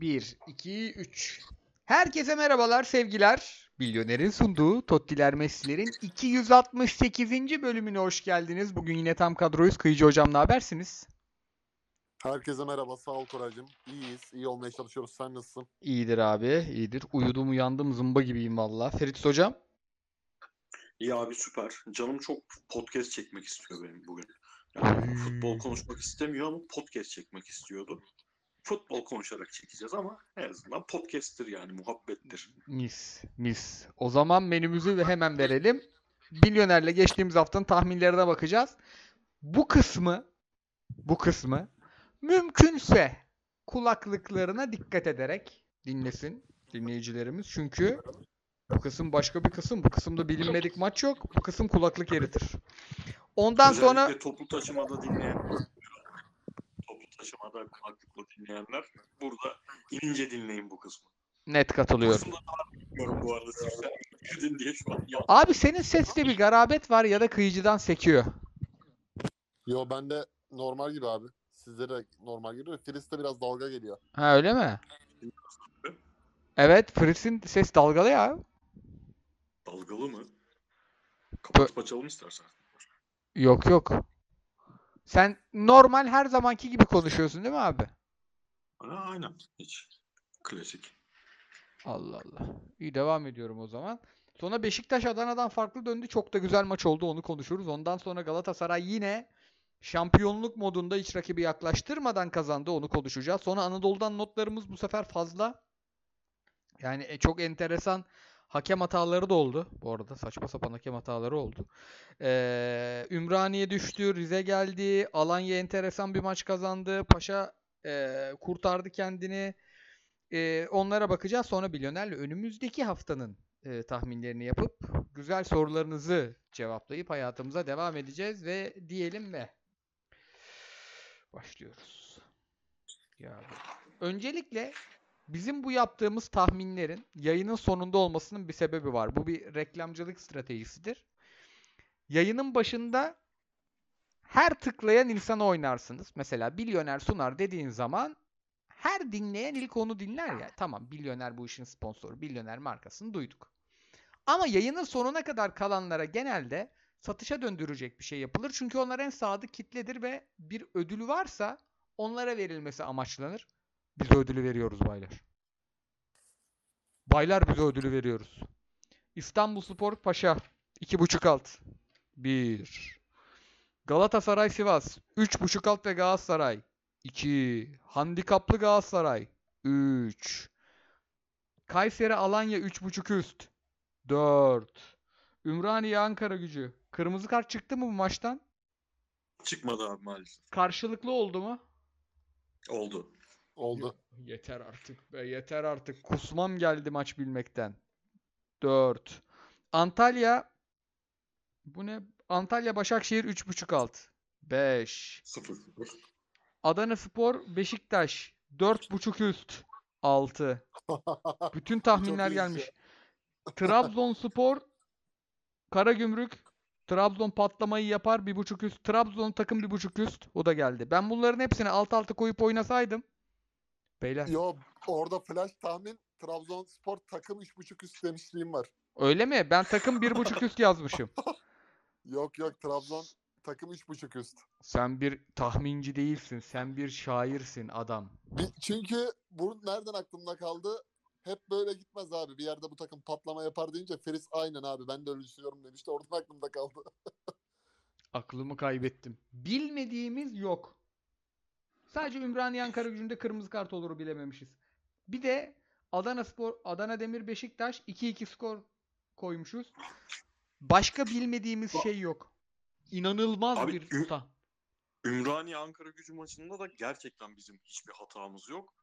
1, 2, 3. Herkese merhabalar, sevgiler. Milyoner'in sunduğu Tottiler Messi'lerin 268. bölümüne hoş geldiniz. Bugün yine tam kadroyuz. Kıyıcı hocam ne habersiniz? Herkese merhaba, sağ ol Koraycığım. İyiyiz, iyi olmaya çalışıyoruz. Sen nasılsın? İyidir abi, iyidir. Uyudum uyandım zımba gibiyim valla. Ferit hocam? İyi abi süper. Canım çok podcast çekmek istiyor benim bugün. Yani futbol konuşmak istemiyor ama podcast çekmek istiyordu. Futbol konuşarak çekeceğiz ama en azından podcast'tir yani muhabbettir. Mis, mis. O zaman menümüzü ve hemen verelim. Milyoner'le geçtiğimiz haftanın tahminlerine bakacağız. Bu kısmı, bu kısmı mümkünse kulaklıklarına dikkat ederek dinlesin dinleyicilerimiz. Çünkü bu kısım başka bir kısım. Bu kısımda bilinmedik maç yok. Bu kısım kulaklık eritir. Ondan Özellikle sonra toplu taşımada dinleyen taşımada kulaklıkla dinleyenler burada inince dinleyin bu kısmı. net katılıyorum. bu arada sizden diye şu an. Abi senin seste bir garabet var ya da kıyıcıdan sekiyor. Yo bende normal gibi abi. Sizde de normal geliyor. Filiz'de biraz dalga geliyor. Ha öyle mi? Evet, Fritz'in ses dalgalı ya. Dalgalı mı? Kapatıp açalım istersen. Yok yok. Sen normal her zamanki gibi konuşuyorsun değil mi abi? Aynen. Hiç. Klasik. Allah Allah. İyi devam ediyorum o zaman. Sonra Beşiktaş Adana'dan farklı döndü. Çok da güzel maç oldu. Onu konuşuruz. Ondan sonra Galatasaray yine şampiyonluk modunda hiç rakibi yaklaştırmadan kazandı. Onu konuşacağız. Sonra Anadolu'dan notlarımız bu sefer fazla. Yani e, çok enteresan hakem hataları da oldu. Bu arada saçma sapan hakem hataları oldu. Ee, Ümraniye düştü. Rize geldi. Alanya enteresan bir maç kazandı. Paşa e, kurtardı kendini. Ee, onlara bakacağız. Sonra Milyoner'le önümüzdeki haftanın e, tahminlerini yapıp güzel sorularınızı cevaplayıp hayatımıza devam edeceğiz ve diyelim ve başlıyoruz. Ya öncelikle bizim bu yaptığımız tahminlerin yayının sonunda olmasının bir sebebi var. Bu bir reklamcılık stratejisidir. Yayının başında her tıklayan insana oynarsınız. Mesela Milyoner Sunar dediğin zaman her dinleyen ilk onu dinler ya. Tamam Milyoner bu işin sponsoru. Milyoner markasını duyduk. Ama yayının sonuna kadar kalanlara genelde satışa döndürecek bir şey yapılır. Çünkü onlar en sadık kitledir ve bir ödülü varsa onlara verilmesi amaçlanır. Biz ödülü veriyoruz baylar. Baylar bize ödülü veriyoruz. İstanbul Spor Paşa 2.5 alt. 1. Galatasaray Sivas 3.5 alt ve Galatasaray 2. Handikaplı Galatasaray 3. Kayseri Alanya 3.5 üst 4. Ümraniye Ankara gücü. Kırmızı kart çıktı mı bu maçtan? Çıkmadı abi maalesef. Karşılıklı oldu mu? Oldu. Oldu. Yeter artık be yeter artık. Kusmam geldi maç bilmekten. 4. Antalya bu ne? Antalya Başakşehir 3.5 alt. 5. 0-0. Adana Spor Beşiktaş 4.5 üst. 6. Bütün tahminler gelmiş. Trabzonspor Karagümrük Trabzon patlamayı yapar bir buçuk üst. Trabzon takım bir buçuk üst. O da geldi. Ben bunların hepsini alt alta koyup oynasaydım. Beyler. Yo orada flash tahmin Trabzonspor takım 3.5 üst demişliğim var. Öyle mi? Ben takım bir buçuk üst yazmışım. Yok yok Trabzon takım 3.5 üst. Sen bir tahminci değilsin. Sen bir şairsin adam. Çünkü bu nereden aklımda kaldı? Hep böyle gitmez abi. Bir yerde bu takım patlama yapar deyince Feriz aynen abi ben de öyle düşünüyorum demişti. Oradan aklımda kaldı. Aklımı kaybettim. Bilmediğimiz yok. Sadece Ümraniye Ankara gücünde kırmızı kart olur bilememişiz. Bir de Adana Spor, Adana Demir Beşiktaş 2-2 skor koymuşuz. Başka bilmediğimiz şey yok. İnanılmaz Abi, bir Ü- ta. Ümraniye Ankara gücü maçında da gerçekten bizim hiçbir hatamız yok.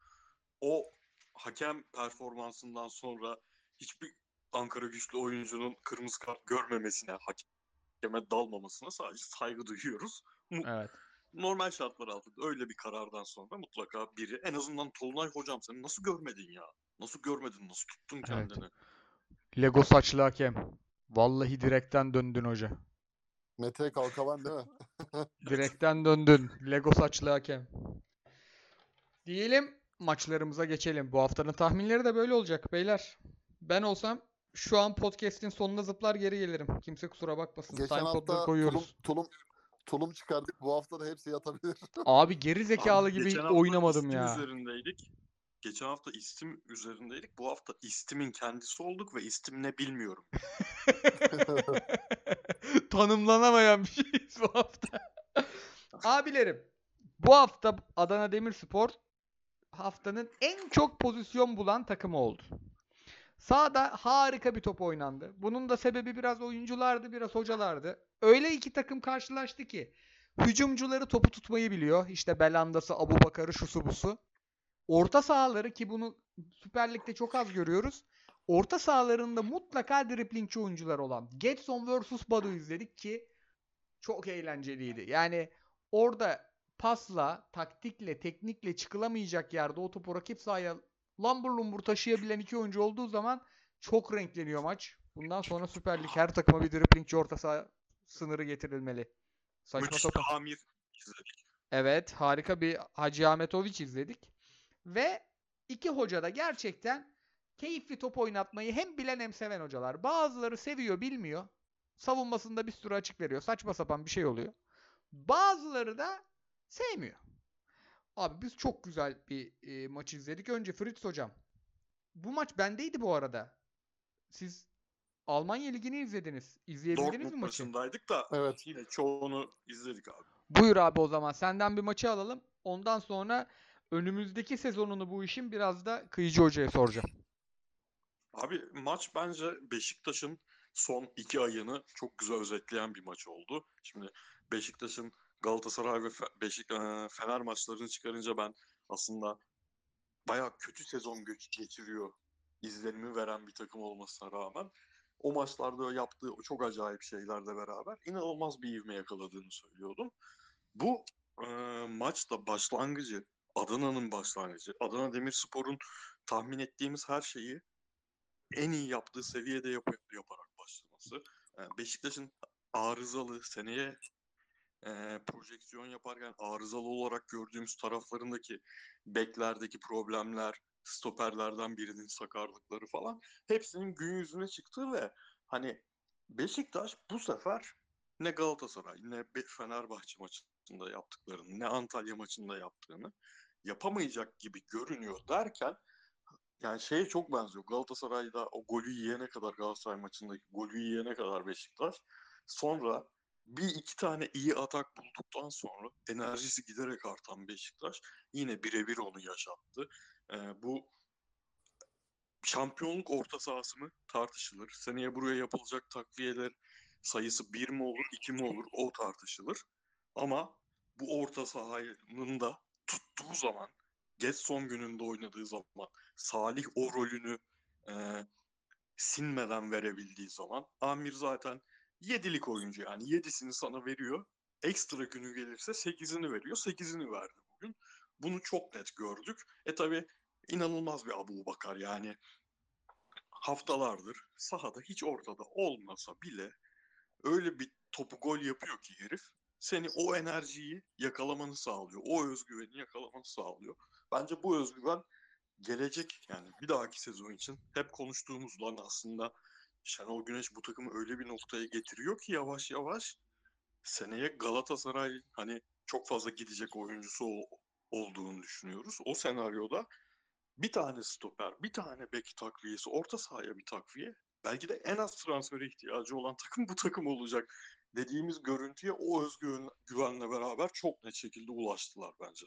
O hakem performansından sonra hiçbir Ankara güçlü oyuncunun kırmızı kart görmemesine, hakeme dalmamasına sadece saygı duyuyoruz. Evet. Normal şartlar altında öyle bir karardan sonra mutlaka biri en azından Tolunay hocam sen nasıl görmedin ya? Nasıl görmedin? Nasıl tuttun Evet. kendini? Lego saçlı hakem. Vallahi direkten döndün hoca. Mete Kalkavan değil mi? Direkten döndün. Lego saçlı hakem. Diyelim maçlarımıza geçelim. Bu haftanın tahminleri de böyle olacak beyler. Ben olsam şu an podcast'in sonuna zıplar geri gelirim. Kimse kusura bakmasın. Geçen Time hafta koyuyoruz. tulum, tulum, tulum çıkardık. Bu hafta da hepsi yatabilir. Abi geri zekalı Abi gibi geçen hafta oynamadım istim ya. üzerindeydik. Geçen hafta istim üzerindeydik. Bu hafta istimin kendisi olduk ve istim ne bilmiyorum. Tanımlanamayan bir şeyiz bu hafta. Abilerim, bu hafta Adana Demirspor haftanın en çok pozisyon bulan takımı oldu. Sağda harika bir top oynandı. Bunun da sebebi biraz oyunculardı, biraz hocalardı. Öyle iki takım karşılaştı ki hücumcuları topu tutmayı biliyor. İşte Belanda'sı, Abu Bakar'ı, şusu busu. Orta sahaları ki bunu Süper Lig'de çok az görüyoruz. Orta sahalarında mutlaka driplingçi oyuncular olan Getson vs Badu izledik ki çok eğlenceliydi. Yani orada pasla, taktikle, teknikle çıkılamayacak yerde o topu rakip sahaya lambur lumbur taşıyabilen iki oyuncu olduğu zaman çok renkleniyor maç. Bundan sonra Süper Lig her takıma bir driplingçi orta saha sınırı getirilmeli. Saçma Müthiş sapan. Amir izledik. Evet, harika bir Hacı Ahmetoviç izledik. Ve iki hoca da gerçekten keyifli top oynatmayı hem bilen hem seven hocalar. Bazıları seviyor, bilmiyor. Savunmasında bir sürü açık veriyor. Saçma sapan bir şey oluyor. Bazıları da sevmiyor. Abi biz çok güzel bir e, maç izledik. Önce Fritz hocam. Bu maç bendeydi bu arada. Siz Almanya Ligi'ni izlediniz. İzleyebildiniz mi maçı? maçındaydık da Evet. yine çoğunu izledik abi. Buyur abi o zaman. Senden bir maçı alalım. Ondan sonra önümüzdeki sezonunu bu işin biraz da Kıyıcı Hoca'ya soracağım. Abi maç bence Beşiktaş'ın son iki ayını çok güzel özetleyen bir maç oldu. Şimdi Beşiktaş'ın Galatasaray ve Beşik Fener maçlarını çıkarınca ben aslında bayağı kötü sezon geçiriyor izlenimi veren bir takım olmasına rağmen o maçlarda yaptığı çok acayip şeylerle beraber inanılmaz bir ivme yakaladığını söylüyordum. Bu eee maçta başlangıcı, Adana'nın başlangıcı, Adana Demirspor'un tahmin ettiğimiz her şeyi en iyi yaptığı seviyede yap- yaparak başlaması. E, Beşiktaş'ın arızalı seneye e, projeksiyon yaparken arızalı olarak gördüğümüz taraflarındaki beklerdeki problemler, stoperlerden birinin sakarlıkları falan hepsinin gün yüzüne çıktığı ve hani Beşiktaş bu sefer ne Galatasaray ne Fenerbahçe maçında yaptıklarını ne Antalya maçında yaptığını yapamayacak gibi görünüyor derken yani şeye çok benziyor. Galatasaray'da o golü yiyene kadar Galatasaray maçındaki golü yiyene kadar Beşiktaş. Sonra bir iki tane iyi atak bulduktan sonra enerjisi giderek artan Beşiktaş yine birebir onu yaşattı. Ee, bu şampiyonluk orta sahası mı tartışılır. Seneye buraya yapılacak takviyeler sayısı bir mi olur, iki mi olur o tartışılır. Ama bu orta sahanın da tuttuğu zaman, geç son gününde oynadığı zaman, Salih o rolünü e, sinmeden verebildiği zaman, Amir zaten yedilik oyuncu yani yedisini sana veriyor. Ekstra günü gelirse sekizini veriyor. Sekizini verdi bugün. Bunu çok net gördük. E tabi inanılmaz bir Abu Bakar yani haftalardır sahada hiç ortada olmasa bile öyle bir topu gol yapıyor ki herif seni o enerjiyi yakalamanı sağlıyor. O özgüveni yakalamanı sağlıyor. Bence bu özgüven gelecek yani bir dahaki sezon için hep konuştuğumuz lan aslında Şenol Güneş bu takımı öyle bir noktaya getiriyor ki yavaş yavaş seneye Galatasaray hani çok fazla gidecek oyuncusu ol- olduğunu düşünüyoruz. O senaryoda bir tane stoper, bir tane bek takviyesi, orta sahaya bir takviye. Belki de en az transfere ihtiyacı olan takım bu takım olacak dediğimiz görüntüye o özgüven güvenle beraber çok net şekilde ulaştılar bence.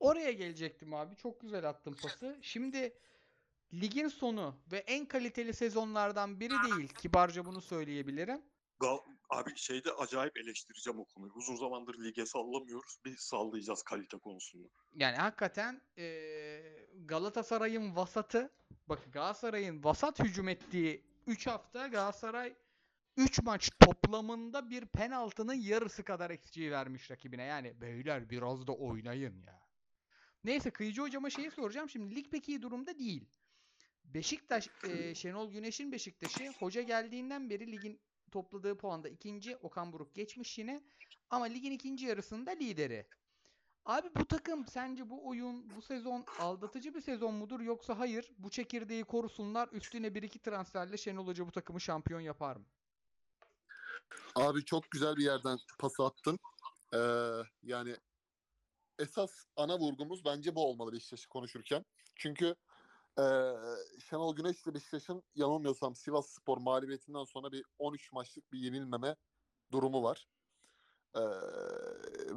Oraya gelecektim abi. Çok güzel attın pası. Şimdi ligin sonu ve en kaliteli sezonlardan biri değil. Kibarca bunu söyleyebilirim. Gal abi şeyde acayip eleştireceğim o konuyu. Uzun zamandır lige sallamıyoruz. Bir sallayacağız kalite konusunda. Yani hakikaten eee, Galatasaray'ın vasatı bak Galatasaray'ın vasat hücum ettiği 3 hafta Galatasaray 3 maç toplamında bir penaltının yarısı kadar XG vermiş rakibine. Yani beyler biraz da oynayın ya. Neyse Kıyıcı hocama şeyi soracağım. Şimdi lig pek iyi durumda değil. Beşiktaş, eee, Şenol Güneş'in Beşiktaş'ı hoca geldiğinden beri ligin topladığı puanda ikinci. Okan Buruk geçmiş yine. Ama ligin ikinci yarısında lideri. Abi bu takım sence bu oyun bu sezon aldatıcı bir sezon mudur yoksa hayır bu çekirdeği korusunlar üstüne bir iki transferle Şenol Hoca bu takımı şampiyon yapar mı? Abi çok güzel bir yerden pas attın. Ee, yani esas ana vurgumuz bence bu olmalı Beşiktaş'ı konuşurken. Çünkü e, Şenol Güneş ile Beşiktaş'ın yanılmıyorsam Sivas Spor mağlubiyetinden sonra bir 13 maçlık bir yenilmeme durumu var. Ee,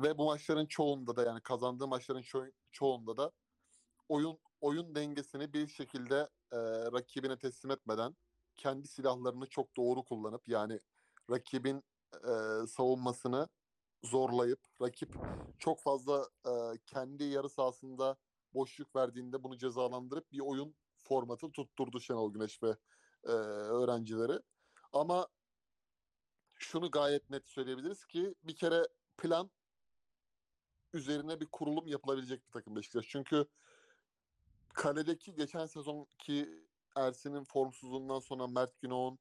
ve bu maçların çoğunda da yani kazandığı maçların ço- çoğunda da oyun oyun dengesini bir şekilde e, rakibine teslim etmeden kendi silahlarını çok doğru kullanıp yani rakibin e, savunmasını zorlayıp rakip çok fazla e, kendi yarı sahasında boşluk verdiğinde bunu cezalandırıp bir oyun formatı tutturdu Şenol Güneş ve e, öğrencileri. Ama şunu gayet net söyleyebiliriz ki bir kere plan üzerine bir kurulum yapılabilecek bir takım Beşiktaş. Çünkü kaledeki geçen sezonki Ersin'in formsuzluğundan sonra Mert Günok'un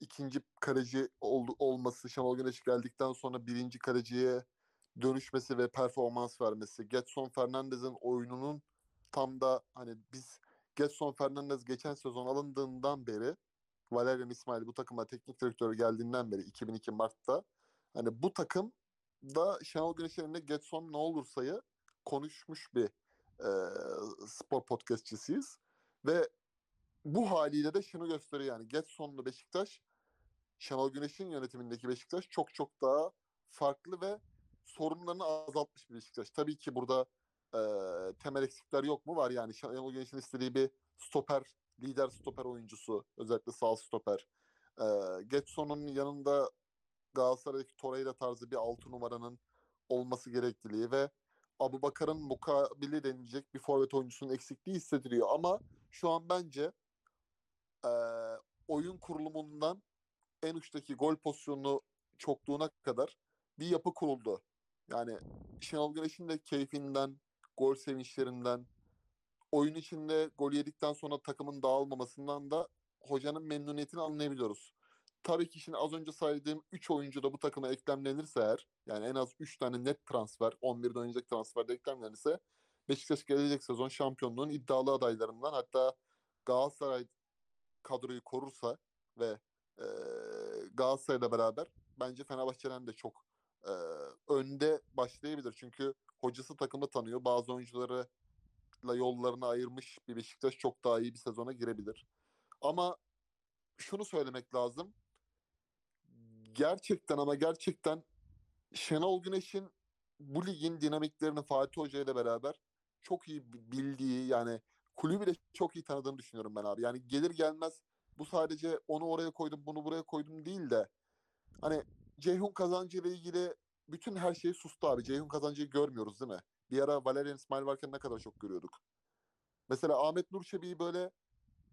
ikinci kaleci ol, olması, Şenol Güneş geldikten sonra birinci kaleciye dönüşmesi ve performans vermesi, Getson Fernandez'in oyununun tam da hani biz Getson Fernandez geçen sezon alındığından beri Valerian İsmail bu takıma teknik direktörü geldiğinden beri 2002 Mart'ta hani bu takım da Şenol Güneş'in elinde Getson ne olursa'yı konuşmuş bir e, spor podcastçisiyiz. Ve bu haliyle de şunu gösteriyor yani Getson'lu Beşiktaş Şenol Güneş'in yönetimindeki Beşiktaş çok çok daha farklı ve sorunlarını azaltmış bir Beşiktaş. Tabii ki burada e, temel eksikler yok mu? Var yani Şenol Güneş'in istediği bir stoper, lider stoper oyuncusu. Özellikle sağ stoper. E, Getson'un yanında Galatasaray'daki Torreira tarzı bir altı numaranın olması gerekliliği ve Abu Bakar'ın mukabili denilecek bir forvet oyuncusunun eksikliği hissediliyor. Ama şu an bence e, oyun kurulumundan en uçtaki gol pozisyonu çokluğuna kadar bir yapı kuruldu. Yani Şenol Güneş'in de keyfinden, gol sevinçlerinden, oyun içinde gol yedikten sonra takımın dağılmamasından da hocanın memnuniyetini anlayabiliyoruz. Tabii ki şimdi az önce saydığım 3 oyuncu da bu takıma eklemlenirse eğer, yani en az 3 tane net transfer, 11'de oynayacak transferde eklemlenirse Beşiktaş gelecek sezon şampiyonluğun iddialı adaylarından hatta Galatasaray kadroyu korursa ve e, Galatasaray'la beraber bence Fenerbahçe'den de çok e, önde başlayabilir. Çünkü hocası takımı tanıyor. Bazı oyuncularla yollarını ayırmış bir Beşiktaş çok daha iyi bir sezona girebilir. Ama şunu söylemek lazım. Gerçekten ama gerçekten Şenol Güneş'in bu ligin dinamiklerini Fatih Hoca ile beraber çok iyi bildiği yani kulübü de çok iyi tanıdığını düşünüyorum ben abi. Yani gelir gelmez bu sadece onu oraya koydum bunu buraya koydum değil de hani Ceyhun Kazancı ile ilgili bütün her şeyi sustu abi. Ceyhun Kazancı'yı görmüyoruz değil mi? Bir ara Valerian İsmail varken ne kadar çok görüyorduk. Mesela Ahmet Nur Çebi'yi böyle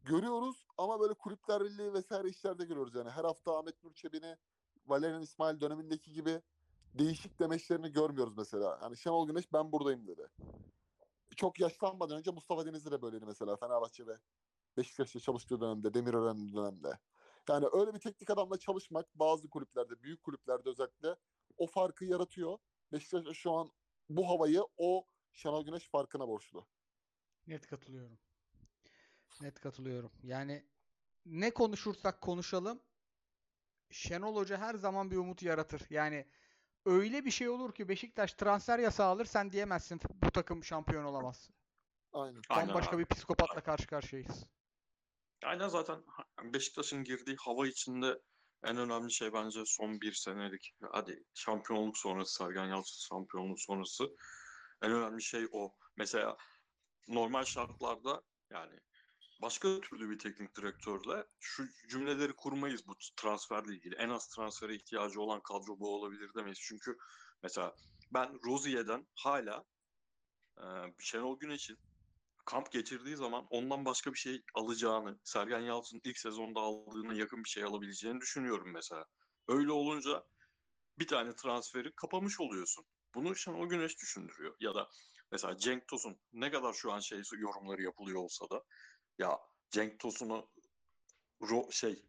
görüyoruz ama böyle kulüpler birliği vesaire işlerde görüyoruz yani. Her hafta Ahmet Nur Çebi'ni Valerian İsmail dönemindeki gibi değişik demeçlerini görmüyoruz mesela. Yani Şenol Güneş ben buradayım dedi. Çok yaşlanmadan önce Mustafa Denizli de böyleydi mesela Fenerbahçe ve Beşiktaş'ta çalıştığı dönemde, Demirören dönemde. Yani öyle bir teknik adamla çalışmak bazı kulüplerde, büyük kulüplerde özellikle o farkı yaratıyor. Beşiktaş şu an bu havayı o Şenol Güneş farkına borçlu. Net katılıyorum. Net katılıyorum. Yani ne konuşursak konuşalım Şenol Hoca her zaman bir umut yaratır. Yani öyle bir şey olur ki Beşiktaş transfer yasağı alır sen diyemezsin bu takım şampiyon olamaz. Aynen. Aynen Bambaşka abi. bir psikopatla karşı karşıyayız. Aynen zaten Beşiktaş'ın girdiği hava içinde en önemli şey bence son bir senelik hadi şampiyonluk sonrası Sergen Yalçın şampiyonluk sonrası en önemli şey o. Mesela normal şartlarda yani başka türlü bir teknik direktörle şu cümleleri kurmayız bu transferle ilgili. En az transfere ihtiyacı olan kadro bu olabilir demeyiz. Çünkü mesela ben Rozier'den hala e, Şenol Güneş'in kamp geçirdiği zaman ondan başka bir şey alacağını, Sergen Yalçın ilk sezonda aldığına yakın bir şey alabileceğini düşünüyorum mesela. Öyle olunca bir tane transferi kapamış oluyorsun. Bunu Şenol Güneş düşündürüyor. Ya da mesela Cenk Tosun ne kadar şu an şey yorumları yapılıyor olsa da ya Cenk Tosun'u şey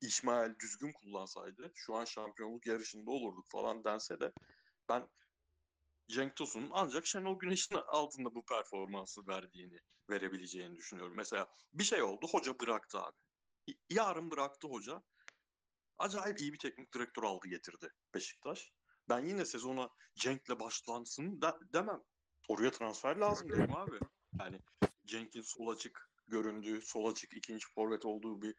İsmail düzgün kullansaydı şu an şampiyonluk yarışında olurduk falan dense de ben Cenk Tosun'un ancak Şenol Güneş'in altında bu performansı verdiğini, verebileceğini düşünüyorum. Mesela bir şey oldu, hoca bıraktı abi. Yarın bıraktı hoca. Acayip iyi bir teknik direktör aldı getirdi Beşiktaş. Ben yine sezona Cenk'le başlansın de- demem. Oraya transfer lazım derim abi. Yani Cenk'in sol açık göründüğü, sol açık ikinci forvet olduğu bir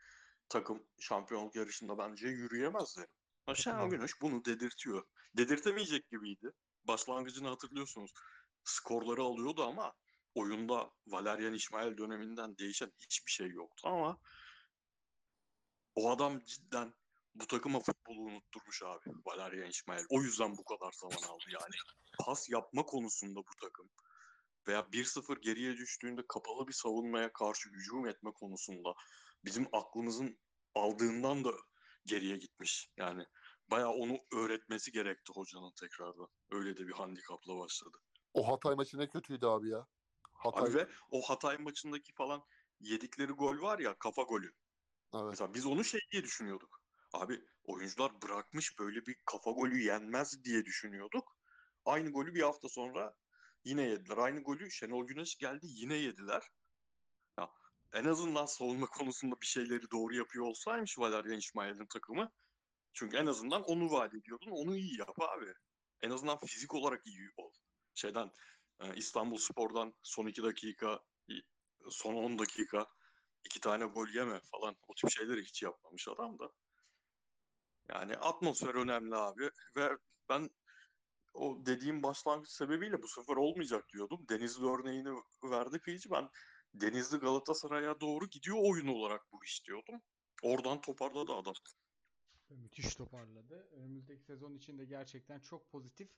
takım şampiyonluk yarışında bence yürüyemez derim. Şenol Güneş bunu dedirtiyor. Dedirtemeyecek gibiydi. Başlangıcını hatırlıyorsunuz. Skorları alıyordu ama oyunda Valerian İsmail döneminden değişen hiçbir şey yoktu ama o adam cidden bu takıma futbolu unutturmuş abi Valerian İsmail. O yüzden bu kadar zaman aldı yani. Pas yapma konusunda bu takım veya 1-0 geriye düştüğünde kapalı bir savunmaya karşı hücum etme konusunda bizim aklımızın aldığından da geriye gitmiş. Yani bayağı onu öğretmesi gerekti hocanın tekrardan. Öyle de bir handikapla başladı. O Hatay maçı ne kötüydü abi ya. Hatay. Abi ve o Hatay maçındaki falan yedikleri gol var ya kafa golü. Evet. Mesela biz onu şey diye düşünüyorduk. Abi oyuncular bırakmış böyle bir kafa golü yenmez diye düşünüyorduk. Aynı golü bir hafta sonra yine yediler. Aynı golü Şenol Güneş geldi yine yediler. Ya, en azından savunma konusunda bir şeyleri doğru yapıyor olsaymış Valerian İsmail'in takımı. Çünkü en azından onu vaat ediyordun. Onu iyi yap abi. En azından fizik olarak iyi ol. Şeyden e, İstanbul Spor'dan son 2 dakika, son 10 dakika iki tane gol yeme falan. O tip şeyleri hiç yapmamış adam da. Yani atmosfer önemli abi ve ben o dediğim başlangıç sebebiyle bu sefer olmayacak diyordum. Denizli örneğini verdi Filici. Ben Denizli Galatasaray'a doğru gidiyor oyun olarak bu iş diyordum. Oradan toparladı adam. Müthiş toparladı. Önümüzdeki sezon içinde gerçekten çok pozitif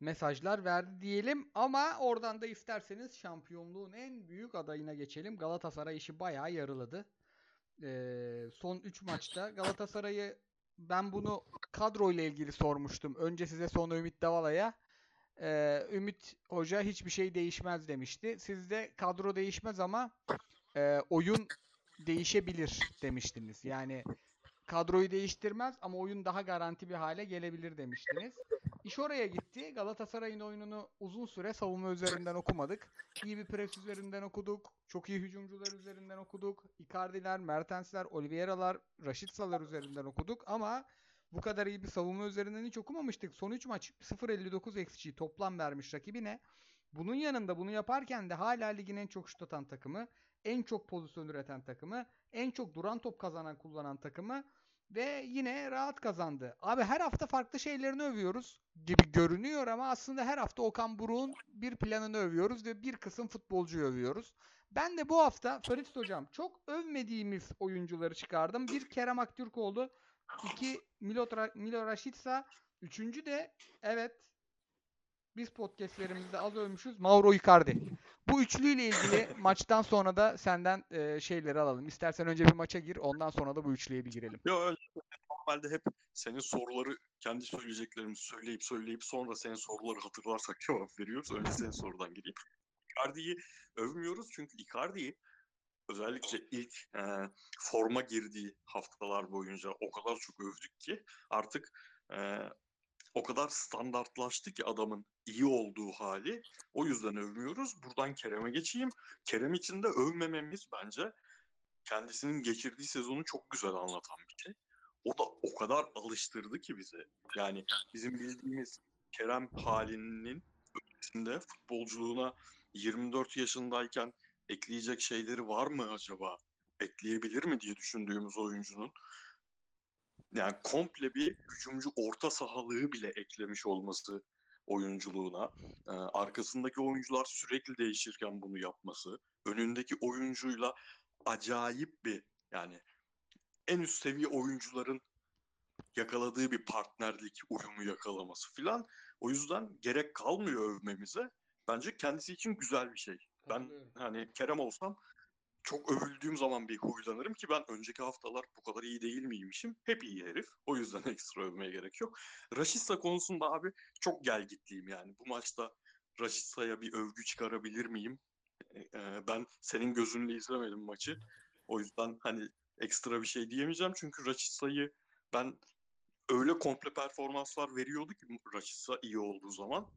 mesajlar verdi diyelim. Ama oradan da isterseniz şampiyonluğun en büyük adayına geçelim. Galatasaray işi bayağı yarıladı. Ee, son 3 maçta Galatasaray'ı ben bunu kadro ile ilgili sormuştum. Önce size sonra Ümit Davala'ya. Ee, Ümit Hoca hiçbir şey değişmez demişti. Sizde kadro değişmez ama e, oyun değişebilir demiştiniz. Yani kadroyu değiştirmez ama oyun daha garanti bir hale gelebilir demiştiniz. İş oraya gitti. Galatasaray'ın oyununu uzun süre savunma üzerinden okumadık. İyi bir pres üzerinden okuduk. Çok iyi hücumcular üzerinden okuduk. Icardi'ler, Mertens'ler, Oliveira'lar, Raşitsa'lar üzerinden okuduk ama bu kadar iyi bir savunma üzerinden hiç okumamıştık. Son 3 maç 0.59 XG toplam vermiş rakibine. Bunun yanında bunu yaparken de hala ligin en çok şut atan takımı, en çok pozisyon üreten takımı, en çok duran top kazanan kullanan takımı ve yine rahat kazandı. Abi her hafta farklı şeylerini övüyoruz gibi görünüyor ama aslında her hafta Okan Buruk'un bir planını övüyoruz ve bir kısım futbolcuyu övüyoruz. Ben de bu hafta Ferit Hocam çok övmediğimiz oyuncuları çıkardım. Bir Kerem Aktürkoğlu, iki Milo, Milo Rashica, üçüncü de evet biz podcastlerimizde az övmüşüz Mauro Icardi. Bu üçlüyle ilgili maçtan sonra da senden e, şeyleri alalım. İstersen önce bir maça gir ondan sonra da bu üçlüye bir girelim. Ya öyle normalde hep senin soruları kendi söyleyeceklerimizi söyleyip söyleyip sonra senin soruları hatırlarsak cevap veriyoruz. Önce senin sorudan gireyim. Icardi'yi övmüyoruz çünkü Icardi'yi özellikle ilk e, forma girdiği haftalar boyunca o kadar çok övdük ki artık e, o kadar standartlaştı ki adamın iyi olduğu hali. O yüzden övmüyoruz. Buradan Kerem'e geçeyim. Kerem için de övmememiz bence kendisinin geçirdiği sezonu çok güzel anlatan bir şey. O da o kadar alıştırdı ki bize. Yani bizim bildiğimiz Kerem halinin ötesinde futbolculuğuna 24 yaşındayken ekleyecek şeyleri var mı acaba? Ekleyebilir mi diye düşündüğümüz oyuncunun yani komple bir hücumcu orta sahalığı bile eklemiş olması oyunculuğuna, e, arkasındaki oyuncular sürekli değişirken bunu yapması, önündeki oyuncuyla acayip bir yani en üst seviye oyuncuların yakaladığı bir partnerlik uyumu yakalaması filan. O yüzden gerek kalmıyor övmemize. Bence kendisi için güzel bir şey. Ben hani Kerem olsam çok övüldüğüm zaman bir huylanırım ki ben önceki haftalar bu kadar iyi değil miymişim? Hep iyi herif. O yüzden ekstra övmeye gerek yok. Raşitsa konusunda abi çok gelgitliyim yani. Bu maçta Raşitsa'ya bir övgü çıkarabilir miyim? Ee, ben senin gözünle izlemedim maçı. O yüzden hani ekstra bir şey diyemeyeceğim. Çünkü Raşitsa'yı ben öyle komple performanslar veriyordu ki Raşitsa iyi olduğu zaman.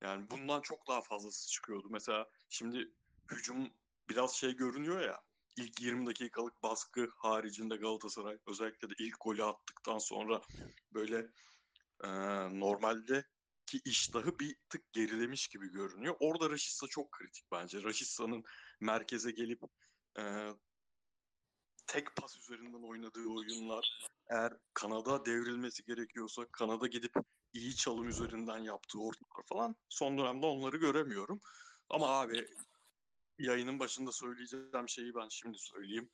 Yani bundan çok daha fazlası çıkıyordu. Mesela şimdi hücum biraz şey görünüyor ya. İlk 20 dakikalık baskı haricinde Galatasaray özellikle de ilk golü attıktan sonra böyle e, normalde ki iştahı bir tık gerilemiş gibi görünüyor. Orada Raşitsa çok kritik bence. Raşitsa'nın merkeze gelip e, tek pas üzerinden oynadığı oyunlar eğer kanada devrilmesi gerekiyorsa kanada gidip iyi çalım üzerinden yaptığı ortalar falan son dönemde onları göremiyorum. Ama abi yayının başında söyleyeceğim şeyi ben şimdi söyleyeyim.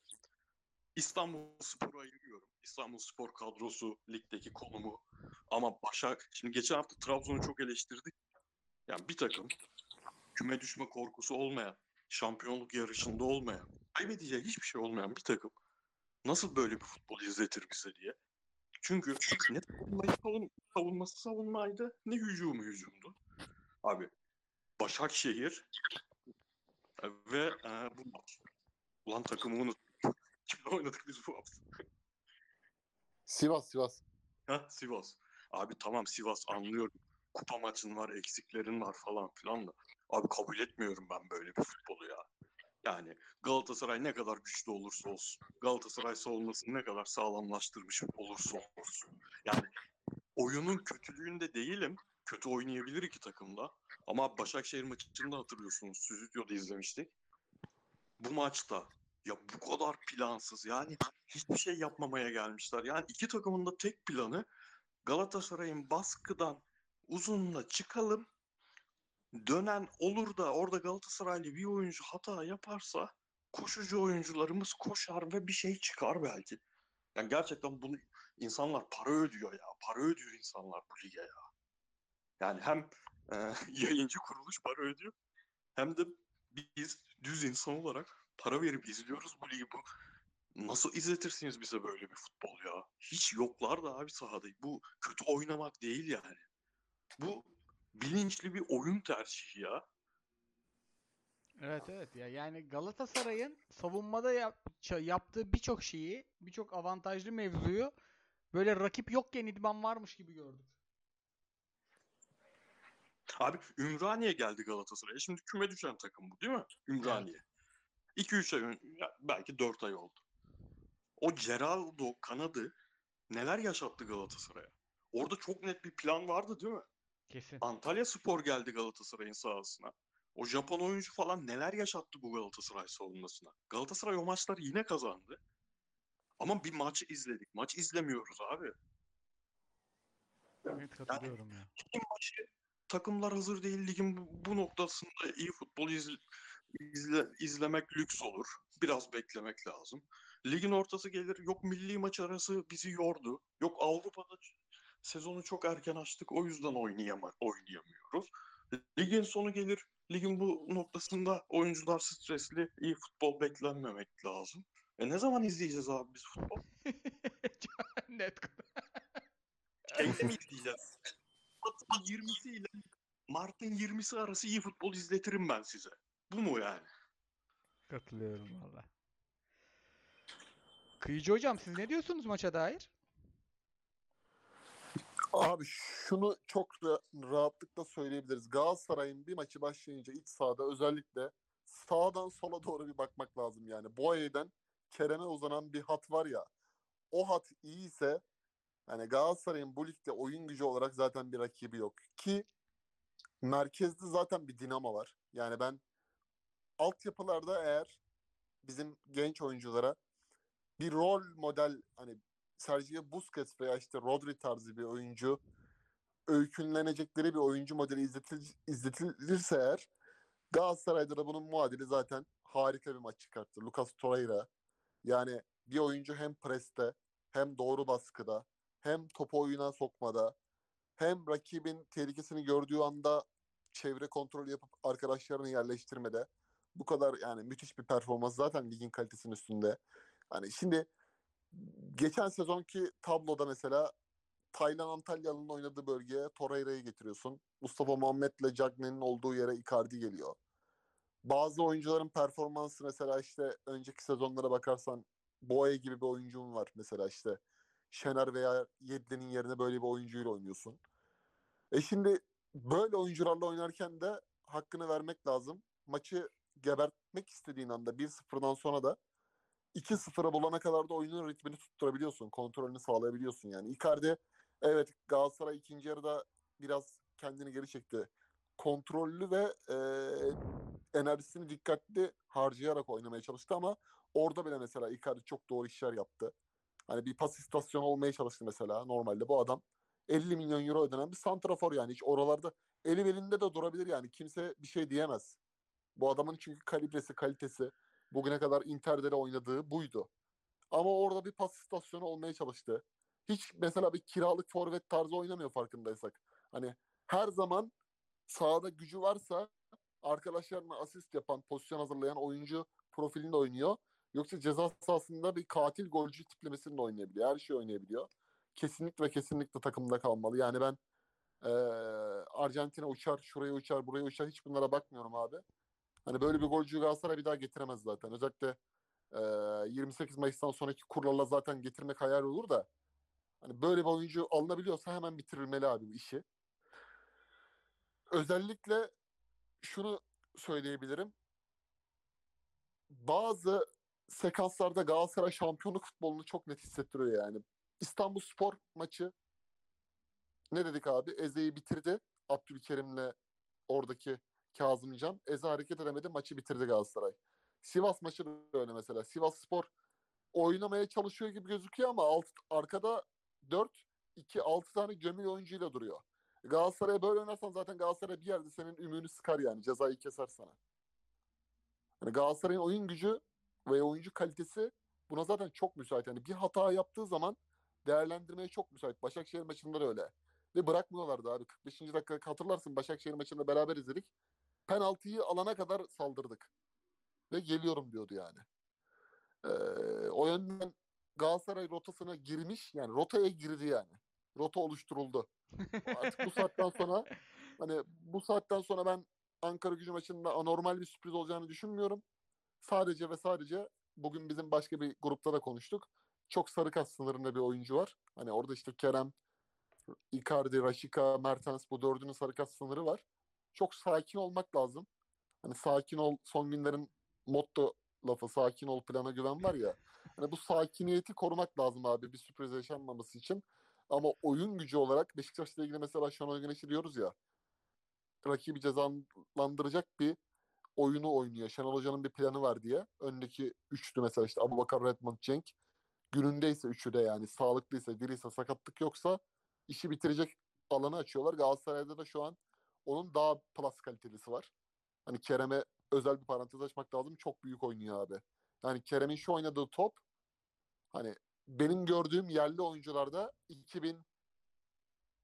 İstanbul Spor'u ayırıyorum. İstanbul Spor kadrosu, ligdeki konumu. Ama Başak, şimdi geçen hafta Trabzon'u çok eleştirdik. Yani bir takım küme düşme korkusu olmayan, şampiyonluk yarışında olmayan, kaybedeceği hiçbir şey olmayan bir takım nasıl böyle bir futbol izletir bize diye. Çünkü ne savunmayı savun, savunması savunmaydı ne hücumu hücumdu. Abi Başakşehir ve e, bu maç. Ulan takımı unut. Kimle oynadık biz bu hafta? Sivas Sivas. Ha Sivas. Abi tamam Sivas anlıyorum. Kupa maçın var, eksiklerin var falan filan da. Abi kabul etmiyorum ben böyle bir futbolu ya. Yani Galatasaray ne kadar güçlü olursa olsun, Galatasaray savunmasını ne kadar sağlamlaştırmış olursa olsun. Yani oyunun kötülüğünde değilim. Kötü oynayabilir iki takımda. Ama Başakşehir maçında hatırlıyorsunuz. Stüdyoda izlemiştik. Bu maçta ya bu kadar plansız yani hiçbir şey yapmamaya gelmişler. Yani iki takımın da tek planı Galatasaray'ın baskıdan uzunla çıkalım. Dönen olur da orada Galatasaraylı bir oyuncu hata yaparsa koşucu oyuncularımız koşar ve bir şey çıkar belki. Yani gerçekten bunu insanlar para ödüyor ya. Para ödüyor insanlar bu lige ya. Yani hem e, yayıncı kuruluş para ödüyor hem de biz düz insan olarak para verip izliyoruz bu ligi. Bu nasıl izletirsiniz bize böyle bir futbol ya? Hiç yoklar da abi sahada. Bu kötü oynamak değil yani. Bu bilinçli bir oyun tercihi ya. Evet evet ya yani Galatasaray'ın savunmada yap- yaptığı birçok şeyi, birçok avantajlı mevzuyu böyle rakip yokken idman varmış gibi gördük. Abi Ümraniye geldi Galatasaray'a. Şimdi küme düşen takım bu değil mi? Ümraniye. 2-3 ay ön- ya belki 4 ay oldu. O Geraldo kanadı neler yaşattı Galatasaray'a? Orada çok net bir plan vardı değil mi? Kesin. Antalya Spor geldi Galatasaray'ın sahasına. O Japon oyuncu falan neler yaşattı bu Galatasaray savunmasına. Galatasaray o maçları yine kazandı. Ama bir maçı izledik. Maç izlemiyoruz abi. Evet katılıyorum ya. Ligin başı takımlar hazır değil. Ligin bu, noktasında iyi futbol izle- izle- izlemek lüks olur. Biraz beklemek lazım. Ligin ortası gelir. Yok milli maç arası bizi yordu. Yok Avrupa'da sezonu çok erken açtık. O yüzden oynayama, oynayamıyoruz. Ligin sonu gelir. Ligin bu noktasında oyuncular stresli. iyi futbol beklenmemek lazım. E ne zaman izleyeceğiz abi biz futbol? Net. Şeyde mi izleyeceğiz? Mart'ın 20'si ile Mart'ın 20'si arası iyi futbol izletirim ben size. Bu mu yani? Katılıyorum valla. Kıyıcı hocam siz ne diyorsunuz maça dair? Abi şunu çok ra- rahatlıkla söyleyebiliriz. Galatasaray'ın bir maçı başlayınca iç sahada özellikle sağdan sola doğru bir bakmak lazım yani. Boye'den Kerem'e uzanan bir hat var ya. O hat iyiyse yani Galatasaray'ın bu ligde oyun gücü olarak zaten bir rakibi yok. Ki merkezde zaten bir dinamo var. Yani ben altyapılarda eğer bizim genç oyunculara bir rol model hani Sergio Busquets veya işte Rodri tarzı bir oyuncu öykünlenecekleri bir oyuncu modeli izletil, izletilirse eğer Galatasaray'da da bunun muadili zaten harika bir maç çıkarttı. Lucas Torreira yani bir oyuncu hem preste hem doğru baskıda hem topu oyuna sokmada hem rakibin tehlikesini gördüğü anda çevre kontrol yapıp arkadaşlarını yerleştirmede bu kadar yani müthiş bir performans zaten ligin kalitesinin üstünde. Hani şimdi geçen sezonki tabloda mesela Taylan Antalyalı'nın oynadığı bölgeye Torreira'yı getiriyorsun. Mustafa Muhammed'le Cagney'in olduğu yere Icardi geliyor. Bazı oyuncuların performansı mesela işte önceki sezonlara bakarsan Boye gibi bir oyuncun var mesela işte. Şener veya Yedlin'in yerine böyle bir oyuncuyla oynuyorsun. E şimdi böyle oyuncularla oynarken de hakkını vermek lazım. Maçı gebertmek istediğin anda 1-0'dan sonra da 2-0'a bulana kadar da oyunun ritmini tutturabiliyorsun. Kontrolünü sağlayabiliyorsun yani. Icardi evet Galatasaray ikinci yarıda biraz kendini geri çekti. Kontrollü ve e, enerjisini dikkatli harcayarak oynamaya çalıştı ama orada bile mesela Icardi çok doğru işler yaptı. Hani bir pas istasyonu olmaya çalıştı mesela normalde bu adam 50 milyon euro ödenen bir santrafor yani hiç oralarda eli belinde de durabilir yani kimse bir şey diyemez. Bu adamın çünkü kalibresi, kalitesi bugüne kadar Inter'de de oynadığı buydu. Ama orada bir pas istasyonu olmaya çalıştı. Hiç mesela bir kiralık forvet tarzı oynamıyor farkındaysak. Hani her zaman sahada gücü varsa arkadaşlarına asist yapan, pozisyon hazırlayan oyuncu profilinde oynuyor. Yoksa ceza sahasında bir katil golcü tiplemesinde oynayabiliyor. Her şey oynayabiliyor. Kesinlikle kesinlikle takımda kalmalı. Yani ben e, Arjantin'e uçar, şuraya uçar, buraya uçar hiç bunlara bakmıyorum abi. Hani böyle bir golcü Galatasaray bir daha getiremez zaten. Özellikle e, 28 Mayıs'tan sonraki kurlarla zaten getirmek hayal olur da hani böyle bir oyuncu alınabiliyorsa hemen bitirilmeli abi bu işi. Özellikle şunu söyleyebilirim. Bazı sekanslarda Galatasaray şampiyonluk futbolunu çok net hissettiriyor yani. İstanbul Spor maçı ne dedik abi? Eze'yi bitirdi. Abdülkerim'le oradaki Kazımcan. Eze hareket edemedi. Maçı bitirdi Galatasaray. Sivas maçı da öyle mesela. Sivas Spor oynamaya çalışıyor gibi gözüküyor ama alt, arkada 4 2 6 tane gömül oyuncuyla duruyor. Galatasaray'a böyle oynarsan zaten Galatasaray bir yerde senin ümüğünü sıkar yani. Cezayı keser sana. Yani Galatasaray'ın oyun gücü ve oyuncu kalitesi buna zaten çok müsait. Yani bir hata yaptığı zaman değerlendirmeye çok müsait. Başakşehir maçında da öyle. Ve bırakmıyorlardı abi. 45. dakika hatırlarsın Başakşehir maçında beraber izledik. Penaltıyı alana kadar saldırdık. Ve geliyorum diyordu yani. Ee, o yönden Galatasaray rotasına girmiş. Yani rotaya girdi yani. Rota oluşturuldu. Artık bu saatten sonra hani bu saatten sonra ben Ankara gücü maçında anormal bir sürpriz olacağını düşünmüyorum. Sadece ve sadece bugün bizim başka bir grupta da konuştuk. Çok sarı kas sınırında bir oyuncu var. Hani orada işte Kerem, Icardi, Raşika, Mertens bu dördünün sarı kas sınırı var. Çok sakin olmak lazım. Hani sakin ol son günlerin motto lafı sakin ol plana güven var ya. Hani bu sakiniyeti korumak lazım abi bir sürpriz yaşanmaması için. Ama oyun gücü olarak Beşiktaş'la ilgili mesela Şenol Güneş'i diyoruz ya. Rakibi cezalandıracak bir oyunu oynuyor. Şenol Hoca'nın bir planı var diye. Öndeki üçlü mesela işte Abubakar Redmond Cenk. Günündeyse üçü de yani sağlıklıysa, diriyse, sakatlık yoksa işi bitirecek alanı açıyorlar. Galatasaray'da da şu an onun daha plus kalitelisi var. Hani Kerem'e özel bir parantez açmak lazım. Çok büyük oynuyor abi. Yani Kerem'in şu oynadığı top hani benim gördüğüm yerli oyuncularda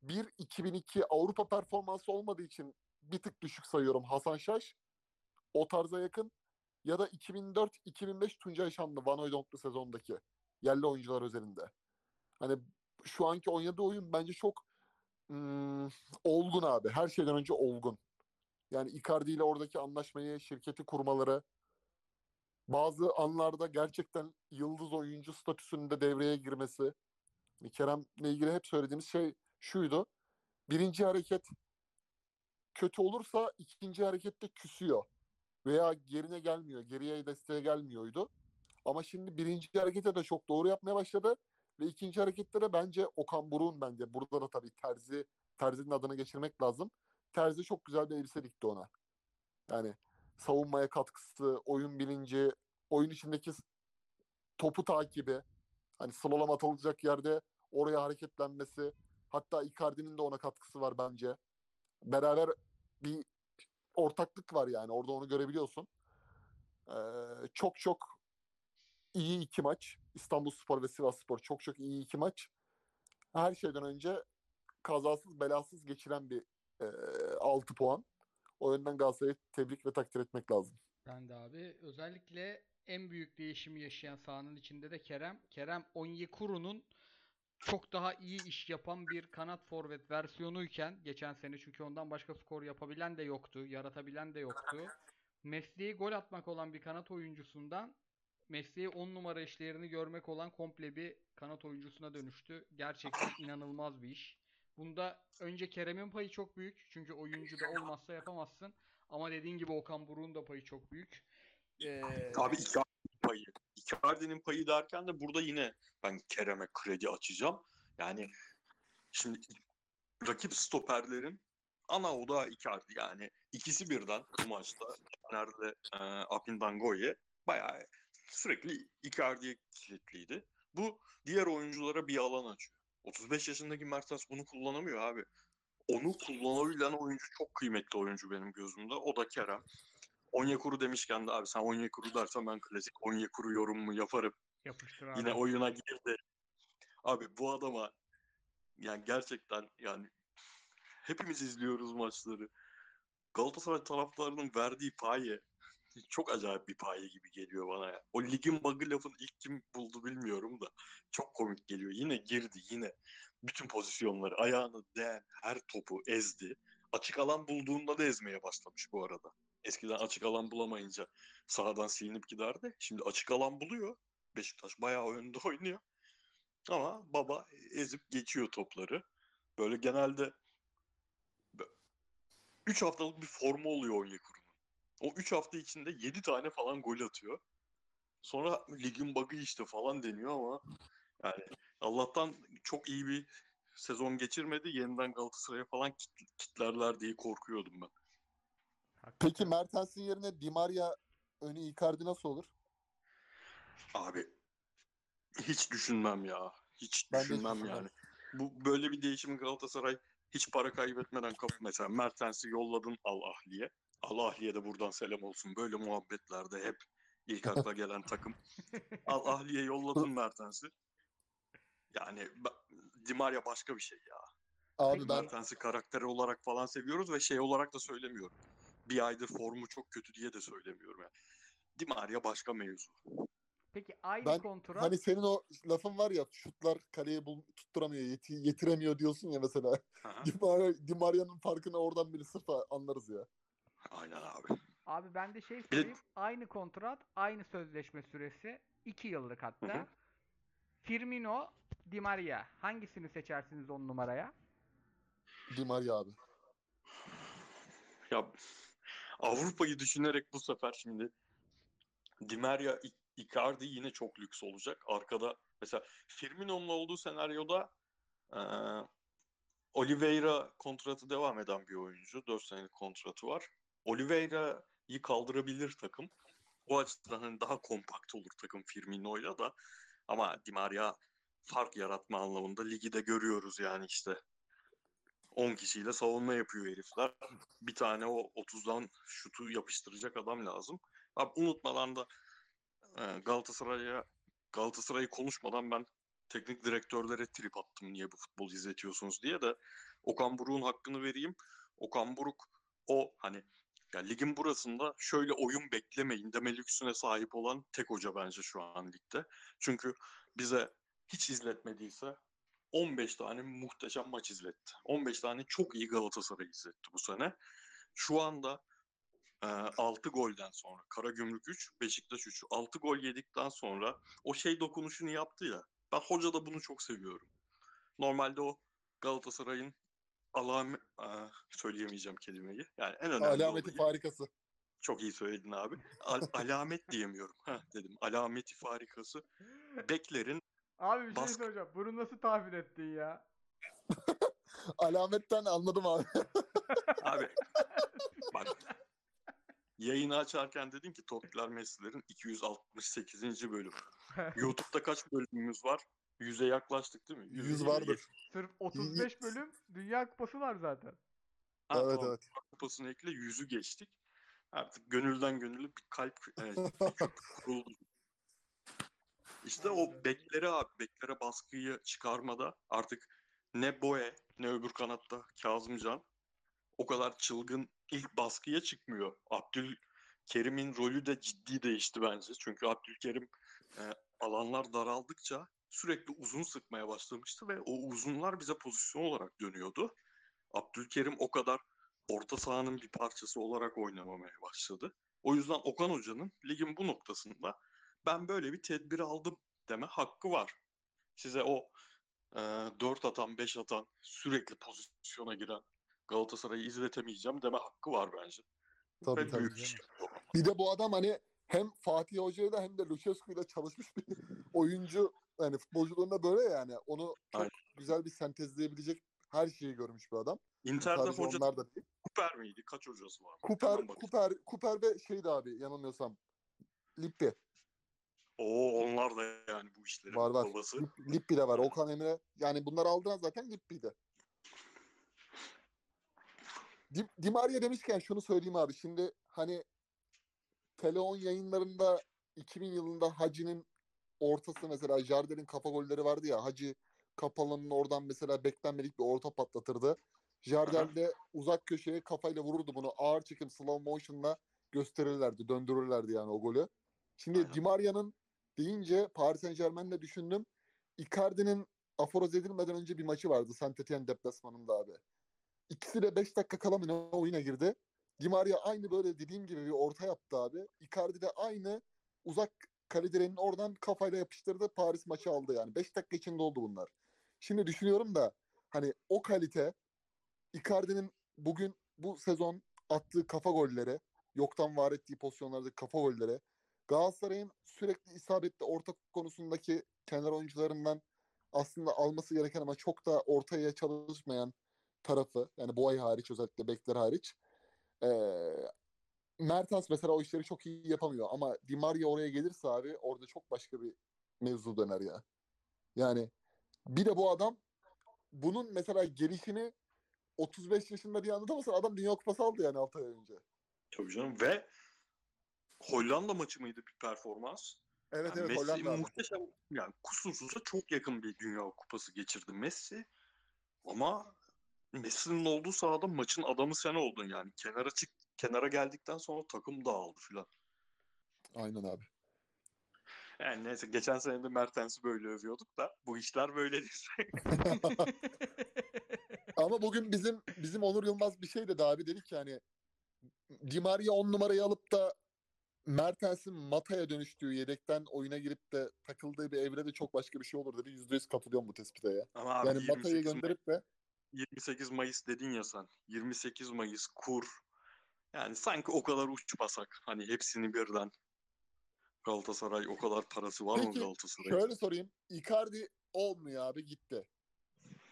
2001-2002 Avrupa performansı olmadığı için bir tık düşük sayıyorum Hasan Şaş. O tarza yakın. Ya da 2004-2005 Tuncay Şanlı Van Hooydonk'lu sezondaki yerli oyuncular özelinde. Hani şu anki oynadığı oyun bence çok hmm, olgun abi. Her şeyden önce olgun. Yani Icardi ile oradaki anlaşmayı, şirketi kurmaları, bazı anlarda gerçekten yıldız oyuncu statüsünde devreye girmesi. Hani Kerem'le ilgili hep söylediğimiz şey şuydu. Birinci hareket kötü olursa ikinci harekette küsüyor. Veya gerine gelmiyor. Geriye desteğe gelmiyordu. Ama şimdi birinci harekete de çok doğru yapmaya başladı. Ve ikinci harekette de bence Okan Buruk'un bence. Burada da tabii Terzi, Terzi'nin adını geçirmek lazım. Terzi çok güzel bir elbise dikti ona. Yani savunmaya katkısı, oyun bilinci, oyun içindeki topu takibi, hani slalom atılacak yerde oraya hareketlenmesi, hatta Icardi'nin de ona katkısı var bence. Beraber bir ortaklık var yani orada onu görebiliyorsun. Ee, çok çok iyi iki maç. İstanbul Spor ve Sivas Spor çok çok iyi iki maç. Her şeyden önce kazasız belasız geçiren bir e, 6 puan. O yönden Galatasaray'ı tebrik ve takdir etmek lazım. Ben de abi özellikle en büyük değişimi yaşayan sahanın içinde de Kerem. Kerem Onyekuru'nun çok daha iyi iş yapan bir kanat forvet versiyonuyken geçen sene çünkü ondan başka skor yapabilen de yoktu, yaratabilen de yoktu. Mesleği gol atmak olan bir kanat oyuncusundan mesleği 10 numara işlerini görmek olan komple bir kanat oyuncusuna dönüştü. Gerçekten inanılmaz bir iş. Bunda önce Kerem'in payı çok büyük. Çünkü oyuncu da olmazsa yapamazsın. Ama dediğin gibi Okan Buruk'un da payı çok büyük. Ee, Abi payı. Icardi'nin payı derken de burada yine ben Kerem'e kredi açacağım. Yani şimdi rakip stoperlerin ana oda Icardi yani ikisi birden bu maçta nerede e, Apindangoye bayağı sürekli Icardi'ye kilitliydi. Bu diğer oyunculara bir alan açıyor. 35 yaşındaki Mertens bunu kullanamıyor abi. Onu kullanabilen oyuncu çok kıymetli oyuncu benim gözümde. O da Kerem. Onyekuru demişken de abi sen Onyekuru dersen ben klasik Onyekuru yorumumu yaparım. yapıştır abi. Yine oyuna girdi. Abi bu adama yani gerçekten yani hepimiz izliyoruz maçları. Galatasaray taraftarının verdiği paye çok acayip bir paye gibi geliyor bana ya. O ligin bug'ı lafını ilk kim buldu bilmiyorum da çok komik geliyor. Yine girdi yine bütün pozisyonları ayağını değen her topu ezdi. Açık alan bulduğunda da ezmeye başlamış bu arada. Eskiden açık alan bulamayınca sahadan silinip giderdi. Şimdi açık alan buluyor. Beşiktaş bayağı önde oynuyor. Ama baba ezip geçiyor topları. Böyle genelde 3 haftalık bir formu oluyor Onyekuru'nun. O 3 hafta içinde 7 tane falan gol atıyor. Sonra ligin bug'ı işte falan deniyor ama yani Allah'tan çok iyi bir sezon geçirmedi. Yeniden Galatasaray'a falan kit- kitlerler diye korkuyordum ben. Peki Mertens'in yerine Di Maria önü Icardi nasıl olur? Abi hiç düşünmem ya. Hiç Ben de hiç düşünmem düşünmem. yani. Bu böyle bir değişimi Galatasaray hiç para kaybetmeden kap mesela Mertens'i yolladın Al Ahli'ye. Al Ahli'ye de buradan selam olsun. Böyle muhabbetlerde hep ilk akla gelen takım. Al Ahli'ye yolladın Mertens'i. Yani Di Maria başka bir şey ya. Abi ben Mertens'i karakter olarak falan seviyoruz ve şey olarak da söylemiyorum. Bir aydır formu çok kötü diye de söylemiyorum yani. Di Maria başka mevzu. Peki aynı Ben kontrat hani senin o lafın var ya şutlar kaleye bul, tutturamıyor, yeti- yetiremiyor diyorsun ya mesela. Di, Maria, Di Maria'nın farkını oradan bile sırf anlarız ya. Aynen abi. Abi ben de şey Bir söyleyeyim. Aynı kontrat, aynı sözleşme süresi. 2 yıllık hatta. Hı hı. Firmino, Di Maria. Hangisini seçersiniz on numaraya? Di Maria abi. Ya Avrupa'yı düşünerek bu sefer şimdi Di Maria, Icardi yine çok lüks olacak. Arkada mesela Firmino'nun olduğu senaryoda eee Oliveira kontratı devam eden bir oyuncu. 4 senelik kontratı var. Oliveira'yı kaldırabilir takım. O açıdan hani daha kompakt olur takım Firmino'yla da. Ama Di Maria fark yaratma anlamında ligi de görüyoruz yani işte. 10 kişiyle savunma yapıyor herifler. Bir tane o 30'dan şutu yapıştıracak adam lazım. Abi unutmadan da e, Galatasaray'a Galatasaray'ı konuşmadan ben teknik direktörlere trip attım niye bu futbol izletiyorsunuz diye de Okan Buruk'un hakkını vereyim. Okan Buruk o hani ya ligin burasında şöyle oyun beklemeyin deme lüksüne sahip olan tek hoca bence şu an ligde. Çünkü bize hiç izletmediyse 15 tane muhteşem maç izletti. 15 tane çok iyi Galatasaray izletti bu sene. Şu anda e, 6 golden sonra Karagümrük 3, Beşiktaş 3. 6 gol yedikten sonra o şey dokunuşunu yaptı ya. Ben hoca da bunu çok seviyorum. Normalde o Galatasaray'ın alame e, söyleyemeyeceğim kelimeyi. Yani en önemli Alameti olayı- farikası. çok iyi söyledin abi. Al- alamet diyemiyorum. Heh, dedim. Alameti farikası. Beklerin Abi bir şey söyleyeceğim. Bunu nasıl tahmin ettin ya? Alametten anladım abi. Abi bak yayını açarken dedim ki Toplar Messi'lerin 268. bölüm. YouTube'da kaç bölümümüz var? Yüze yaklaştık değil mi? Yüz 100 yirmi vardır. Sırf 35 bölüm Dünya Kupası var zaten. Ha, evet tamam. evet. Kupasını ekle yüzü geçtik. Artık gönülden gönüle bir kalp e, kuruldu. İşte o bekleri abi beklere baskıyı çıkarmada artık ne Boye ne öbür kanatta Kazımcan o kadar çılgın ilk baskıya çıkmıyor. Abdülkerim'in rolü de ciddi değişti bence. Çünkü Abdülkerim e, alanlar daraldıkça sürekli uzun sıkmaya başlamıştı ve o uzunlar bize pozisyon olarak dönüyordu. Abdülkerim o kadar orta sahanın bir parçası olarak oynamamaya başladı. O yüzden Okan Hoca'nın ligin bu noktasında ben böyle bir tedbir aldım deme hakkı var. Size o e, 4 atan 5 atan sürekli pozisyona giren Galatasaray'ı izletemeyeceğim deme hakkı var bence. Tabii Ve tabii. büyük bir şey de bu adam hani hem Fatih Hoca'yla hem de Lucescu'yla çalışmış bir oyuncu. Yani futbolculuğunda böyle yani. Onu çok Aynen. güzel bir sentezleyebilecek her şeyi görmüş bir adam. Inter'de Sadece hoca onlar da değil. Kuper miydi? Kaç hocası var? Bakayım. Kuper, Kuper ve şeydi abi yanılmıyorsam. Lippi. Oo onlar da yani bu işlerin Var var. babası. Lip, Lippi de var. Okan Emre. Yani bunları aldıran zaten Lippi'ydi. Di, Di Maria demişken şunu söyleyeyim abi. Şimdi hani Teleon yayınlarında 2000 yılında Hacı'nin ortası mesela Jardel'in kafa golleri vardı ya. Hacı Kapalı'nın oradan mesela beklenmedik bir orta patlatırdı. Jardel de uzak köşeye kafayla vururdu bunu. Ağır çekim slow motion'la gösterirlerdi. Döndürürlerdi yani o golü. Şimdi. Di Maria'nın deyince Paris Saint Germain'de düşündüm. Icardi'nin aforoz edilmeden önce bir maçı vardı Saint Etienne deplasmanında abi. İkisi de 5 dakika kala mı ne oyuna girdi. Di Maria aynı böyle dediğim gibi bir orta yaptı abi. Icardi de aynı uzak kale direğinin oradan kafayla yapıştırdı. Paris maçı aldı yani. 5 dakika içinde oldu bunlar. Şimdi düşünüyorum da hani o kalite Icardi'nin bugün bu sezon attığı kafa golleri, yoktan var ettiği pozisyonlardaki kafa golleri, Galatasaray'ın sürekli isabetli orta konusundaki kenar oyuncularından aslında alması gereken ama çok da ortaya çalışmayan tarafı yani Boy hariç özellikle bekler hariç ee, Mertens mesela o işleri çok iyi yapamıyor ama Di Maria oraya gelirse abi orada çok başka bir mevzu döner ya. Yani bir de bu adam bunun mesela gelişini 35 yaşında diye anlatamazsın. Adam Dünya Kupası aldı yani 6 ay önce. Tabii canım ve Hollanda maçı mıydı bir performans? Evet Yani evet Messi Hollanda muhteşem yani kusursuza çok yakın bir Dünya Kupası geçirdi Messi. Ama Messi'nin olduğu sahada maçın adamı sen oldun yani. Kenara çık kenara geldikten sonra takım dağıldı filan. Aynen abi. Yani neyse geçen sene de Mertens'i böyle övüyorduk da bu işler böyle değil. Ama bugün bizim bizim Onur Yılmaz bir şey dedi abi dedik yani Di Maria 10 numarayı alıp da Mertens'in Mata'ya dönüştüğü yedekten oyuna girip de takıldığı bir evrede çok başka bir şey olur dedi. %100 katılıyorum bu tespite ya. Ama abi Yani Mata'yı 28, gönderip de 28 Mayıs dedin ya sen. 28 Mayıs kur. Yani sanki o kadar uçmasak. Hani hepsini birden. Galatasaray o kadar parası var mı Peki, Galatasaray'ın? şöyle sorayım. Icardi olmuyor abi gitti.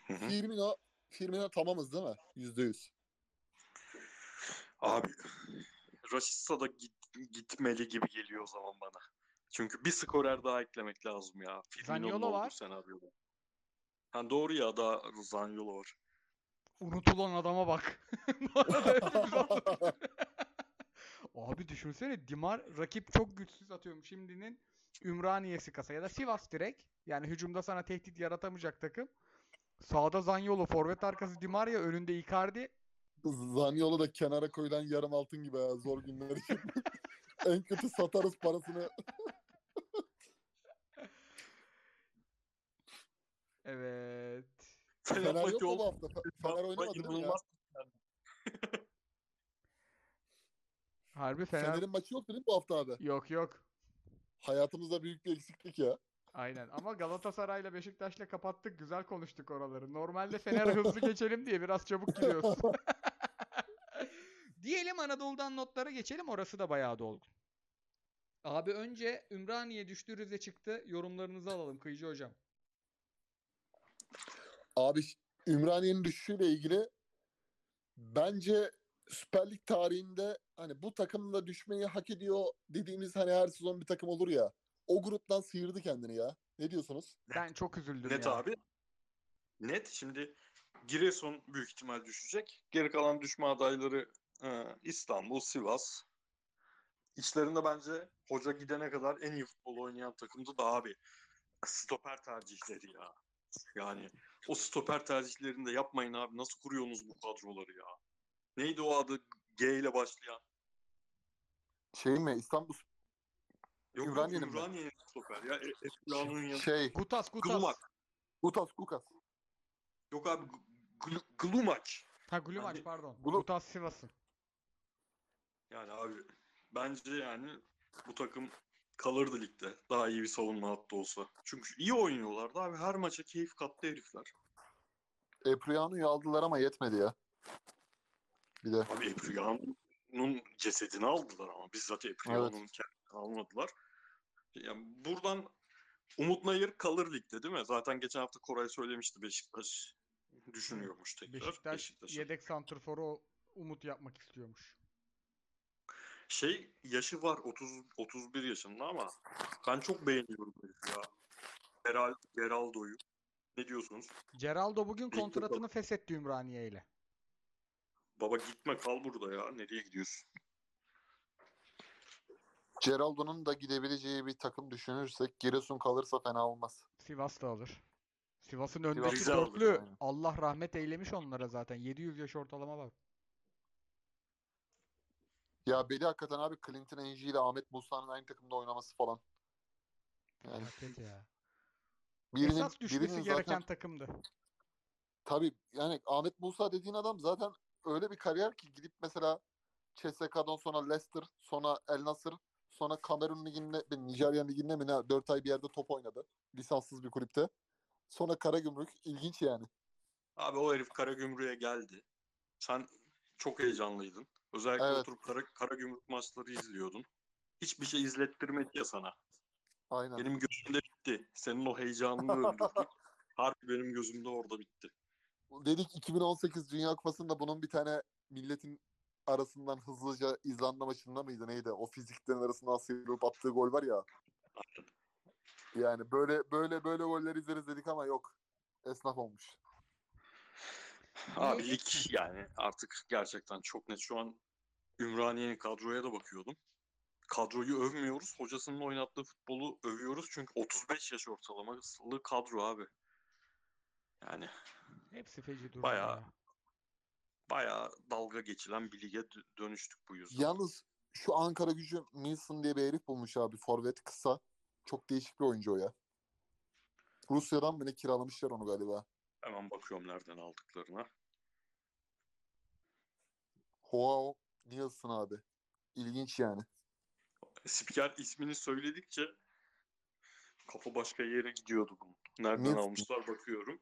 Firmino Firmino tamamız değil mi? %100. Abi Rashica da gitmeli gibi geliyor o zaman bana. Çünkü bir skorer daha eklemek lazım ya. Zaniolo var. senaryoda. Ha, doğru ya da Zaniolo var. Unutulan adama bak. Abi düşünsene Dimar rakip çok güçsüz atıyorum şimdinin Ümraniye'si kasa ya da Sivas direkt. Yani hücumda sana tehdit yaratamayacak takım. Sağda Zaniolo, forvet arkası Di Maria, önünde Icardi. Zaniolo da kenara koyulan yarım altın gibi ya zor günler için. en kötü satarız parasını. Evet. Fener yok mu bu hafta? Fe- Fener oynamadı değil mi ya? İnanılmaz. Harbi Fener Fener'in maçı yok değil mi bu hafta abi? yok yok. Hayatımızda büyük bir eksiklik ya. Aynen ama Galatasaray'la Beşiktaş'la kapattık. Güzel konuştuk oraları. Normalde Fener hızlı geçelim diye biraz çabuk gidiyoruz. Diyelim Anadolu'dan notlara geçelim. Orası da bayağı dolgun. Abi önce Ümraniye düştü Rize çıktı. Yorumlarınızı alalım Kıyıcı hocam. Abi Ümraniye'nin düşüşüyle ilgili bence Süper Lig tarihinde hani bu takımla düşmeyi hak ediyor dediğimiz hani her sezon bir takım olur ya. O gruptan sıyırdı kendini ya. Ne diyorsunuz? Ben çok üzüldüm Net ya. abi. Net. Şimdi Giresun büyük ihtimal düşecek. Geri kalan düşme adayları e, İstanbul, Sivas. İçlerinde bence hoca gidene kadar en iyi futbol oynayan takımdı da abi. Stoper tercihleri ya. Yani o stoper tercihlerini de yapmayın abi. Nasıl kuruyorsunuz bu kadroları ya? Neydi o adı G ile başlayan? Şey mi İstanbul Yok Ümraniye'nin Ümraniye'nin stoper ya. E, Efla'nın yanı. şey Gutas Gutas. Glumak. Kutas Kukas. Yok abi Gl- Glumaç. Ha Glumaç Hani- pardon. Glu- Gutas Sivas'ın. Yani abi bence yani bu takım kalırdı ligde. Daha iyi bir savunma hattı olsa. Çünkü iyi oynuyorlardı abi. Her maça keyif kattı herifler. Epriano'yu aldılar ama yetmedi ya. Bir de Abi Epriano'nun cesedini aldılar ama bizzat Epriano'nun kendini almadılar. Yani buradan Umut Nayır kalır ligde değil mi? Zaten geçen hafta Koray söylemişti Beşiktaş düşünüyormuş tekrar. Beşiktaş Beşiktaş'ı. yedek santrforu Umut yapmak istiyormuş. Şey yaşı var 30 31 yaşında ama ben çok beğeniyorum ya. Geral, Geraldo'yu. Ne diyorsunuz? Geraldo bugün kontratını feshetti Ümraniye ile. Baba gitme kal burada ya. Nereye gidiyorsun? Geraldo'nun da gidebileceği bir takım düşünürsek Giresun kalırsa fena olmaz. Sivas da alır. Sivas'ın öndeki dörtlü aynen. Allah rahmet eylemiş onlara zaten. 700 yaş ortalama var. Ya beni hakikaten abi Clinton Enji ile Ahmet Musa'nın aynı takımda oynaması falan. Yani Felaket ya. birinin, Esas düşmesi birinin gereken zaten takımdı. tabii yani Ahmet Musa dediğin adam zaten öyle bir kariyer ki gidip mesela CSK'dan sonra Leicester, sonra El Nasır, sonra Kamerun Ligi'nde, Nijerya Ligi'nde mi ne 4 ay bir yerde top oynadı. Lisanssız bir kulüpte. Sonra Karagümrük ilginç yani. Abi o herif Karagümrük'e geldi. Sen çok heyecanlıydın. Özellikle Evet. oturup Kara, Karagümrük maçları izliyordun. Hiçbir şey izlettirmedi ya sana. Aynen. Benim gözümde bitti. Senin o heyecanını öldürdü. Harbi benim gözümde orada bitti. Dedik 2018 Dünya Kupası'nda bunun bir tane milletin arasından hızlıca İzlanda maçında mıydı neydi? O fiziklerin arasından sıyrılıp attığı gol var ya. Yani böyle böyle böyle goller izleriz dedik ama yok. Esnaf olmuş. Abi lig yani artık gerçekten çok net. Şu an Ümraniye'nin kadroya da bakıyordum. Kadroyu övmüyoruz. Hocasının oynattığı futbolu övüyoruz. Çünkü 35 yaş ortalaması kadro abi. Yani Hepsi feci durumda Bayağı ya. bayağı dalga geçilen bir lige dö- dönüştük bu yüzden. Yalnız şu Ankara gücü Milson diye bir herif bulmuş abi. Forvet kısa. Çok değişik bir oyuncu o ya. Rusya'dan bile kiralamışlar onu galiba. Hemen bakıyorum nereden aldıklarına. Joao Nielsen abi. İlginç yani. Spiker ismini söyledikçe kafa başka yere gidiyordu bunun. Nereden Nizhny. almışlar bakıyorum.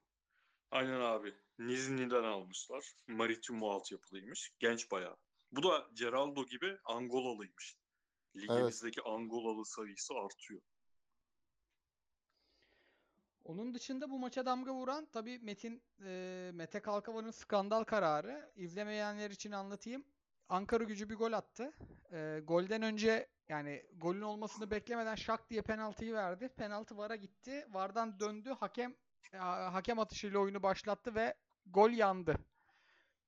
Aynen abi. Nizhny'den almışlar. Maritimo altyapılıymış. Genç bayağı. Bu da Geraldo gibi Angolalıymış. Ligimizdeki Angolalı sayısı artıyor. Onun dışında bu maça damga vuran tabii Metin e, Mete Kalkavan'ın skandal kararı. İzlemeyenler için anlatayım. Ankara gücü bir gol attı. E, golden önce yani golün olmasını beklemeden şak diye penaltıyı verdi. Penaltı VAR'a gitti. VAR'dan döndü. Hakem e, hakem atışıyla oyunu başlattı ve gol yandı.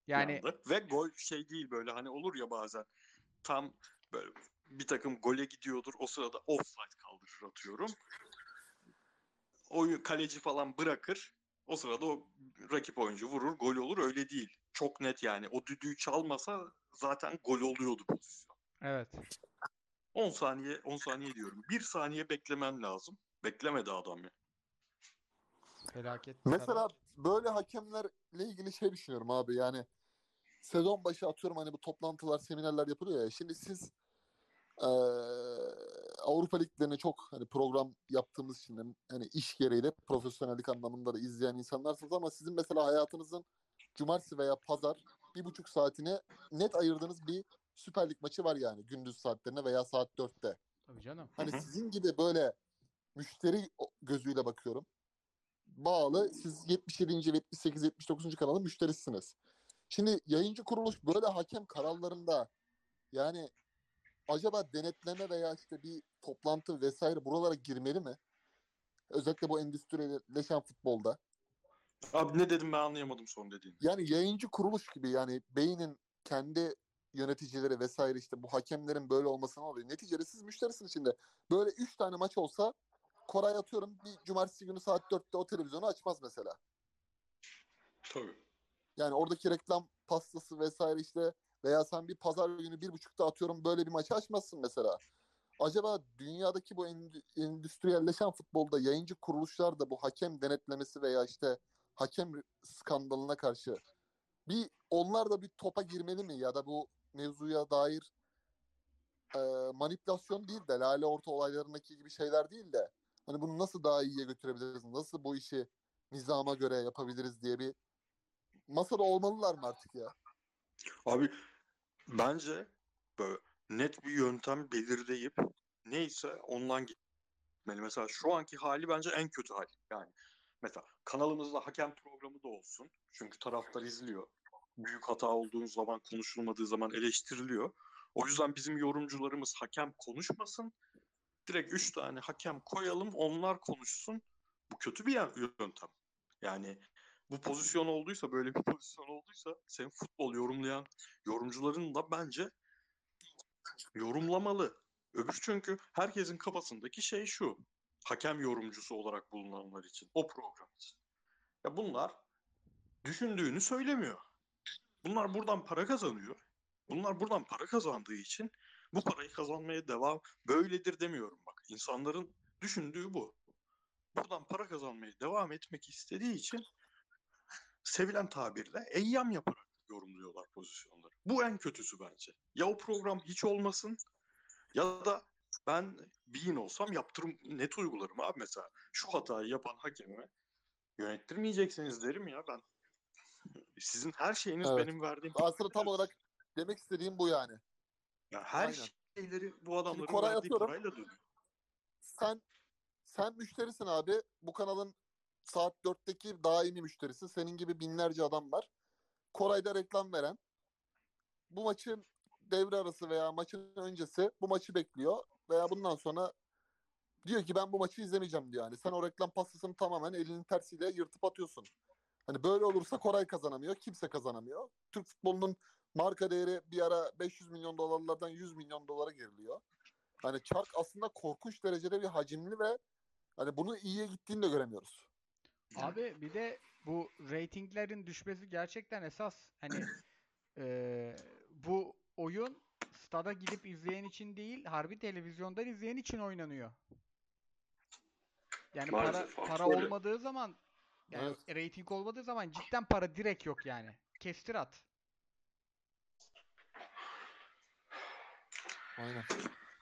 Yani Yandı. Ve gol şey değil böyle hani olur ya bazen tam böyle bir takım gole gidiyordur. O sırada offside kaldırır atıyorum. Oyun kaleci falan bırakır. O sırada o rakip oyuncu vurur, gol olur. Öyle değil. Çok net yani. O düdüğü çalmasa zaten gol oluyordu pozisyon. evet. 10 saniye, 10 saniye diyorum. 1 saniye beklemen lazım. Beklemedi adam ya. Felaket. Mesela böyle hakemlerle ilgili şey düşünüyorum abi yani sezon başı atıyorum hani bu toplantılar, seminerler yapılıyor ya. Şimdi siz eee, Avrupa liglerine çok hani program yaptığımız için de hani iş gereği de profesyonellik anlamında da izleyen insanlarsınız ama sizin mesela hayatınızın cumartesi veya pazar bir buçuk saatine net ayırdığınız bir Süper Lig maçı var yani gündüz saatlerine veya saat dörtte. Tabii canım. Hani Hı hı. sizin gibi böyle müşteri gözüyle bakıyorum. Bağlı siz 77. 78. 79. kanalın müşterisiniz. Şimdi yayıncı kuruluş böyle hakem kararlarında yani acaba denetleme veya işte bir toplantı vesaire buralara girmeli mi? Özellikle bu endüstrileşen futbolda. Abi ne dedim ben anlayamadım son dediğini. Yani yayıncı kuruluş gibi yani beynin kendi yöneticileri vesaire işte bu hakemlerin böyle olmasına oluyor. Neticede siz müşterisiniz şimdi. Böyle 3 tane maç olsa Koray atıyorum bir cumartesi günü saat 4'te o televizyonu açmaz mesela. Tabii. Yani oradaki reklam pastası vesaire işte veya sen bir pazar günü bir buçukta atıyorum böyle bir maçı açmazsın mesela. Acaba dünyadaki bu endü- endüstriyelleşen futbolda yayıncı kuruluşlar da bu hakem denetlemesi veya işte hakem skandalına karşı bir onlar da bir topa girmeli mi ya da bu mevzuya dair e, manipülasyon değil de Lale Orta olaylarındaki gibi şeyler değil de hani bunu nasıl daha iyiye götürebiliriz? Nasıl bu işi nizama göre yapabiliriz diye bir masada olmalılar mı artık ya? Abi bence böyle net bir yöntem belirleyip neyse ondan gitmeli. Mesela şu anki hali bence en kötü hal. Yani mesela kanalımızda hakem programı da olsun. Çünkü taraftar izliyor. Büyük hata olduğu zaman konuşulmadığı zaman eleştiriliyor. O yüzden bizim yorumcularımız hakem konuşmasın. Direkt 3 tane hakem koyalım onlar konuşsun. Bu kötü bir yöntem. Yani bu pozisyon olduysa böyle bir pozisyon olduysa senin futbol yorumlayan yorumcuların da bence yorumlamalı. Öbür çünkü herkesin kafasındaki şey şu. Hakem yorumcusu olarak bulunanlar için. O program için. Ya bunlar düşündüğünü söylemiyor. Bunlar buradan para kazanıyor. Bunlar buradan para kazandığı için bu parayı kazanmaya devam böyledir demiyorum bak. İnsanların düşündüğü bu. Buradan para kazanmaya devam etmek istediği için sevilen tabirle eyyam yaparak yorumluyorlar pozisyonları. Bu en kötüsü bence. Ya o program hiç olmasın ya da ben beyin olsam yaptırım net uygularım abi mesela. Şu hatayı yapan hakeme yönettirmeyeceksiniz derim ya ben. Sizin her şeyiniz Evet. benim verdiğim Aslında tam olarak demek istediğim bu yani. ya her Aynen. şeyleri bu adamların Koray verdiği atıyorum. parayla dönüyor. Sen sen müşterisin abi. Bu kanalın saat 4'teki daimi müşterisi. Senin gibi binlerce adam var. Koray'da reklam veren. Bu maçın devre arası veya maçın öncesi bu maçı bekliyor. Veya bundan sonra diyor ki ben bu maçı izlemeyeceğim diyor. Yani sen o reklam pastasını tamamen elinin tersiyle yırtıp atıyorsun. Hani böyle olursa Koray kazanamıyor. Kimse kazanamıyor. Türk futbolunun marka değeri bir ara 500 milyon dolarlardan 100 milyon dolara geriliyor. Hani çark aslında korkunç derecede bir hacimli ve hani bunu iyiye gittiğini de göremiyoruz. Abi bir de bu reytinglerin düşmesi gerçekten esas hani eee, bu oyun stada gidip izleyen için değil, harbi televizyondan izleyen için oynanıyor. Yani para Maalesef, para haklı öyle. olmadığı zaman yani Evet. reyting olmadığı zaman cidden para direkt yok yani. Kestir at. Aynen.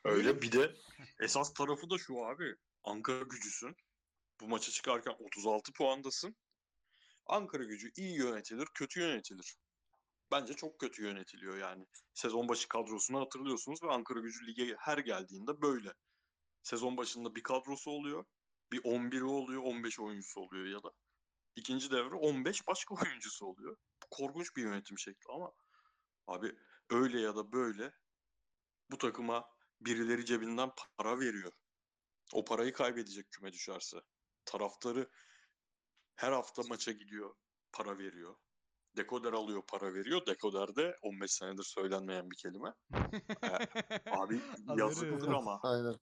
Öyle bir de esas tarafı da şu abi. Ankara gücüsün. Bu maça çıkarken 36 puandasın. Ankara gücü iyi yönetilir, kötü yönetilir. Bence çok kötü yönetiliyor yani. Sezon başı kadrosunu hatırlıyorsunuz ve Ankara gücü lige her geldiğinde böyle. Sezon başında bir kadrosu oluyor. Bir 11'i oluyor, 15 oyuncusu oluyor ya da. İkinci devre 15 başka oyuncusu oluyor. Korkunç bir yönetim şekli ama abi öyle ya da böyle bu takıma birileri cebinden para veriyor. O parayı kaybedecek küme düşerse. Taraftarı her hafta maça gidiyor, para veriyor. Dekoder alıyor, para veriyor. Dekoder de 15 senedir söylenmeyen bir kelime. Abi yazıktır ama. Aynen.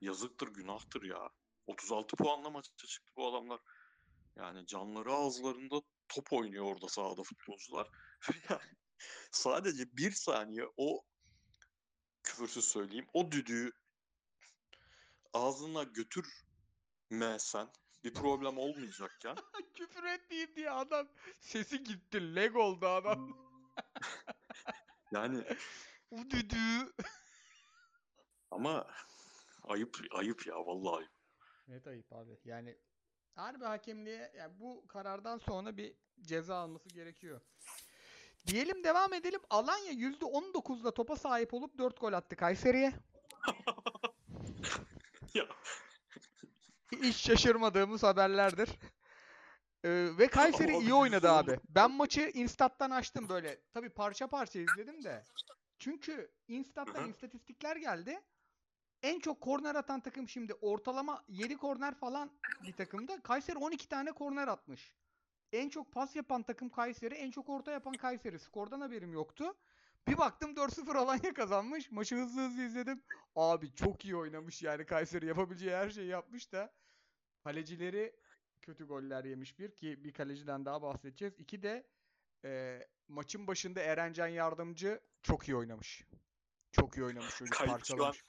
Yazıktır, günahtır ya. 36 puanla maça çıktı bu adamlar. Yani canları ağızlarında top oynuyor orada sahada futbolcular. Yani Sadece bir saniye o küfürsüz söyleyeyim. O düdüğü ağzına götürmesen bir problem olmayacakken Küfür etmeyeyim diye adam sesi gitti. Leg oldu adam. yani Bu düdüğü. ama ayıp ayıp ya vallahi ayıp. Net ayıp abi. Yani harbi hakemliğe yani bu karardan sonra bir ceza alması gerekiyor. Diyelim devam edelim. Alanya %19'da topa sahip olup 4 gol attı Kayseri'ye. Ya Hiç şaşırmadığımız haberlerdir. Ee, ve Kayseri iyi oynadı abi. %19. Ben maçı Instat'tan açtım böyle. Tabii parça parça izledim de. Çünkü Instat'tan istatistikler geldi. En çok korner atan takım şimdi ortalama 7 korner falan bir takımda. Kayseri 12 tane korner atmış. En çok pas yapan takım Kayseri, en çok orta yapan Kayseri. Skordan haberim yoktu. Bir baktım 4-0 Alanya kazanmış. Maçı hızlı hızlı izledim. Abi çok iyi oynamış yani Kayseri yapabileceği her şeyi yapmış da kalecileri kötü goller yemiş bir ki bir kaleciden daha bahsedeceğiz. İki de e, maçın başında Erencan Yardımcı çok iyi oynamış. Çok iyi oynamış çocuk Kay- şu an parçalamış.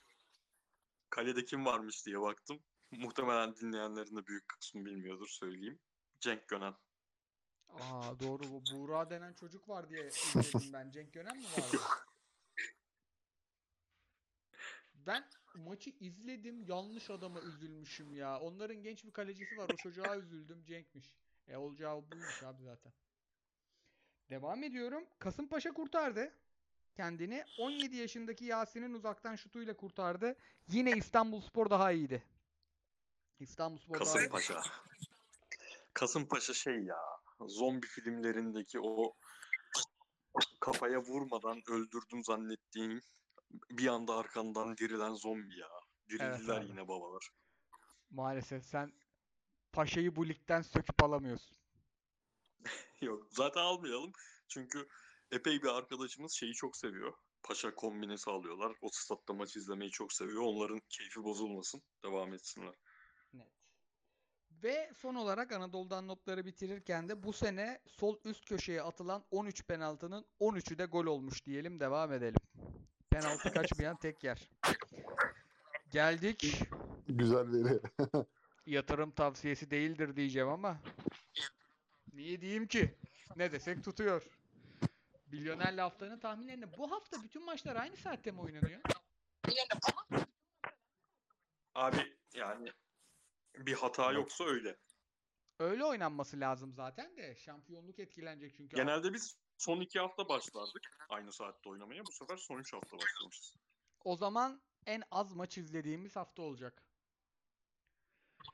kalede kim varmış diye baktım. Muhtemelen dinleyenlerin de büyük kısmı bilmiyordur söyleyeyim. Cenk Gönen. Aa doğru bu Buğra denen çocuk var diye izledim ben. Cenk Gönen mi vardı? Ben maçı izledim. Yanlış adama üzülmüşüm ya. Onların genç bir kalecisi var. O çocuğa üzüldüm. Cenk'miş. E olacağı buymuş abi zaten. Devam ediyorum. Kasımpaşa kurtardı kendini. 17 yaşındaki Yasin'in uzaktan şutuyla kurtardı. Yine İstanbulspor daha iyiydi. İstanbulspor daha iyiydi. Kasımpaşa. Kasımpaşa şey ya. Zombi filmlerindeki o kafaya vurmadan öldürdüm zannettiğin bir anda arkandan dirilen zombi ya. Dirildiler abi. yine babalar. Maalesef sen Paşa'yı bu ligden söküp alamıyorsun. Yok zaten almayalım. Çünkü epey bir arkadaşımız şeyi çok seviyor. Paşa kombinesi alıyorlar. O statta maç izlemeyi çok seviyor. Onların keyfi bozulmasın. Devam etsinler. Net. Ve son olarak Anadolu'dan notları bitirirken de bu sene sol üst köşeye atılan 13 penaltının 13'ü de gol olmuş diyelim devam edelim. Penaltı kaçmayan tek yer. Geldik. Güzel veri. Yatırım tavsiyesi değildir diyeceğim ama niye diyeyim ki? Ne desek tutuyor. Milyonerli haftanın tahminlerini. Bu hafta bütün maçlar aynı saatte mi oynanıyor? Abi yani bir hata yoksa öyle. Öyle oynanması lazım zaten de. Şampiyonluk etkilenecek çünkü. Genelde biz son iki hafta başlardık aynı saatte oynamaya. Bu sefer son üç hafta başlamışız. O zaman en az maç izlediğimiz hafta olacak.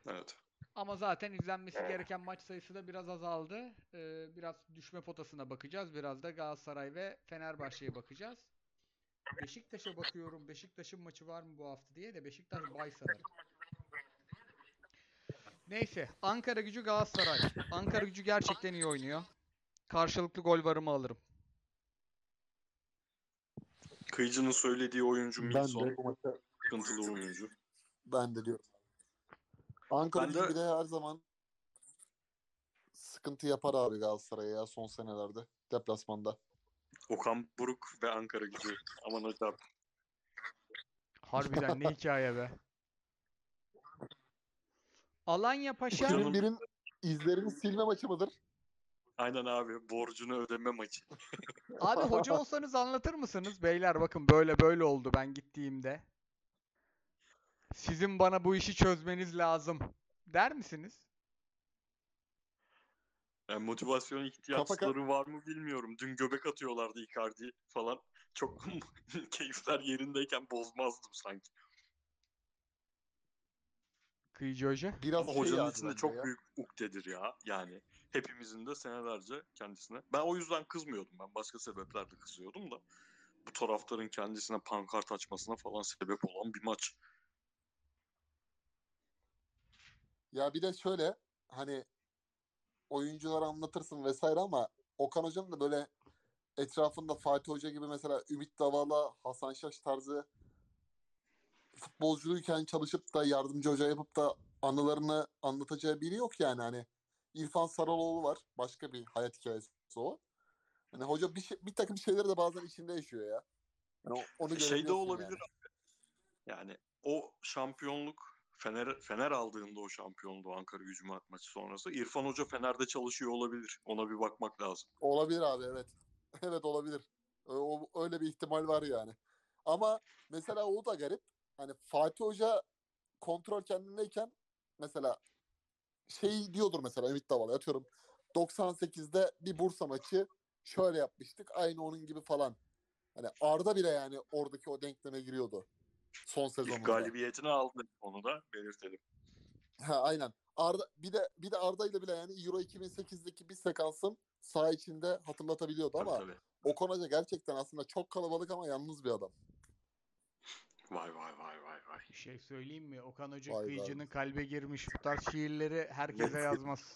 Evet. Ama zaten izlenmesi gereken maç sayısı da biraz azaldı. Ee, biraz düşme potasına bakacağız. Biraz da Galatasaray ve Fenerbahçe'ye bakacağız. Beşiktaş'a bakıyorum. Beşiktaş'ın maçı var mı bu hafta diye de Beşiktaş bay sanırım. Neyse. Ankara gücü Galatasaray. Ankara gücü gerçekten iyi oynuyor. Karşılıklı gol varımı alırım. Kıyıcı'nın söylediği oyuncu ben Milson. de Sıkıntılı oyuncu. ben de diyorum. Ankara Ben de- gücü bir de her zaman sıkıntı yapar abi Galatasaray'a ya son senelerde deplasmanda. Okan Buruk ve Ankara gücü. Aman hocam. Harbiden ne hikaye be. Alanya Paşa. Hocam- Birin birin izlerini silme maçı mıdır? Aynen abi. Borcunu ödeme maçı. Abi hoca olsanız anlatır mısınız? Beyler bakın böyle böyle oldu ben gittiğimde. Sizin bana bu işi çözmeniz lazım. Der misiniz? Yani motivasyon ihtiyaçları var mı bilmiyorum. Dün göbek atıyorlardı Icardi falan. Çok keyifler yerindeyken bozmazdım sanki. Kıyıcı hoca. Biraz Ama şey hocanın içinde çok ya. büyük ukdedir ya. Yani hepimizin de senelerce kendisine. Ben o yüzden kızmıyordum. Ben başka sebeplerle kızıyordum da. Bu taraftarın kendisine pankart açmasına falan sebep olan bir maç. Ya bir de şöyle hani oyunculara anlatırsın vesaire ama Okan Hoca'nın da böyle etrafında Fatih Hoca gibi mesela Ümit Davala, Hasan Şaş tarzı futbolcuyken çalışıp da yardımcı hoca yapıp da anılarını anlatacağı biri yok yani hani İrfan Saraloğlu var. Başka bir hayat hikayesi o. Hani hoca bir, şey, bir takım şeyleri de bazen içinde yaşıyor ya. Yani onu şey de olabilir yani. abi. Yani o şampiyonluk Fener, Fener aldığında o şampiyonluğu Ankara gücü ma- maçı sonrası. İrfan Hoca Fener'de çalışıyor olabilir. Ona bir bakmak lazım. Olabilir abi evet. Evet olabilir. O, öyle bir ihtimal var yani. Ama mesela o da garip. Hani Fatih Hoca kontrol kendindeyken mesela şey diyordur mesela Ümit Davala atıyorum 98'de bir Bursa maçı şöyle yapmıştık aynı onun gibi falan. Hani Arda bile yani oradaki o denkleme giriyordu. Son İlk sezonunda. galibiyetini aldı. Onu da belirtelim. Ha aynen. Arda bir de bir de Arda ile bile yani Euro 2008'deki bir sekansın sağ içinde hatırlatabiliyordu Tabii, ama tabii. Okan Hoca gerçekten aslında çok kalabalık ama yalnız bir adam. Vay vay vay. Bir şey söyleyeyim mi? Okan Hoca Vay kıyıcının kalbe girmiş. Bu tarz şiirleri herkese yazmaz.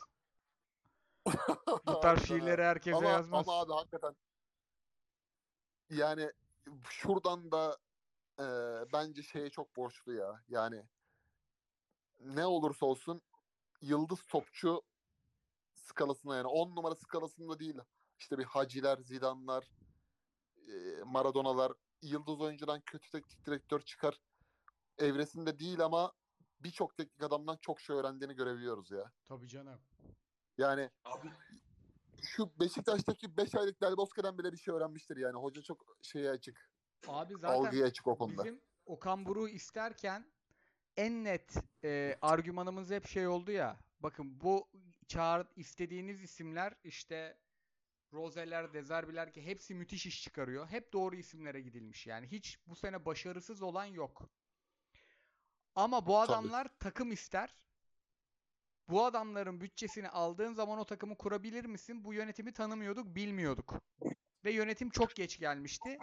Bu tarz şiirleri herkese ama, yazmaz. ama abi hakikaten yani şuradan da e, bence şeye çok borçlu ya. Yani ne olursa olsun yıldız topçu skalasına yani 10 numara skalasında değil. İşte bir Haciler, Zidane'lar, e, Maradona'lar yıldız oyuncudan kötü teknik direktör çıkar evresinde değil ama birçok teknik adamdan çok şey öğrendiğini görebiliyoruz ya. Tabii canım. Yani Abi şu Beşiktaş'taki 5 aylık Del Bosque'den bile bir şey öğrenmiştir yani. Hoca çok şeye açık. Abi zaten Algıya açık o konuda. bizim Okan Buruk'u isterken en net e, argümanımız hep şey oldu ya. Bakın bu çağır istediğiniz isimler işte Rozeler, Dezerbiler ki hepsi müthiş iş çıkarıyor. Hep doğru isimlere gidilmiş. Yani hiç bu sene başarısız olan yok. Ama bu adamlar takım ister. Bu adamların bütçesini aldığın zaman o takımı kurabilir misin? Bu yönetimi tanımıyorduk, bilmiyorduk. Ve yönetim çok geç gelmişti.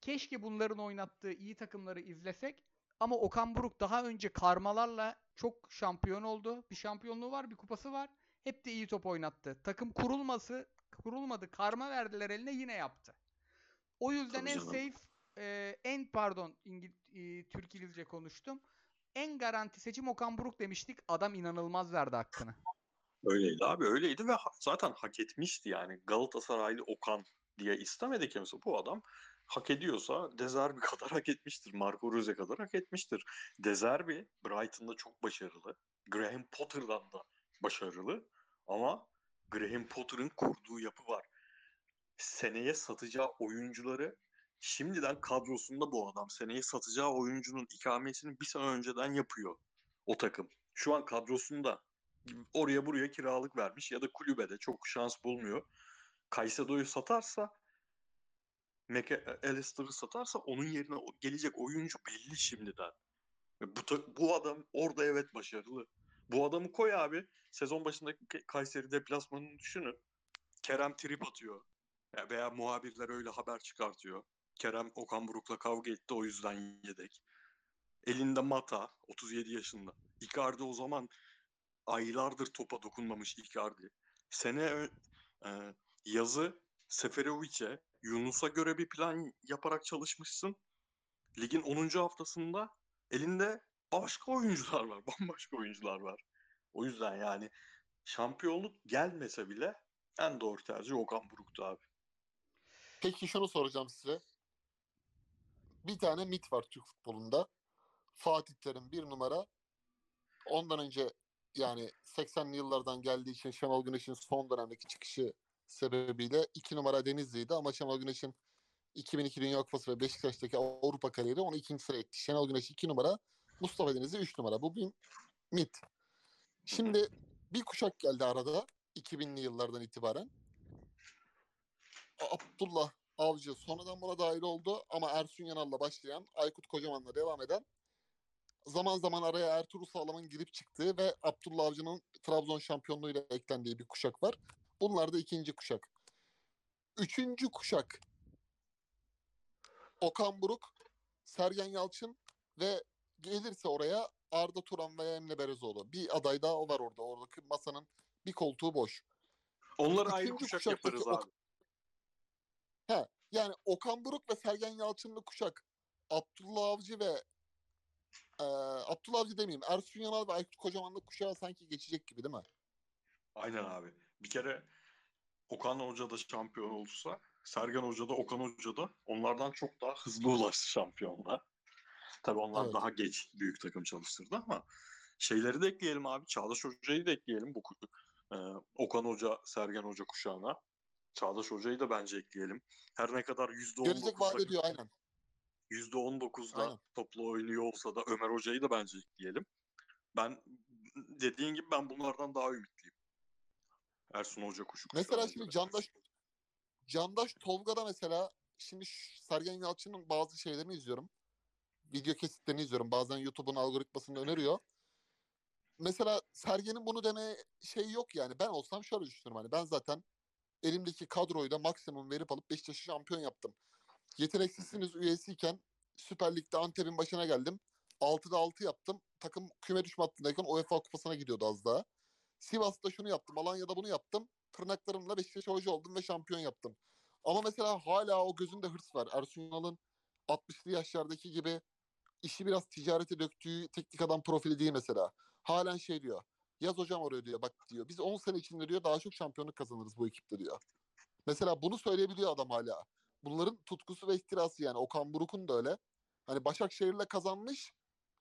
Keşke bunların oynattığı iyi takımları izlesek. Ama Okan Buruk daha önce karmalarla çok şampiyon oldu. Bir şampiyonluğu var, bir kupası var. Hep de iyi top oynattı. Takım kurulması, kurulmadı. Karma verdiler eline yine yaptı. O yüzden Tabii en canım. safe, e, en pardon İngil, e, Türk İngilizce konuştum. En garanti seçim Okan Buruk demiştik. Adam inanılmaz verdi hakkını. Öyleydi abi öyleydi ve ha- zaten hak etmişti yani. Galatasaraylı Okan diye istemedi kimse. Bu adam hak ediyorsa Dezerbi kadar hak etmiştir. Marco Rose kadar hak etmiştir. Dezerbi Brighton'da çok başarılı. Graham Potter'dan da başarılı. Ama Graham Potter'ın kurduğu yapı var. Seneye satacağı oyuncuları şimdiden kadrosunda bu adam. Seneye satacağı oyuncunun ikamesini bir sene önceden yapıyor o takım. Şu an kadrosunda oraya buraya kiralık vermiş ya da kulübede çok şans bulmuyor. Caicedo'yu satarsa Meke Alistair'ı satarsa onun yerine gelecek oyuncu belli şimdiden. Bu, bu adam orada evet başarılı. Bu adamı koy abi. Sezon başındaki Kayseri deplasmanını düşünün. Kerem trip atıyor. Ya veya muhabirler öyle haber çıkartıyor. Kerem Okan Buruk'la kavga etti o yüzden yedek. Elinde Mata 37 yaşında. Icardi o zaman aylardır topa dokunmamış Icardi. Sene e, yazı Seferovic'e, Yunus'a göre bir plan yaparak çalışmışsın. Ligin 10. haftasında elinde başka oyuncular var. Bambaşka oyuncular var. O yüzden yani şampiyonluk gelmese bile en doğru tercih Okan Buruk'tu abi. Peki şunu soracağım size. Bir tane mit var Türk futbolunda. Fatih Terim bir numara. Ondan önce yani 80'li yıllardan geldiği için Şenol Güneş'in son dönemdeki çıkışı sebebiyle iki numara Denizli'ydi ama Şenol Güneş'in 2002 Dünya Kupası ve Beşiktaş'taki Avrupa kariyeri onu ikinci sıraya etti. Şenol Güneş iki numara, Mustafa Denizli üç numara. Bu bir mit. Şimdi bir kuşak geldi arada 2000'li yıllardan itibaren. Abdullah Avcı sonradan buna dahil oldu ama Ersun Yanal'la başlayan, Aykut Kocaman'la devam eden zaman zaman araya Ertuğrul Sağlam'ın girip çıktığı ve Abdullah Avcı'nın Trabzon şampiyonluğuyla eklendiği bir kuşak var. Bunlar da ikinci kuşak. Üçüncü kuşak Okan Buruk, Sergen Yalçın ve gelirse oraya Arda Turan veya Emre Berezoğlu. Bir aday daha var orada. Oradaki masanın bir koltuğu boş. Onları ayrı kuşak yaparız abi. He, yani Okan Buruk ve Sergen Yalçınlı kuşak Abdullah Avcı ve e, Abdullah Avcı demeyeyim. Ersun Yanal ve Aykut Kocaman'la kuşağı sanki geçecek gibi değil mi? Aynen abi. Bir kere Okan Hoca da şampiyon olursa Sergen Hoca da Okan Hoca da onlardan çok daha hızlı ulaştı şampiyonluğa. Tabii onlar Evet. daha geç büyük takım çalıştırdı ama şeyleri de ekleyelim abi. Çağdaş Hoca'yı da ekleyelim bu e, Okan Hoca, Sergen Hoca kuşağına. Çağdaş Hoca'yı da bence ekleyelim. Her ne kadar Gelecek vaat %19'da ediyor aynen. %19'da Aynen. toplu oynuyor olsa da Ömer Hoca'yı da bence ekleyelim. Ben dediğin gibi ben bunlardan daha ümitliyim. Ersun Hoca kuşu Mesela şimdi. Candaş Candaş Tolga'da mesela şimdi Sergen Yalçın'ın bazı şeylerini izliyorum. Video kesitlerini izliyorum. Bazen YouTube'un algoritmasını öneriyor. Mesela Sergen'in bunu demeye şey yok yani. Ben olsam şöyle düşünürüm hani ben zaten elimdeki kadroyu da maksimum verip alıp Beşiktaş'ı şampiyon yaptım. Yeteneksizsiniz üyesiyken Süper Lig'de Antep'in başına geldim. 6'da 6 yaptım. Takım küme düşme hattındayken UEFA kupasına gidiyordu az daha. Sivas'ta şunu yaptım. Alanya'da bunu yaptım. Tırnaklarımla Beşiktaş hoca oldum ve şampiyon yaptım. Ama mesela hala o gözünde hırs var. Ersun Yanal'ın 60'lı yaşlardaki gibi işi biraz ticarete döktüğü teknik adam profili değil mesela. Halen şey diyor. Yaz hocam oraya diyor. Bak diyor. Biz 10 sene içinde diyor daha çok şampiyonluk kazanırız bu ekiple diyor. Mesela bunu söyleyebiliyor adam hala. Bunların tutkusu ve ihtirası yani. Okan Buruk'un da öyle. Hani Başakşehir'le kazanmış.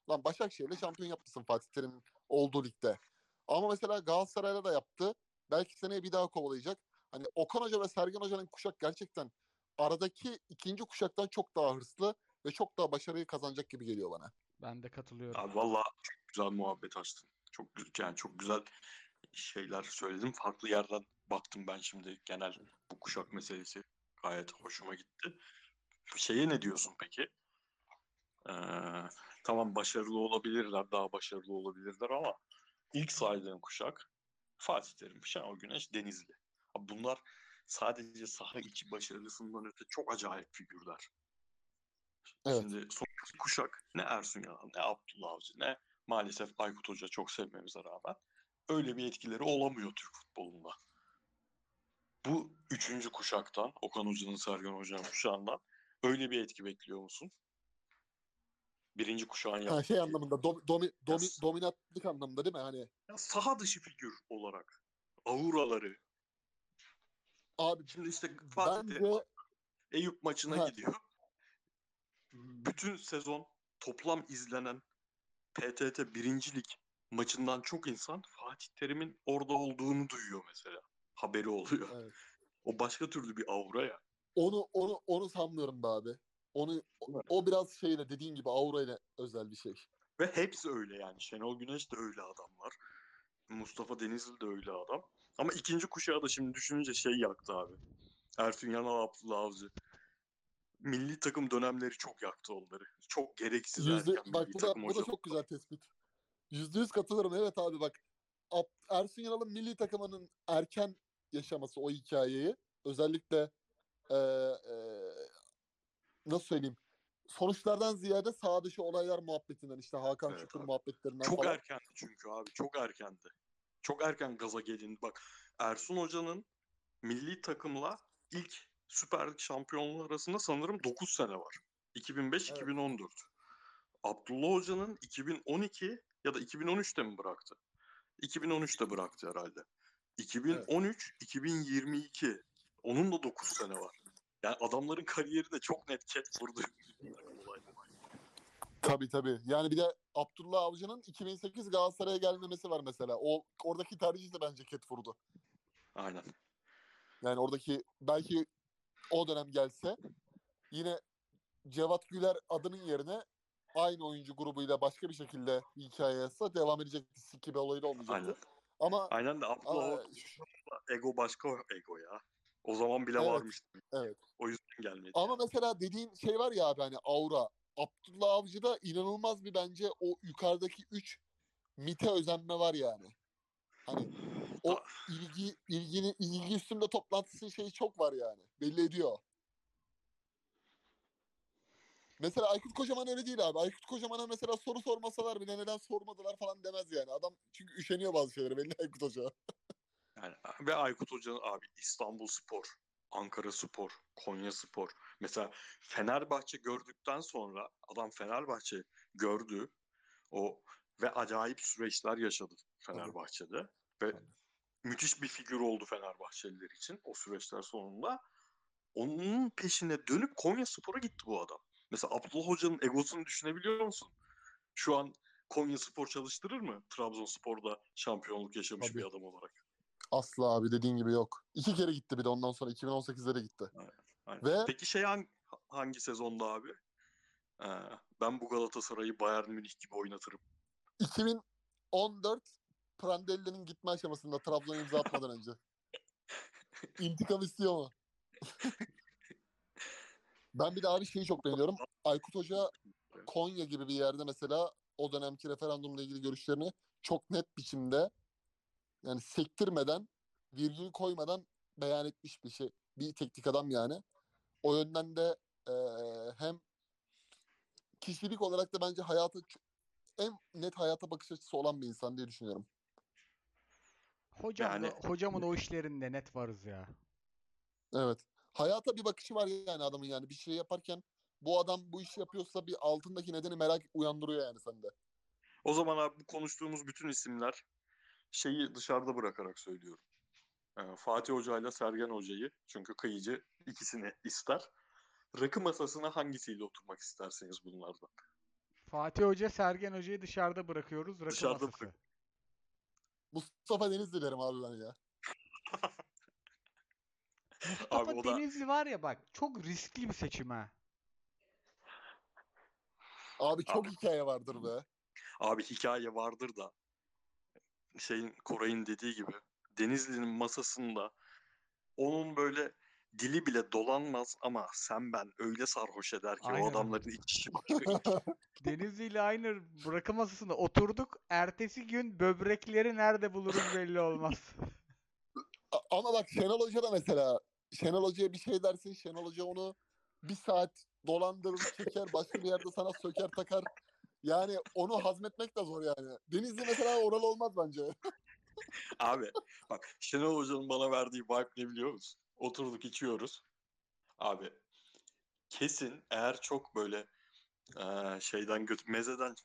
Lan Başakşehir'le şampiyon yapmışsın Fatih Terim'in olduğu ligde. Ama mesela Galatasaray'la da yaptı. Belki seneye bir daha kovalayacak. Hani Okan Hoca ve Sergen Hoca'nın kuşak gerçekten aradaki ikinci kuşaktan çok daha hırslı ve çok daha başarıyı kazanacak gibi geliyor bana. Ben de katılıyorum. Abi valla çok güzel muhabbet açtın. Çok gü- yani çok güzel şeyler söyledim. Farklı yerden baktım ben şimdi genel bu kuşak meselesi. Gayet hoşuma gitti. Şeye ne diyorsun peki? Ee, tamam başarılı olabilirler, daha başarılı olabilirler ama ilk saydığın kuşak Fatih Terim, Şenol Güneş, Denizli. Abi bunlar sadece saha içi başarısından öte çok acayip figürler. Evet. Şimdi son kuşak ne Ersun Yanal ne Abdullah Avcı ne maalesef Aykut Hoca çok sevmemize rağmen öyle bir etkileri olamıyor Türk futbolunda. Bu üçüncü kuşaktan Okan Hoca'nın Sergen Hoca'nın kuşağından öyle bir etki bekliyor musun? Birinci kuşağın Ha, yaptığı şey etki. anlamında domi, domi, domi, Yes. dominantlık anlamında değil mi? Hani Ya saha dışı figür olarak auraları. abi Şimdi işte Fatih bence Eyüp maçına Ha. gidiyor. Bütün sezon toplam izlenen PTT birincilik maçından çok insan Fatih Terim'in orada olduğunu duyuyor mesela. Haberi oluyor. Evet. O başka türlü bir aura ya. onu onu onu sanmıyorum be abi. Onu o, o biraz şeyle dediğin gibi aura ile özel bir şey. Ve hepsi öyle yani. Şenol Güneş de öyle adamlar. Mustafa Denizli de öyle adam. Ama ikinci kuşağı da şimdi düşününce şey yaktı abi. Ersun Yanal, Abdullah Avcı. Milli takım dönemleri çok yaktı onları. Çok gereksiz Yüzde, erken bak milli bu da, takım bu da çok güzel tespit. Yüzde yüz katılırım. Evet abi bak. Ersun Yanal'ın milli takımının erken yaşaması o hikayeyi özellikle eee, eee, nasıl söyleyeyim sonuçlardan ziyade sağ dışı olaylar muhabbetinden işte Hakan Evet Şükür abi. muhabbetlerinden Çok falan. erkendi çünkü abi. Çok erkendi. Çok erken gaza gelin. Bak Ersun Hoca'nın milli takımla ilk Süper Lig şampiyonluğu arasında sanırım 9 sene var. 2005-2014. Abdullah Hoca'nın 2012 ya da 2013'te mi bıraktı? 2013'te bıraktı herhalde. 2013-2022. Onun da 9 sene var. Yani adamların kariyeri de çok net ket vurdu. Tabii tabii. Yani bir de Abdullah Avcı'nın 2008 Galatasaray'a gelmemesi var mesela. O oradaki tercih de bence ket vurdu. Aynen. Yani oradaki belki o dönem gelse yine Cevat Güler adının yerine aynı oyuncu grubuyla başka bir şekilde hikaye yazsa devam edecekti. Siki bir olayı da olmayacaktı. Aynen. Ama Aynen de Abdullah ego başka ego ya. O zaman bile Evet, varmış. evet. O yüzden gelmedi. Ama mesela dediğin şey var ya abi hani aura. Abdullah Avcı'da inanılmaz bir bence o yukarıdaki 3 mite özenme var yani. Hani o ilgi ilgini ilgi üstünde toplantısı şeyi çok var yani. Belli ediyor. Mesela Aykut Kocaman öyle değil abi. Aykut Kocaman'a mesela soru sormasalar bile neden sormadılar falan demez yani. Adam çünkü üşeniyor bazı şeylere belli Aykut Hoca. Yani, ve Aykut Hoca'nın abi İstanbul Spor, Ankara Spor, Konya Spor. Mesela Fenerbahçe gördükten sonra adam Fenerbahçe gördü. O ve acayip süreçler yaşadı Fenerbahçe'de. Ve Tabii. müthiş bir figür oldu Fenerbahçeliler için o süreçler sonunda. Onun peşine dönüp Konya Spor'a gitti bu adam. Mesela Abdullah Hoca'nın egosunu düşünebiliyor musun? Şu an Konya Spor çalıştırır mı? Trabzonspor'da şampiyonluk yaşamış Tabii. bir adam olarak. Asla abi dediğin gibi yok. İki kere gitti bir de ondan sonra 2018'de de gitti. Aynen. Ve- Peki şey hangi, hangi sezonda abi? Ee, ben bu Galatasaray'ı Bayern Münih gibi oynatırım. 2014 Prandelli'nin gitme aşamasında Trabzon'a imza atmadan önce. İntikam istiyor mu? ben bir de abi şeyi çok beğeniyorum. Aykut Hoca Konya gibi bir yerde mesela o dönemki referandumla ilgili görüşlerini çok net biçimde yani sektirmeden virgül koymadan beyan etmiş bir şey. Bir teknik adam yani. O yönden de eee, hem kişilik olarak da bence hayatı ç- en net hayata bakış açısı olan bir insan diye düşünüyorum. Hocam Yani- da- hocamın o işlerinde net varız ya. Evet. Hayata bir bakışı var yani adamın yani. Bir şey yaparken bu adam bu işi yapıyorsa bir altındaki nedeni merak uyandırıyor yani sende. O zaman abi bu konuştuğumuz bütün isimler şeyi dışarıda bırakarak söylüyorum. Ee, Fatih Hoca ile Sergen Hoca'yı çünkü kıyıcı ikisini ister. Rakı masasına hangisiyle oturmak isterseniz bunlardan. Fatih Hoca, Sergen Hoca'yı dışarıda bırakıyoruz. Rakı Dışarıda masası. bırak- Mustafa Denizli derim abi ben ya. Mustafa Abi o da- Denizli var ya bak çok riskli bir seçim ha. Abi çok Abi. hikaye vardır be. Abi hikaye vardır da şeyin Koray'ın dediği gibi Denizli'nin masasında onun böyle dili bile dolanmaz ama sen ben öyle sarhoş eder ki Aynen. o adamların içi başka. Denizli ile aynı bırakı masasında oturduk. Ertesi gün böbrekleri nerede buluruz belli olmaz. Ama bak Şenol Hoca da mesela Şenol Hoca'ya bir şey dersin Şenol Hoca onu bir saat dolandırır çeker başka bir yerde sana söker takar. Yani onu hazmetmek de zor yani. Denizli mesela oralı olmaz bence. Abi bak Şenol Hoca'nın bana verdiği vibe ne biliyor musun? Oturduk içiyoruz. Abi kesin eğer çok böyle eee, şeyden göt mezeden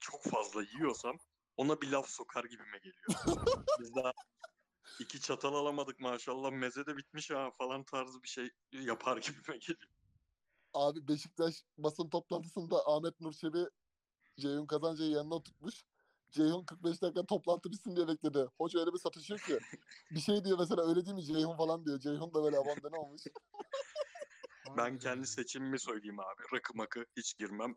çok fazla yiyorsam ona bir laf sokar gibime geliyor. Biz daha iki çatal alamadık maşallah meze de bitmiş ha falan tarzı bir şey yapar gibime geliyor. Abi Beşiktaş basın toplantısında Ahmet Nur Çebi Ceyhun Kazancı'yı yanına tutmuş. Ceyhun 45 dakika toplantı bitsin diye bekledi. Hoca öyle bir satışıyor ki. Bir şey diyor mesela öyle değil mi Ceyhun falan diyor. Ceyhun da böyle abandone olmuş. Ben kendi seçimimi söyleyeyim abi. Rakı makı hiç girmem.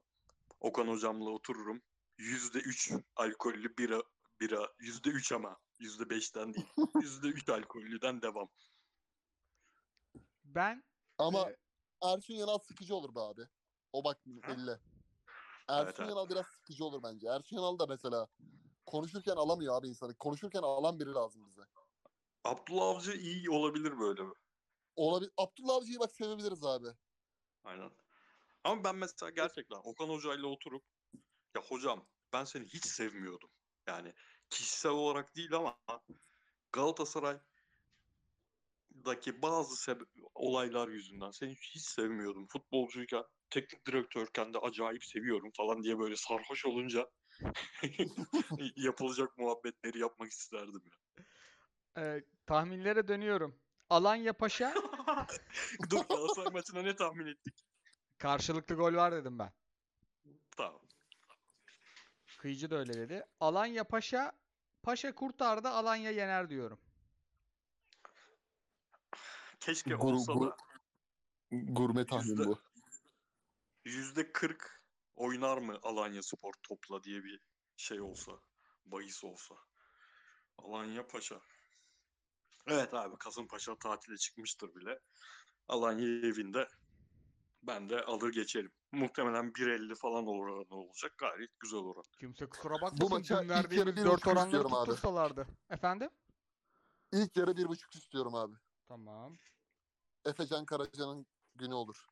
Okan hocamla otururum. Yüzde üç alkollü bira, bira. Yüzde üç ama. Yüzde beşten değil. Yüzde üç alkollüden devam. Ben Ama e, Ersun Yanal sıkıcı olur be abi. O bak belli. Ersun Evet, evet. Yanal biraz sıkıcı olur bence. Ersun Yanal da mesela konuşurken alamıyor abi insanı. Konuşurken alan biri lazım bize. Abdullah Avcı iyi olabilir böyle. Olabilir. Abdullah Avcı'yı bak sevebiliriz abi. Aynen. Ama ben mesela gerçekten Okan hocayla oturup ya hocam ben seni hiç sevmiyordum. Yani kişisel olarak değil ama Galatasaray'daki bazı sebe- olaylar yüzünden seni hiç sevmiyordum. Futbolcuyken, teknik direktörken de acayip seviyorum falan diye böyle sarhoş olunca yapılacak muhabbetleri yapmak isterdim ya. e, tahminlere dönüyorum. Alanya Paşa Dur Galatasaray maçına ne tahmin ettik? karşılıklı gol var dedim ben. Tamam. Kıyıcı da öyle dedi. Alanya Paşa Paşa kurtardı Alanya yener diyorum. Keşke Gur- olsa gur- da Gurme tahmin bu. Yüzde 40 oynar mı Alanya Spor topla diye bir şey olsa, bahis olsa. Alanya Paşa. Evet abi Kasımpaşa tatile çıkmıştır bile. Alanya evinde. Ben de alır geçerim. Muhtemelen 1.50 falan oranı olacak. Gayet güzel oran. Kimse kusura bakmasın. maça Dün ilk yarı verdiğimiz bir 4 buçuk oranları istiyorum abi. tuttursalardı. Efendim? İlk yarı bir buçuk istiyorum abi. Tamam. Efecan Karaca'nın günü olur.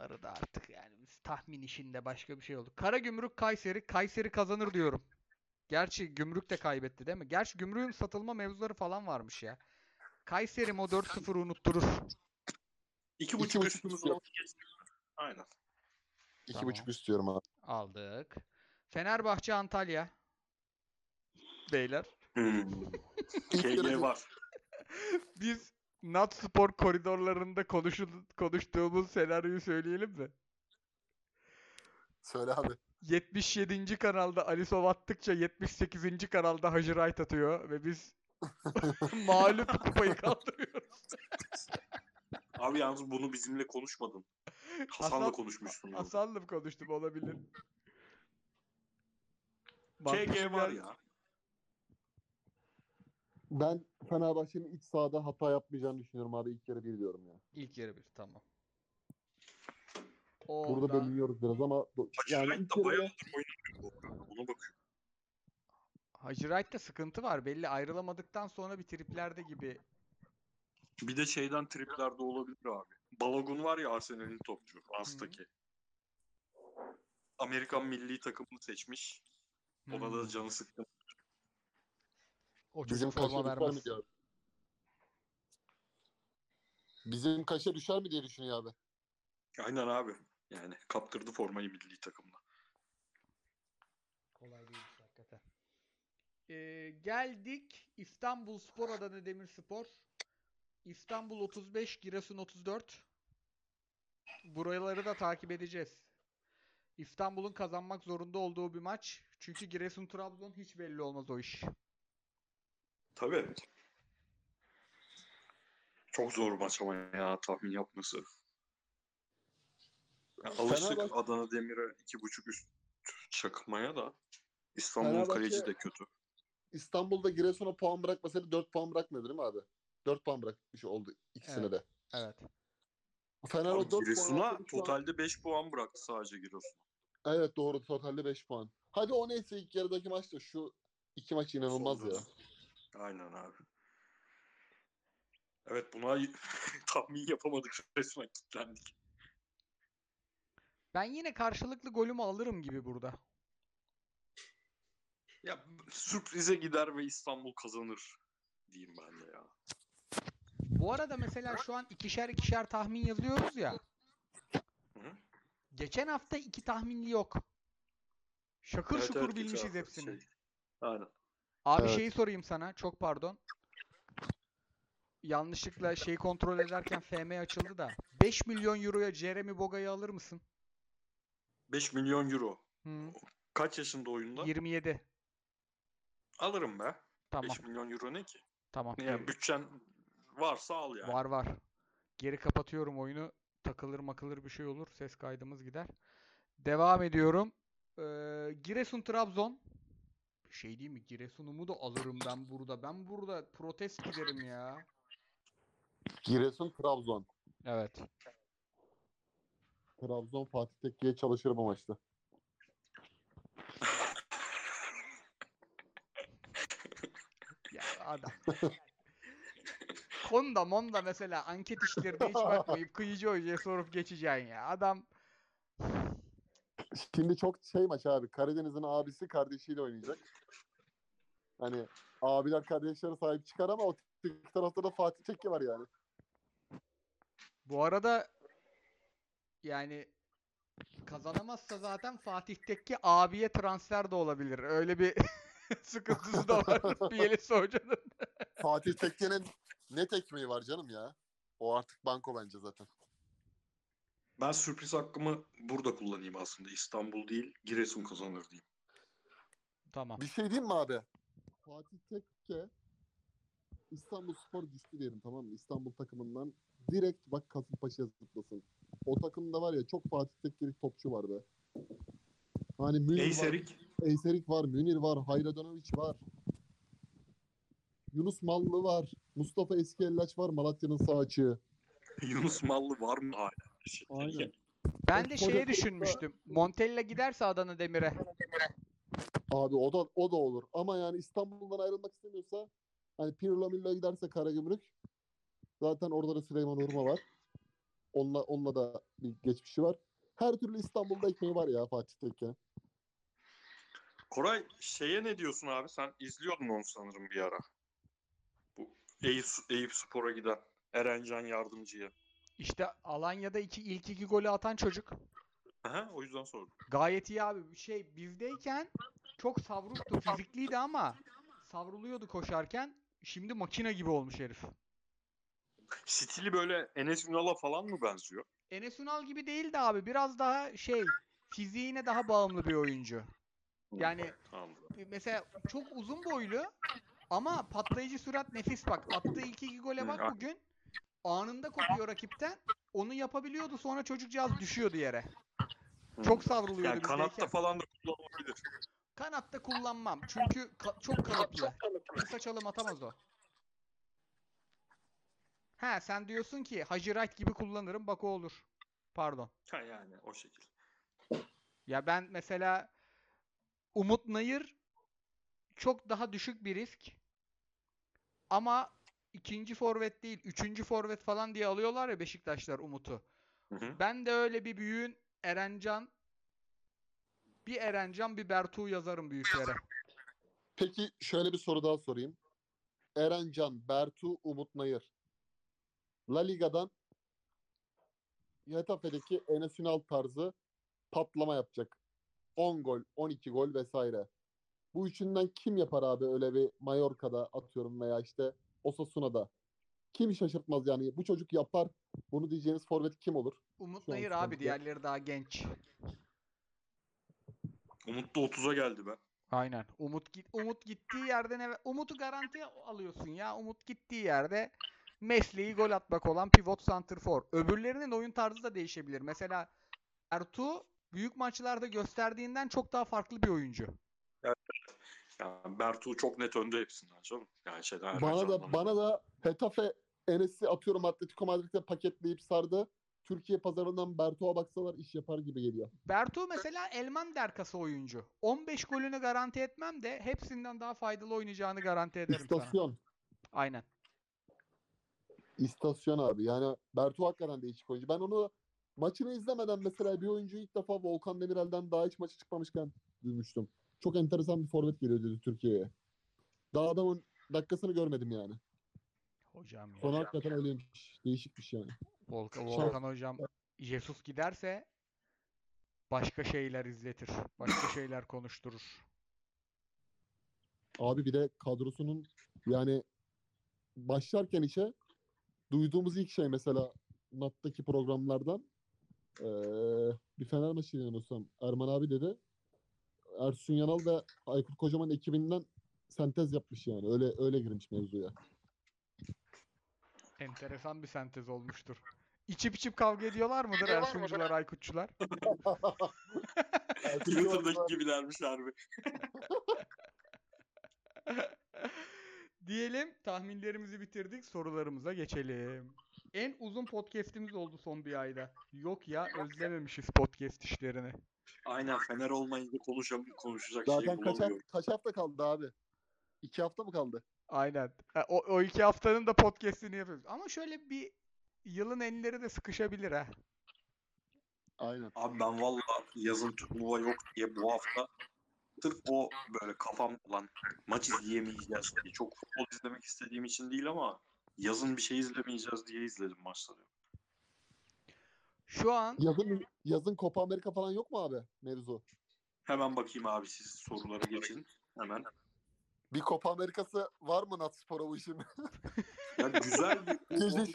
Bunları da artık yani biz tahmin işinde başka bir şey oldu. Karagümrük Kayseri. Kayseri kazanır diyorum. Gerçi Gümrük de kaybetti değil mi? Gerçi Gümrük'ün satılma mevzuları falan varmış ya. Kayseri o 4-0'ı unutturur. 2.5 buçuk üstümüz oldu. Aynen. İki Tamam. buçuk istiyorum abi. Aldık. Fenerbahçe Antalya. Beyler. Hmm. KG bir- var. Biz Nat Spor koridorlarında konuşul- konuştuğumuz senaryoyu söyleyelim mi? Söyle abi. 77. kanalda Alisov attıkça 78. kanalda Hacı Wright atıyor ve biz mağlup kupayı kaldırıyoruz. Abi yalnız bunu bizimle konuşmadın. Hasan'la Hasan- konuşmuşsun. Hasan'la konuştum olabilir. KG var ya. Ben Fenerbahçe'nin iç sahada hata yapmayacağını düşünüyorum abi. İlk yarı bir diyorum ya. İlk yarı bir tamam. Burada Oradan bölünüyoruz biraz ama do- Hacı yani Wright ilk da oynamıyor. Ona bakıyorum. Hacı Wright'ta sıkıntı var. Belli ayrılamadıktan sonra bir triplerde gibi. Bir de şeyden triplerde olabilir abi. Balogun var ya Arsenal'in topçu. Ans'taki. Amerikan milli takımını seçmiş. Ona da Hmm, canı sıkkın. O bizim çocuk forma kaşa düşer mi vermez. diyor. Bizim kaşa düşer mi diye düşünüyor abi. Aynen abi. Yani kaptırdı formayı milli takımda. Kolay değil hakikaten. Ee, geldik İstanbul Spor Adana Demirspor. İstanbul 35, Giresun 34. Buraları da takip edeceğiz. İstanbul'un kazanmak zorunda olduğu bir maç. Çünkü Giresun Trabzon hiç belli olmaz o iş. Tabii. Çok zor maç ama ya tahmin yapması. Ya alıştık Fenerbahçe- Adana Demir'e iki buçuk üst çakmaya da İstanbul'un Fenerbahçe- kaleci de kötü. İstanbul'da Giresun'a puan bırakmasaydı 4 puan bırakmıyordu değil mi abi? 4 puan bırakmış oldu ikisine Evet. de. Evet. Fener o Abi 4 puan Giresun'a alsaydı şu an- totalde 5 puan bıraktı sadece Giresun. Evet doğru totalde 5 puan. Hadi o neyse ilk yarıdaki maçta şu iki maç inanılmaz Son ya. Aynen abi. Evet buna tahmin yapamadık. Resmen kilitlendik. Ben yine karşılıklı golümü alırım gibi burada. Ya sürprize gider ve İstanbul kazanır diyeyim ben de ya. Bu arada mesela şu an ikişer ikişer tahmin yazıyoruz ya. Hı? Geçen hafta iki tahminli yok. Şakır Evet, şukur evet, bilmişiz hepsini. şey. Aynen. Abi Evet. şeyi sorayım sana. Çok pardon. Yanlışlıkla şeyi kontrol ederken FM açıldı da. 5 milyon euroya Jeremy Boga'yı alır mısın? 5 milyon euro. Hı, Kaç yaşında oyunda? 27. Alırım be. Tamam. 5 milyon euro ne ki? Tamam. Yani bütçen varsa al yani. Var var. Geri kapatıyorum oyunu. Takılır makılır bir şey olur. Ses kaydımız gider. Devam ediyorum. Ee, Giresun Trabzon. Şey değil mi? Giresun'umu da alırım ben burada. Ben burada protest giderim ya. Giresun Trabzon. Evet. Trabzon Fatih Tekke'ye çalışır bu maçta. Ya adam. Konda monda mesela anket işlerine hiç bakmayıp kıyıcı hocaya sorup geçeceksin ya. Adam Şimdi çok şey maç abi. Karadeniz'in abisi kardeşiyle oynayacak. Hani abiler kardeşlere sahip çıkar ama o tek tarafta da Fatih Tekke var yani. bu arada yani kazanamazsa zaten Fatih Tekke abiye transfer de olabilir. Öyle bir sıkıntısı da var Bielitsa hocanın. Fatih Tekke'nin net ekmeği var canım ya. O artık banko bence zaten. Ben sürpriz hakkımı burada kullanayım aslında. İstanbul değil, Giresun kazanır diyeyim. Tamam. Bir şey diyeyim mi abi? Fatih Tekke İstanbul Spor güçlü diyelim tamam mı? İstanbul takımından direkt bak Kasımpaşa'ya zıplasın. O takımda var ya çok Fatih Tekke'lik topçu var be. Hani Münir var, Eyserik. Eyserik var, Münir var, Hayradanovic var. Yunus Mallı var. Mustafa Eskiellaç var Malatya'nın sağ açığı. Yunus Mallı var mı hala? Aynen. Ben de şeye düşünmüştüm. Montella giderse Adana Demir'e. Abi o da o da olur. Ama yani İstanbul'dan ayrılmak istemiyorsa hani Pirlo Millo giderse Karagümrük zaten orada da Süleyman Urma var. Onunla, onunla da bir geçmişi var. Her türlü İstanbul'da ekmeği var ya Fatih Tekke. Koray şeye ne diyorsun abi? Sen izliyordun onu sanırım bir ara. Bu Eyüp, Eyüp Spor'a giden Erencan Yardımcı'ya. İşte Alanya'da iki, ilk iki golü atan çocuk. Aha, o yüzden sordum. Gayet iyi abi. Şey bizdeyken çok savruktu. Fizikliydi ama savruluyordu koşarken. Şimdi makine gibi olmuş herif. Stili böyle Enes Ünal'a falan mı benziyor? Enes Ünal gibi değildi abi. Biraz daha şey fiziğine daha bağımlı bir oyuncu. Yani Tamam. mesela çok uzun boylu ama patlayıcı sürat nefis bak. Attığı ilk iki gole bak bugün. Anında kopuyor rakipten. Onu yapabiliyordu sonra çocukcağız düşüyordu yere. Çok savruluyordu yani kanatta bizdeyken. falan da kullanılabilir. Kanatta kullanmam. Çünkü ka- çok kalıplı. Kısa çalım atamaz o. He sen diyorsun ki Hacı Wright gibi kullanırım bak o olur. Pardon. Ha yani o şekil. Ya ben mesela Umut Nayır çok daha düşük bir risk. Ama ikinci forvet değil, üçüncü forvet falan diye alıyorlar ya Beşiktaşlar Umut'u. Hı hı. Ben de öyle bir büyüğün Erencan bir Erencan bir Bertuğ yazarım büyüklere. Peki şöyle bir soru daha sorayım. Erencan, Bertu, Umut Nayır. La Liga'dan Getafe'deki Enes Ünal tarzı patlama yapacak. 10 gol, 12 gol vesaire. Bu üçünden kim yapar abi öyle bir Mallorca'da atıyorum veya işte Osasuna'da? Kim şaşırtmaz yani? Bu çocuk yapar. Bunu diyeceğiniz forvet kim olur? Umut Şu an Nayır abi diğerleri daha genç. Umut da 30'a geldi be. Aynen. Umut git Umut gittiği yerde ne Umut'u garantiye alıyorsun ya. Umut gittiği yerde mesleği gol atmak olan pivot santrfor. Öbürlerinin oyun tarzı da değişebilir. Mesela Bertu büyük maçlarda gösterdiğinden çok daha farklı bir oyuncu. Yani Bertu çok net önde hepsinden canım. Yani şeyden Bana da anlamında. bana da Hetafe Enes'i atıyorum Atletico Madrid'de paketleyip sardı. Türkiye pazarından Bertu'a baksalar iş yapar gibi geliyor. Bertu mesela Elman Derkası oyuncu. 15 golünü garanti etmem de hepsinden daha faydalı oynayacağını garanti ederim sana. İstasyon. Aynen. İstasyon abi. Yani Bertu hakikaten değişik oyuncu. Ben onu maçını izlemeden mesela bir oyuncu ilk defa Volkan Demirel'den daha hiç maçı çıkmamışken duymuştum. Çok enteresan bir forvet geliyor dedi Türkiye'ye. Daha adamın dakikasını görmedim yani. Hocam ya. Sonra hakikaten öyleymiş. Değişikmiş yani. Volkan, Volkan hocam Jesus giderse başka şeyler izletir. Başka şeyler konuşturur. Abi bir de kadrosunun yani başlarken işe duyduğumuz ilk şey mesela NAT'taki programlardan eee bir Fener maçı yanılmıyorsam Erman abi dedi. Ersun Yanal ve Aykut Kocaman ekibinden sentez yapmış yani. Öyle öyle girmiş mevzuya. Enteresan bir sentez olmuştur. İçip içip kavga ediyorlar mıdır Ersuncular, Aykutçular? Twitter'daki gibilermiş harbi. Diyelim tahminlerimizi bitirdik. Sorularımıza geçelim. En uzun podcast'imiz oldu son bir ayda. Yok ya özlememişiz podcast işlerini. Aynen Fener olmayınca konuşam konuşacak şey Zaten kaç, hafta, kaç hafta kaldı abi? İki hafta mı kaldı? Aynen. Ha, O, o iki haftanın da podcast'ini yapıyoruz. Ama şöyle bir yılın enleri de sıkışabilir ha. Aynen. Abi ben valla yazın turnuva yok diye bu hafta sırf o böyle kafam olan maç izleyemeyeceğiz diye çok futbol izlemek istediğim için değil ama yazın bir şey izlemeyeceğiz diye izledim maçları. Şu an Yazın yazın Copa Amerika falan yok mu abi mevzu? Hemen bakayım abi siz soruları geçin. Hemen. Bir Copa Amerikası var mı Natspor'a bu işin? Ya güzel bir Gece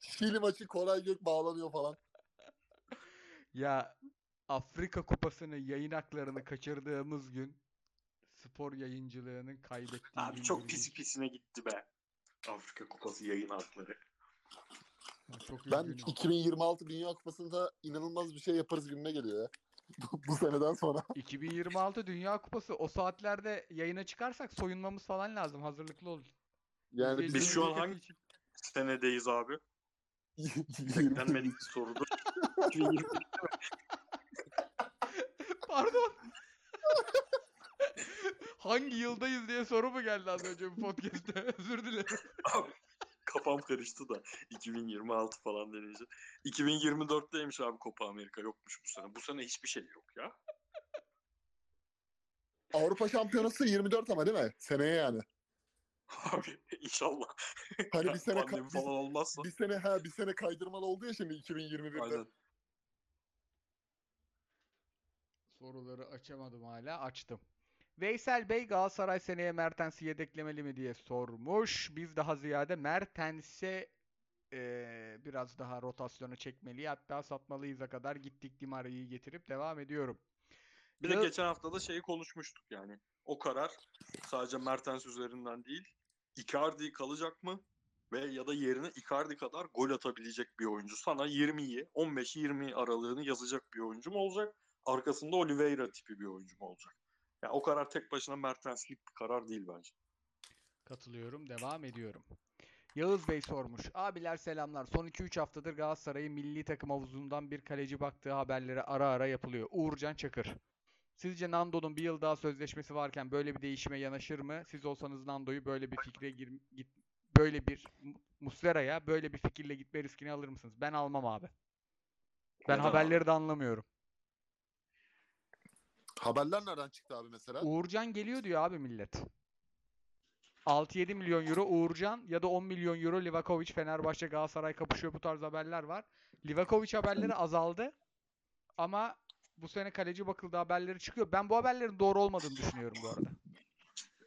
Şili maçı Koray Gök bağlanıyor falan. ya Afrika Kupası'nın yayın haklarını kaçırdığımız gün spor yayıncılığının kaybettiği Abi çok gibi pis bir- pisine gitti be. Afrika Kupası yayın hakları. Çok Ben üzgünüm. 2026 Dünya Kupası'nda inanılmaz bir şey yaparız gibime geliyor ya. Bu- seneden sonra. 2026 Dünya Kupası o saatlerde yayına çıkarsak soyunmamız falan lazım. Hazırlıklı olun. Yani Biz şu an hangi- için. Senedeyiz abi. Beklenmedik bir sorudu. 2020 Pardon. Hangi yıldayız diye soru mu geldi az önce bu podcast'te? Özür dilerim. Abi kafam karıştı da 2026 falan denince. 2024'teymiş abi Copa Amerika yokmuş bu sene. Bu sene hiçbir şey yok ya. Avrupa Şampiyonası 24 ama değil mi? Seneye yani. Abi inşallah. Hani bir sene Pandemi ka- falan olmazsa. bir sene ha bir sene kaydırmalı oldu ya şimdi 2021'de. Aynen. Soruları açamadım hala. Açtım. Veysel Bey Galatasaray seneye Mertens'i yedeklemeli mi diye sormuş. Biz daha ziyade Mertens'e eee, biraz daha rotasyona çekmeli. Hatta satmalıyız'a kadar gittik Dimari'yi getirip devam ediyorum. Bir de geçen hafta da şeyi konuşmuştuk yani. O karar sadece Mertens üzerinden değil. Icardi kalacak mı? Ve ya da yerine Icardi kadar gol atabilecek bir oyuncu. Sana 20'yi, 15-20 aralığını yazacak bir oyuncu mu olacak? Arkasında Oliveira tipi bir oyuncu mu olacak? Yani o karar tek başına Mertens'lik bir karar değil bence. Katılıyorum. Devam ediyorum. Yağız Bey sormuş. Abiler selamlar. Son 2-3 haftadır Galatasaray'ın milli takım havuzundan bir kaleci baktığı haberleri ara ara yapılıyor. Uğurcan Çakır. Sizce Nando'nun bir yıl daha sözleşmesi varken böyle bir değişime yanaşır mı? Siz olsanız Nando'yu böyle bir fikre gir git böyle bir Mu- Muslera'ya böyle bir fikirle gitme riskini alır mısınız? Ben almam abi. Ben Neden haberleri de anlamıyorum. Haberler nereden çıktı abi mesela? Uğurcan geliyor diyor abi millet. 6-7 milyon euro Uğurcan ya da 10 milyon euro Livakovic Fenerbahçe Galatasaray kapışıyor bu tarz haberler var. Livakovic haberleri azaldı ama bu sene kaleci bakıldı haberleri çıkıyor. Ben bu haberlerin doğru olmadığını düşünüyorum bu arada.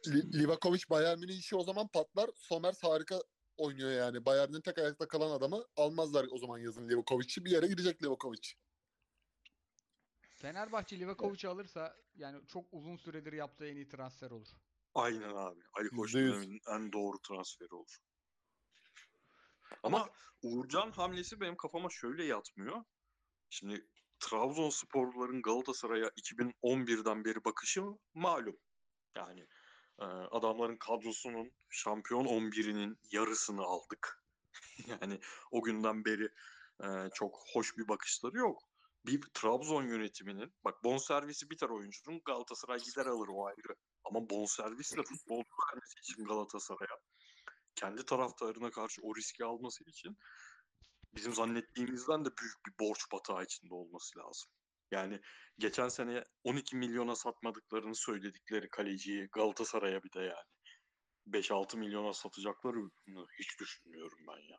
Li- Livakovic Bayern Münih işi o zaman patlar. Somers harika oynuyor yani. Bayern'in tek ayakta kalan adamı almazlar o zaman yazın Livakovic'i. Bir yere gidecek Livakovic. Fenerbahçe Livakovic'i alırsa yani çok uzun süredir yaptığı en iyi transfer olur. Aynen abi. Ali Koç döneminin en doğru transferi olur. Ama Uğurcan hamlesi benim kafama şöyle yatmıyor. Şimdi Trabzonsporluların Galatasaray'a 2011'den beri bakışı malum. Yani e, adamların kadrosunun şampiyon 11'inin yarısını aldık. yani o günden beri e, çok hoş bir bakışları yok. Bir Trabzon yönetiminin bak bonservisi biter oyuncunun Galatasaray gider alır o ayrı. Ama bonservisle futbol vermesi için Galatasaray'a kendi taraftarına karşı o riski alması için bizim zannettiğimizden de büyük bir borç batağı içinde olması lazım. Yani geçen sene 12 milyona satmadıklarını söyledikleri kaleciyi Galatasaray'a bir de yani 5-6 milyona satacakları hiç düşünmüyorum ben ya.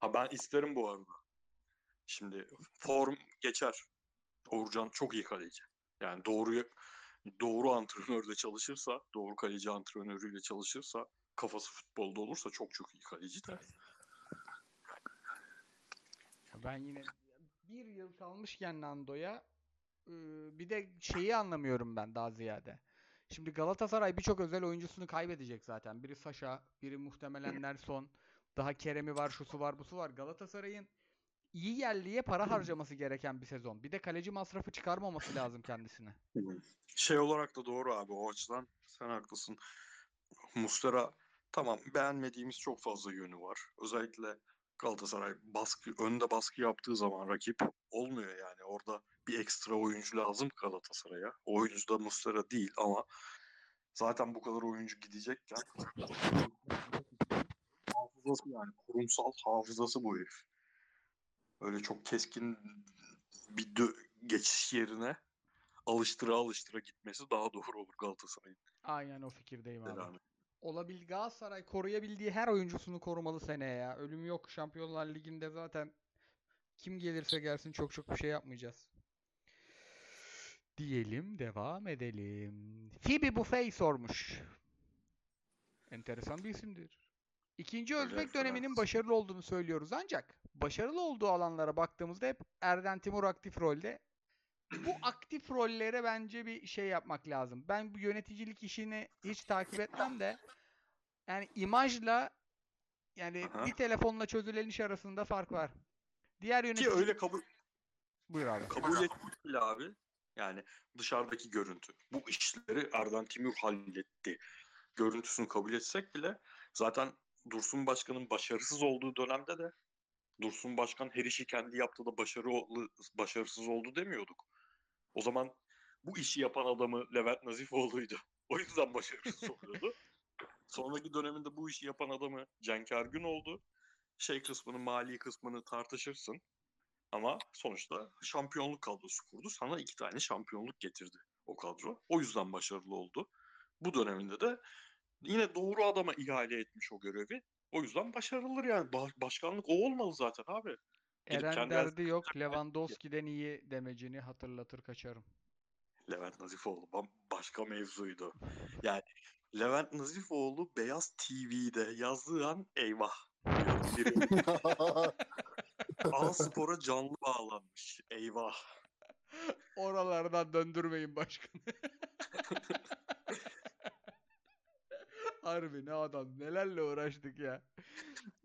Ha ben isterim bu arada. Şimdi form geçer. Uğurcan çok iyi kaleci. Yani doğru doğru antrenörle çalışırsa, doğru kaleci antrenörüyle çalışırsa, kafası futbolda olursa çok çok iyi kaleci de. Ben yine bir yıl kalmışken Nando'ya bir de şeyi anlamıyorum ben daha ziyade. Şimdi Galatasaray birçok özel oyuncusunu kaybedecek zaten. Biri Saşa, biri muhtemelen Nelson. Daha Kerem'i var, şusu var, busu var. Galatasaray'ın iyi yerliye para harcaması gereken bir sezon. Bir de kaleci masrafı çıkarmaması lazım kendisine. Şey olarak da doğru abi o açıdan sen haklısın. Mustera tamam beğenmediğimiz çok fazla yönü var. Özellikle Galatasaray baskı önde baskı yaptığı zaman rakip olmuyor yani. Orada bir ekstra oyuncu lazım Galatasaray'a. O oyuncu da Mustera değil ama zaten bu kadar oyuncu gidecekken hafızası yani kurumsal hafızası bu herif. Öyle çok keskin bir dö- geçiş yerine alıştıra alıştıra gitmesi daha doğru olur Galatasaray'ın. Aynen o fikirdeyim abi. Devam olabil Galatasaray koruyabildiği her oyuncusunu korumalı seneye ya. Ölüm yok. Şampiyonlar Ligi'nde zaten kim gelirse gelsin çok çok bir şey yapmayacağız. Diyelim devam edelim. Phoebe Buffet sormuş. Enteresan bir isimdir. İkinci Özbek döneminin başarılı olduğunu söylüyoruz ancak başarılı olduğu alanlara baktığımızda hep Erden Timur aktif rolde. Bu aktif rollere bence bir şey yapmak lazım. Ben bu yöneticilik işini hiç takip etmem de yani imajla yani Aha. bir telefonla çözülen iş arasında fark var. Diğer yönetici... Ki öyle kabul... Buyur abi. Kabul ettik bile abi. Yani dışarıdaki görüntü. Bu işleri Erden Timur halletti. Görüntüsünü kabul etsek bile zaten Dursun Başkan'ın başarısız olduğu dönemde de Dursun Başkan her işi kendi yaptığı da başarılı, başarısız oldu demiyorduk. O zaman bu işi yapan adamı Levent Nazifoğlu'ydu. O yüzden başarısız oluyordu. Sonraki döneminde bu işi yapan adamı Cenk Ergün oldu. Şey kısmını, mali kısmını tartışırsın. Ama sonuçta şampiyonluk kadrosu kurdu. Sana iki tane şampiyonluk getirdi o kadro. O yüzden başarılı oldu. Bu döneminde de yine doğru adama ihale etmiş o görevi. O yüzden başarılıdır yani. başkanlık o olmalı zaten abi. Eren derdi yok. Lewandowski'den iyi demecini hatırlatır kaçarım. Levent Nazifoğlu başka mevzuydu. Yani Levent Nazifoğlu Beyaz TV'de yazdığı an eyvah. A Spor'a canlı bağlanmış. Eyvah. Oralardan döndürmeyin başkanı. Harbi ne adam nelerle uğraştık ya.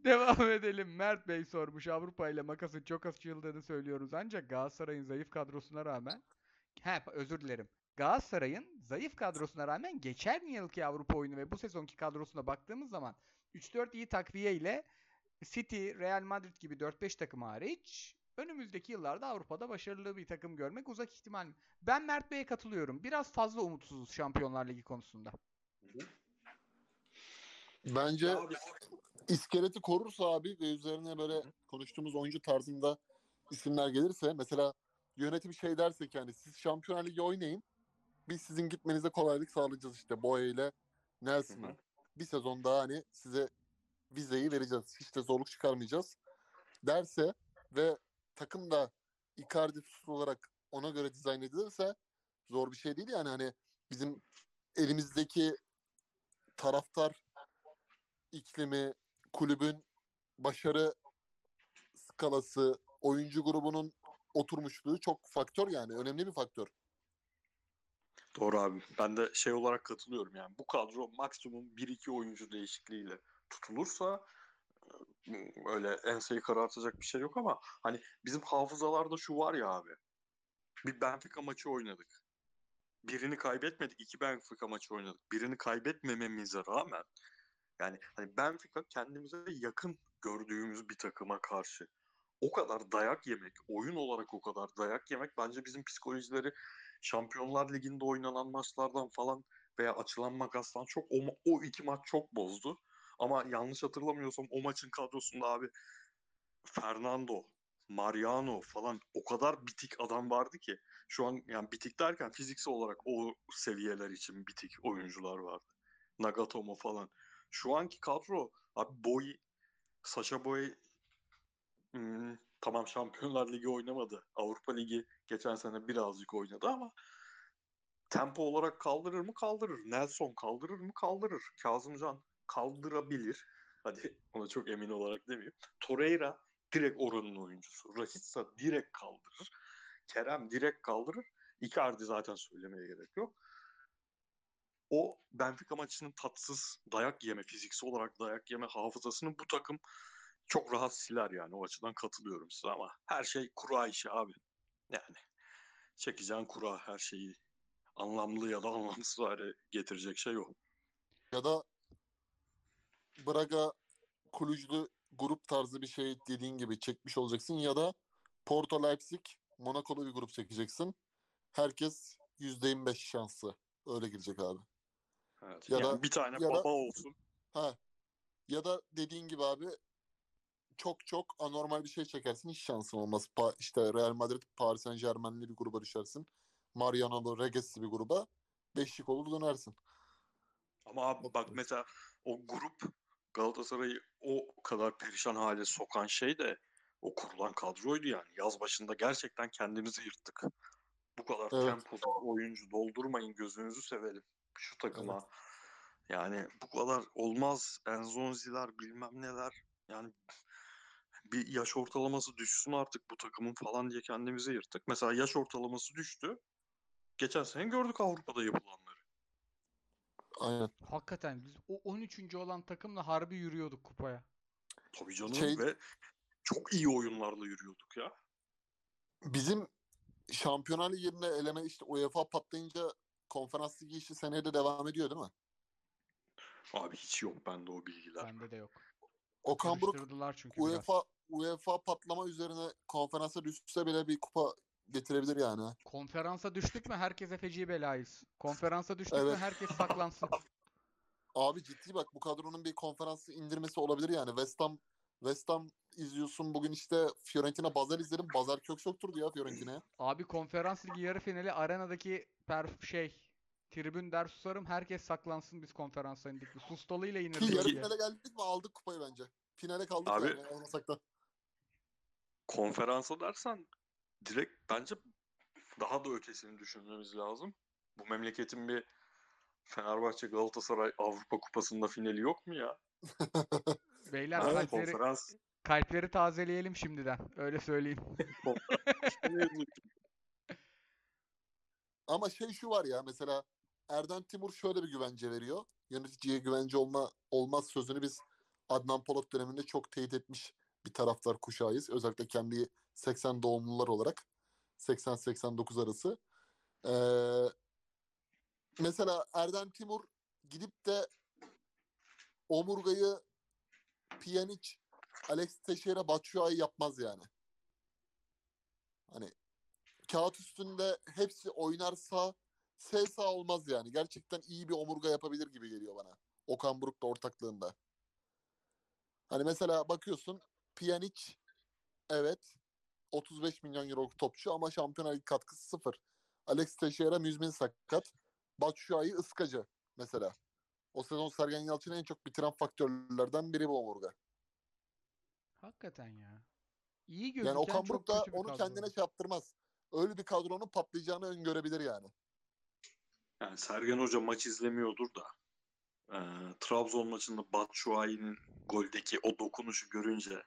Devam edelim. Mert Bey sormuş. Avrupa ile makasın çok açıldığını söylüyoruz. Ancak Galatasaray'ın zayıf kadrosuna rağmen He özür dilerim. Galatasaray'ın zayıf kadrosuna rağmen geçen yılki Avrupa oyunu ve bu sezonki kadrosuna baktığımız zaman 3-4 iyi takviye ile City, Real Madrid gibi 4-5 takım hariç önümüzdeki yıllarda Avrupa'da başarılı bir takım görmek uzak ihtimal. Ben Mert Bey'e katılıyorum. Biraz fazla umutsuzuz Şampiyonlar Ligi konusunda. Bence iskeleti korursa abi ve üzerine böyle konuştuğumuz oyuncu tarzında isimler gelirse mesela yönetim şey dersek yani siz Şampiyonlar Ligi oynayın biz sizin gitmenize kolaylık sağlayacağız işte Boya ile Nelson'ı. Bir sezon daha hani size vizeyi vereceğiz. Hiç de zorluk çıkarmayacağız derse ve takım da Icardi olarak ona göre dizayn edilirse zor bir şey değil yani hani bizim elimizdeki taraftar iklimi, kulübün başarı skalası, oyuncu grubunun oturmuşluğu çok faktör yani. Önemli bir faktör. Doğru abi. Ben de şey olarak katılıyorum yani. Bu kadro maksimum 1-2 oyuncu değişikliğiyle tutulursa öyle enseyi karartacak bir şey yok ama hani bizim hafızalarda şu var ya abi. bir Benfica maçı oynadık. Birini kaybetmedik. iki Benfica maçı oynadık. Birini kaybetmememize rağmen yani hani Benfica kendimize yakın gördüğümüz bir takıma karşı o kadar dayak yemek, oyun olarak o kadar dayak yemek bence bizim psikolojileri Şampiyonlar Ligi'nde oynanan maçlardan falan veya açılan makastan çok o, o iki maç çok bozdu. Ama yanlış hatırlamıyorsam o maçın kadrosunda abi Fernando, Mariano falan o kadar bitik adam vardı ki şu an yani bitik derken fiziksel olarak o seviyeler için bitik oyuncular vardı. Nagatomo falan. Şu anki kadro abi Boy, Sasha Boy hmm, tamam Şampiyonlar Ligi oynamadı. Avrupa Ligi geçen sene birazcık oynadı ama tempo olarak kaldırır mı? Kaldırır. Nelson kaldırır mı? Kaldırır. Kazımcan kaldırabilir. Hadi ona çok emin olarak demeyeyim. Torreira direkt oranın oyuncusu. Rashica direkt kaldırır. Kerem direkt kaldırır. Icardi zaten söylemeye gerek yok. O Benfica maçının tatsız dayak yeme, fiziksel olarak dayak yeme hafızasını bu takım çok rahat siler yani. O açıdan katılıyorum size ama her şey kura işi abi. Yani çekeceğin kura her şeyi anlamlı ya da anlamsız hale getirecek şey o. Ya da Braga Kulüclü grup tarzı bir şey dediğin gibi çekmiş olacaksın ya da Porto Leipzig Monaco'lu bir grup çekeceksin. Herkes %25 şansı. Öyle girecek abi. Evet. Ya yani da- bir tane ya da- baba olsun. Ha. Ya da dediğin gibi abi çok çok anormal bir şey çekersin hiç şansın olmaz. Pa- işte Real Madrid, Paris Saint Germain'li bir gruba düşersin. Mariano'lu, Reges'li bir gruba. Beşlik olur dönersin. Ama abi bak mesela o grup Galatasaray'ı o kadar perişan hale sokan şey de o kurulan kadroydu yani. Yaz başında gerçekten kendimizi yırttık. Bu kadar Evet. tempolu oyuncu doldurmayın gözünüzü sevelim şu takıma. Yani bu kadar olmaz. Enzonzi'ler bilmem neler. Yani bir yaş ortalaması düşsün artık bu takımın falan diye kendimizi yırttık. Mesela yaş ortalaması düştü. Geçen sene gördük Avrupa'da yapılanları. Aynen. Hakikaten biz o 13. olan takımla harbi yürüyorduk kupaya. Tabii canım Şey- ve çok iyi oyunlarla yürüyorduk ya. Bizim Şampiyonlar Ligi'nde eleme işte UEFA patlayınca konferans ligi işi seneye de devam ediyor değil mi? Abi hiç yok bende o bilgiler. Bende de yok. Okan Buruk çünkü biraz. UEFA UEFA patlama üzerine konferansa düşse bile bir kupa getirebilir yani. Konferansa düştük mü herkese feci belayız. Konferansa düştük mü Evet. herkes saklansın. Abi ciddi bak bu kadronun bir konferansı indirmesi olabilir yani. West Ham West Ham izliyorsun bugün işte Fiorentina Basel izledim. Basel kök sokturdu ya Fiorentina'ya. Abi konferans ligi yarı finali arenadaki perf şey tribün der susarım herkes saklansın biz konferansa indik. Sustalıyla Ki inirdik yarı finale geldik mi aldık kupayı bence. Finale kaldık Abi- yani olmasak da. Konferansa dersen direkt bence daha da ötesini düşünmemiz lazım. Bu memleketin bir Fenerbahçe Galatasaray Avrupa Kupası'nda finali yok mu ya? Beyler Ha, kalpleri, konferans kalpleri tazeleyelim şimdiden. Öyle söyleyeyim. Ama şey şu var ya mesela Erden Timur şöyle bir güvence veriyor. Yöneticiye güvence olma olmaz sözünü biz Adnan Polat döneminde çok teyit etmiş bir taraftar kuşağıyız. Özellikle kendi 80 doğumlular olarak 80-89 arası. Ee, mesela Erden Timur gidip de omurgayı Pjanic, Alex Teixeira, Batshuayi yapmaz yani. Hani kağıt üstünde hepsi oynarsa S sağ olmaz yani. Gerçekten iyi bir omurga yapabilir gibi geliyor bana. Okan Buruk'la ortaklığında. Hani mesela bakıyorsun Pjanic evet 35 milyon euro topçu ama Şampiyonlar Ligi katkısı sıfır. Alex Teixeira müzmin sakat. Batshuayi ıskacı mesela. O sezon Sergen Yalçın'ı en çok bitiren faktörlerden biri bu omurga. Hakikaten ya. İyi gözüken Yani Okan Buruk da onu kadro. kendine şey yaptırmaz. Öyle bir kadronun patlayacağını öngörebilir yani. Yani Sergen Hoca maç izlemiyordur da e, Trabzon maçında Batshuayi'nin goldeki o dokunuşu görünce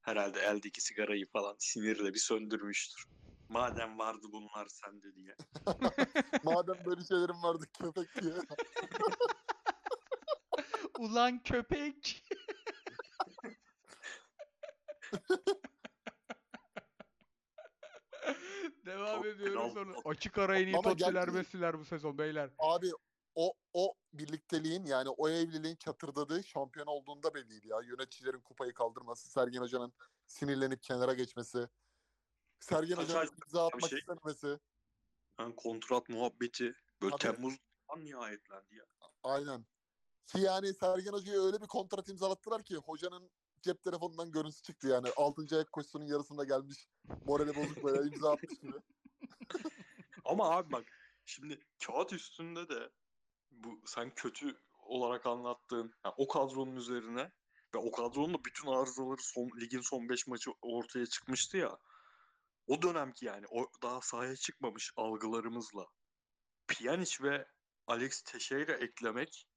herhalde eldeki sigarayı falan sinirle bir söndürmüştür. Madem vardı bunlar sende diye. Madem böyle şeylerim vardı köpek diye. Ulan köpek. Ediyoruz. kral sonra açık ara en iyi Ama topçular gerçi- Messi'ler bu sezon beyler. Abi o o birlikteliğin yani o evliliğin çatırdadığı şampiyon olduğunda belliydi ya. Yöneticilerin kupayı kaldırması, Sergen Hoca'nın sinirlenip kenara geçmesi, Sergen Kaç Hoca'nın imza atmak şey? istememesi. Yani kontrat muhabbeti böyle Tabii. Temmuz'dan nihayetlendi ya. Aynen. Ki yani Sergen Hoca'ya öyle bir kontrat imzalattılar ki hocanın cep telefonundan görüntüsü çıktı yani. 6. ayak koşusunun yarısında gelmiş. Morali bozuk böyle imza atmış gibi. Ama abi bak şimdi kağıt üstünde de bu sen kötü olarak anlattığın yani o kadronun üzerine ve o kadronun da bütün arızaları son, ligin son 5 maçı ortaya çıkmıştı ya. O dönemki yani o daha sahaya çıkmamış algılarımızla Pjanic ve Alex Teixeira eklemek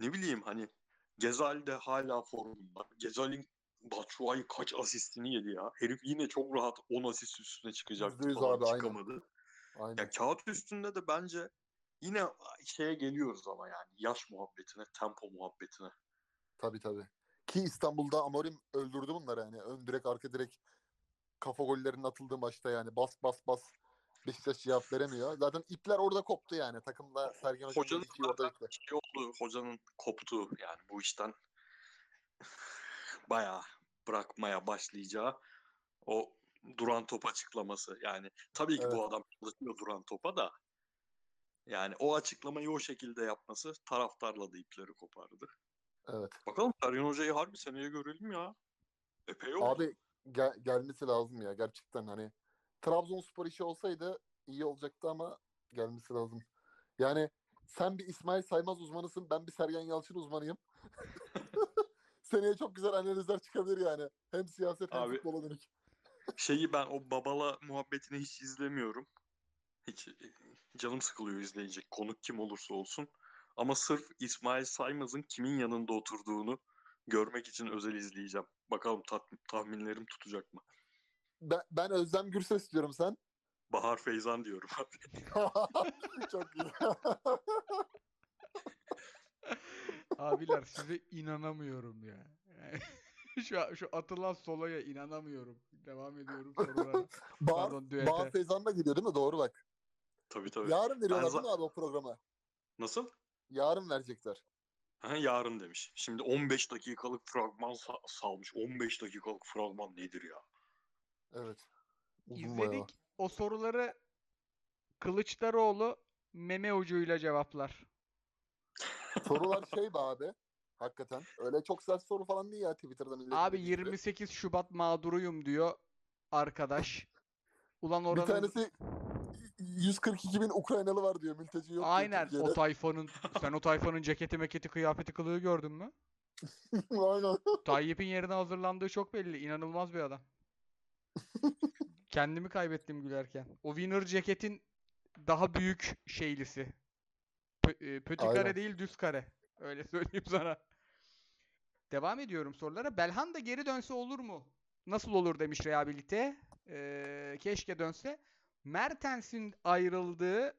ne bileyim hani Gezal de hala formunda. Gezal'in Batshuayi kaç asistini yedi ya. Herif yine çok rahat 10 asist üstüne yüz falan abi, çıkamadı. Aynen. Ya kağıt üstünde de bence yine şeye geliyoruz ama yani yaş muhabbetine, tempo muhabbetine. Tabii tabii. Ki İstanbul'da Amorim öldürdü bunları yani. Ön direk arka direk kafa gollerinin atıldığı maçta yani bas bas bas Beşiktaş cevap veremiyor. Zaten ipler orada koptu yani. Takımda Sergen Hoca'nın dediği orada gitti. şey oldu, hocanın koptu yani bu işten bayağı bırakmaya başlayacağı o duran top açıklaması. Yani tabii ki Evet. bu adam çalışıyor duran topa da yani o açıklamayı o şekilde yapması taraftarla da ipleri kopardı. Evet. Bakalım Sergen Hoca'yı harbi seneye görelim ya. Epey oldu. Abi gel- gelmesi lazım ya gerçekten hani Trabzonspor işi olsaydı iyi olacaktı ama gelmesi lazım. Yani sen bir İsmail Saymaz uzmanısın, ben bir Sergen Yalçın uzmanıyım. Seneye çok güzel analizler çıkabilir yani. Hem siyaset hem Abi- futbola dönük. Şeyi ben o babala muhabbetini hiç izlemiyorum. Hiç e, canım sıkılıyor izleyecek konuk kim olursa olsun. Ama sırf İsmail Saymaz'ın kimin yanında oturduğunu görmek için özel izleyeceğim. Bakalım tat- tahminlerim tutacak mı? Ben, ben Özlem Gürses diyorum sen. Bahar Feyzan diyorum abi. çok iyi. Abiler size inanamıyorum ya. Yani şu, şu atılan soloya inanamıyorum. Devam ediyorum sorulara. Bahar, Pardon düete. Da geliyor değil mi? Doğru bak. Tabii tabii. Yarın veriyorlar değil mi abi o programa? Nasıl? Yarın verecekler. Ha, yarın demiş. Şimdi 15 dakikalık fragman sa- salmış. 15 dakikalık fragman nedir ya? Evet. Uzun bayağı. İzledik. O soruları Kılıçdaroğlu meme ucuyla cevaplar. Sorular şey be abi. Hakikaten. Öyle çok sert soru falan değil ya Twitter'dan. Abi dediği gibi. 28 Şubat mağduruyum diyor arkadaş. Ulan Bir oranın tanesi 142 bin Ukraynalı var diyor. Mülteci yok aynen o tayfanın sen o tayfanın ceketi meketi kıyafeti kılığı gördün mü? Aynen. Tayyip'in yerine hazırlandığı çok belli. İnanılmaz bir adam. Kendimi kaybettim gülerken. O winner ceketin daha büyük şeylisi. Pö- e, pötü kare Aynen. değil düz kare. Öyle söyleyeyim sana. Devam ediyorum sorulara. Belhanda geri dönse olur mu? Nasıl olur demiş rehabilite. Ee, keşke dönse. Mertens'in ayrıldığı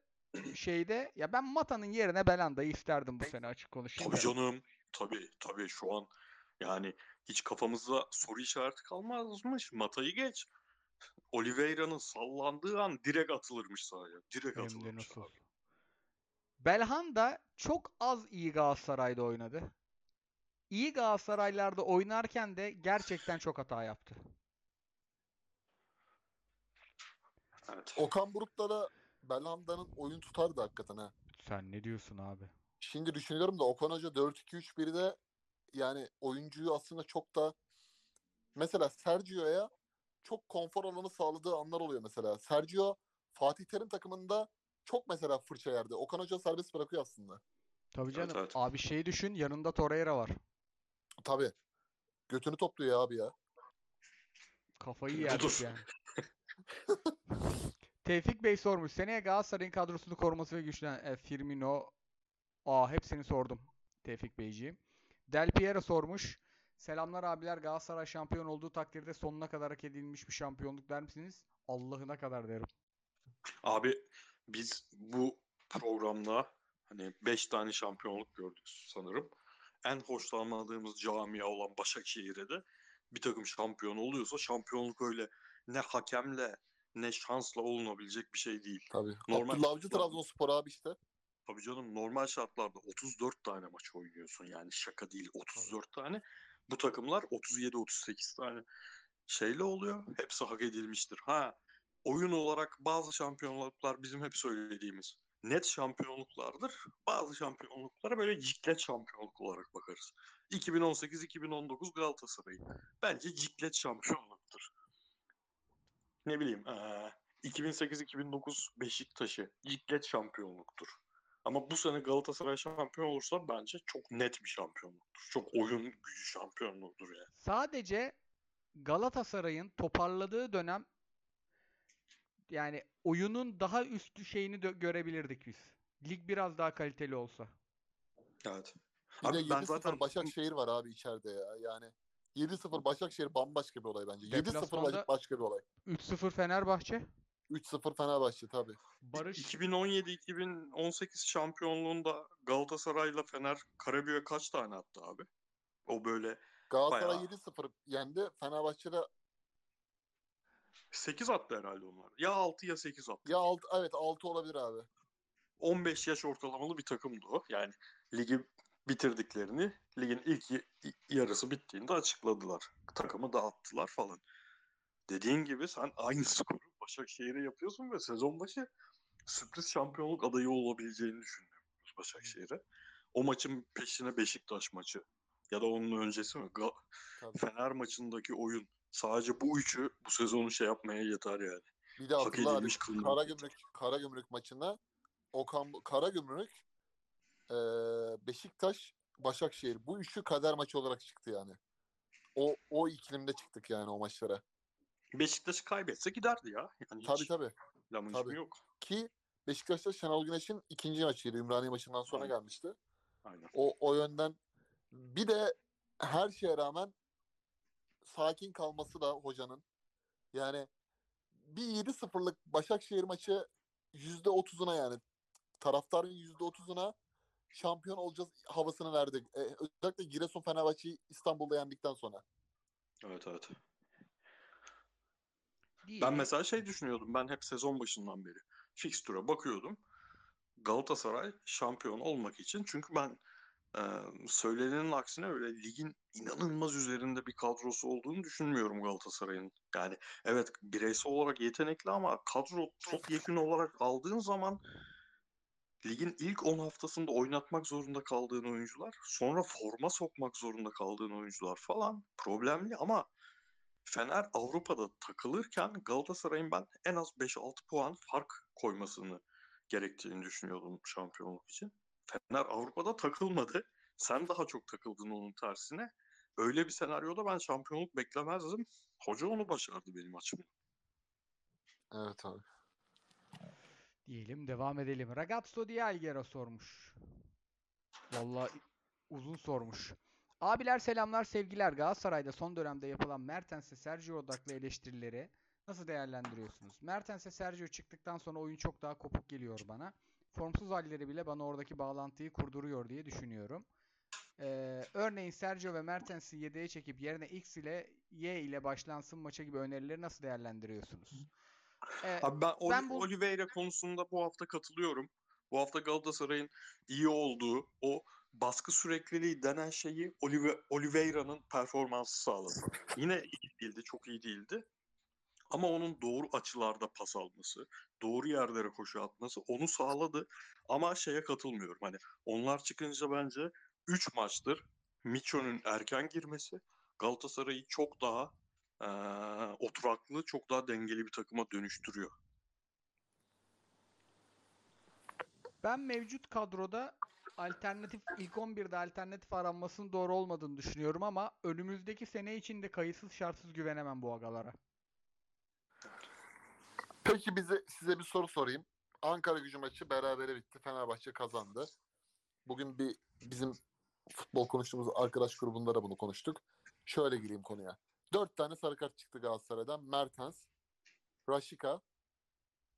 şeyde ya ben Mata'nın yerine Belhanda'yı isterdim bu sene açık konuşayım. Tabii canım. Tabii tabii şu an yani hiç kafamızda soru işareti kalmazmış. Mata'yı geç. Oliveira'nın sallandığı an direkt atılırmış sahaya. Direkt Hem de atılırmış nasıl. abi. Belhanda çok az iyi Galatasaray'da oynadı. İyi Galatasaraylarda oynarken de gerçekten çok hata yaptı. Evet. Okan Buruk'la da Belhanda'nın oyun tutardı hakikaten ha. Sen ne diyorsun abi? Şimdi düşünüyorum da Okan Hoca 4-2-3-1'de yani oyuncuyu aslında çok da mesela Sergio'ya çok konfor alanı sağladığı anlar oluyor mesela. Sergio Fatih Terim takımında çok mesela fırça yerdi. Okan Hoca serbest bırakıyor aslında. Tabii Evet, canım. evet. Abi şey düşün yanında Torreira var. Tabii. Götünü topluyor abi ya. Kafayı yerdik yani. Tevfik Bey sormuş. Seneye Galatasaray'ın kadrosunu koruması ve güçlen e, Firmino. Aa hepsini sordum. Tevfik Beyciğim. Del Piero sormuş. Selamlar abiler. Galatasaray şampiyon olduğu takdirde sonuna kadar hak edilmiş bir şampiyonluk der misiniz? Allah'ına kadar derim. Abi biz bu programda hani 5 tane şampiyonluk gördük sanırım. En hoşlanmadığımız camia olan Başakşehir'e de bir takım şampiyon oluyorsa şampiyonluk öyle ne hakemle ne şansla olunabilecek bir şey değil. Tabii. Normal- Abdullah Avcı Trabzonspor abi işte. Tabii canım normal şartlarda 34 tane maç oynuyorsun yani şaka değil 34 tane. Bu takımlar 37-38 tane şeyle oluyor. Hepsi hak edilmiştir. Ha oyun olarak bazı şampiyonluklar bizim hep söylediğimiz net şampiyonluklardır. Bazı şampiyonluklara böyle ciklet şampiyonluk olarak bakarız. 2018-2019 Galatasaray. Bence ciklet şampiyonluktur. Ne bileyim eee, 2008-2009 Beşiktaş'ı ciklet şampiyonluktur. Ama bu sene Galatasaray şampiyon olursa bence çok net bir şampiyonluktur. Çok oyun gücü şampiyonluğudur yani. Sadece Galatasaray'ın toparladığı dönem yani oyunun daha üstü şeyini de görebilirdik biz. Lig biraz daha kaliteli olsa. Evet. Bir Abi de ben 7-0 zaten- Başakşehir var abi içeride ya. Yani 7-0 Başakşehir bambaşka bir olay bence. 7-0 Deplasmanda- Başak başka bir olay. 3-0 Fenerbahçe. 3-0 Fenerbahçe tabii. Barış 2017-2018 şampiyonluğunda Galatasaray'la Fener Karabük'e kaç tane attı abi? O böyle Galatasaray Bayağı. 7-0 yendi. Fenerbahçe'de 8 attı herhalde onlar. Ya 6 ya 8 attı. ya 6 evet 6 olabilir abi. 15 yaş ortalamalı bir takımdı o. Yani ligi bitirdiklerini ligin ilk yarısı bittiğinde açıkladılar. Takımı dağıttılar falan. Dediğin gibi sen aynı skoru Başakşehir'e yapıyorsun ve sezon başı sürpriz şampiyonluk adayı olabileceğini düşünüyoruz Başakşehir'e. O maçın peşine Beşiktaş maçı ya da onun öncesi mi? Ga- Tabii. Fener maçındaki oyun. Sadece bu üçü bu sezonu şey yapmaya yeter yani. Bir de Hak hatırla abi edilmiş kılmak. Karagümrük Karagümrük maçında Okan Karagümrük eee Beşiktaş Başakşehir bu üçü kader maçı olarak çıktı yani. O o iklimde çıktık yani o maçlara. Beşiktaş kaybetse giderdi ya. Yani Tabii hiç tabii. tabii. ismi yok. Ki Beşiktaş'ta Şenol Güneş'in ikinci maçıydı. Ümraniye maçından sonra Aynen. gelmişti. Aynen. O, o yönden bir de her şeye rağmen sakin kalması da hocanın. Yani bir 7-0'lık Başakşehir maçı %30'una yani taraftarın %30'una şampiyon olacağız havasını verdi. Ee, özellikle Giresun Fenerbahçe'yi İstanbul'da yendikten sonra. Evet evet. değil. Ben mesela şey düşünüyordum. Ben hep sezon başından beri fikstüre bakıyordum. Galatasaray şampiyon olmak için. Çünkü ben e, söylenenin aksine öyle ligin inanılmaz üzerinde bir kadrosu olduğunu düşünmüyorum Galatasaray'ın. Yani evet bireysel olarak yetenekli ama kadro çok yakın olarak aldığın zaman ligin ilk 10 haftasında oynatmak zorunda kaldığın oyuncular, sonra forma sokmak zorunda kaldığın oyuncular falan problemli ama Fener Avrupa'da takılırken Galatasaray'ın ben en az 5-6 puan fark koymasını gerektiğini düşünüyordum şampiyonluk için. Fener Avrupa'da takılmadı. Sen daha çok takıldın onun tersine. Öyle bir senaryoda ben şampiyonluk beklemezdim. Hoca onu başardı benim açımdan. Evet abi. Diyelim devam edelim. Ragazzo di Alghero sormuş. Vallahi uzun sormuş. Abiler selamlar sevgiler. Galatasaray'da son dönemde yapılan Mertens'e Sergio odaklı eleştirileri nasıl değerlendiriyorsunuz? Mertens'e Sergio çıktıktan sonra oyun çok daha kopuk geliyor bana. Formsuz halleri bile bana oradaki bağlantıyı kurduruyor diye düşünüyorum. Ee, örneğin Sergio ve Mertens'i yedeğe çekip yerine X ile Y ile başlansın maça gibi önerileri nasıl değerlendiriyorsunuz? Ee, Abi ben, Oli- ben bu- Oliveira konusunda bu hafta katılıyorum. Bu hafta Galatasaray'ın iyi olduğu o baskı sürekliliği denen şeyi Olive- Oliveira'nın performansı sağladı. Yine iyi değildi, çok iyi değildi. Ama onun doğru açılarda pas alması, doğru yerlere koşu atması onu sağladı. Ama şeye katılmıyorum. Hani onlar çıkınca bence 3 maçtır Micho'nun erken girmesi Galatasaray'ı çok daha eee, oturaklı, çok daha dengeli bir takıma dönüştürüyor. Ben mevcut kadroda alternatif ilk 11'de alternatif aranmasının doğru olmadığını düşünüyorum ama önümüzdeki sene için de kayıtsız şartsız güvenemem bu agalara. Peki bize size bir soru sorayım. Ankara gücü maçı berabere bitti. Fenerbahçe kazandı. Bugün bir bizim futbol konuştuğumuz arkadaş grubunda da bunu konuştuk. Şöyle gireyim konuya. Dört tane sarı kart çıktı Galatasaray'dan. Mertens, Raşika,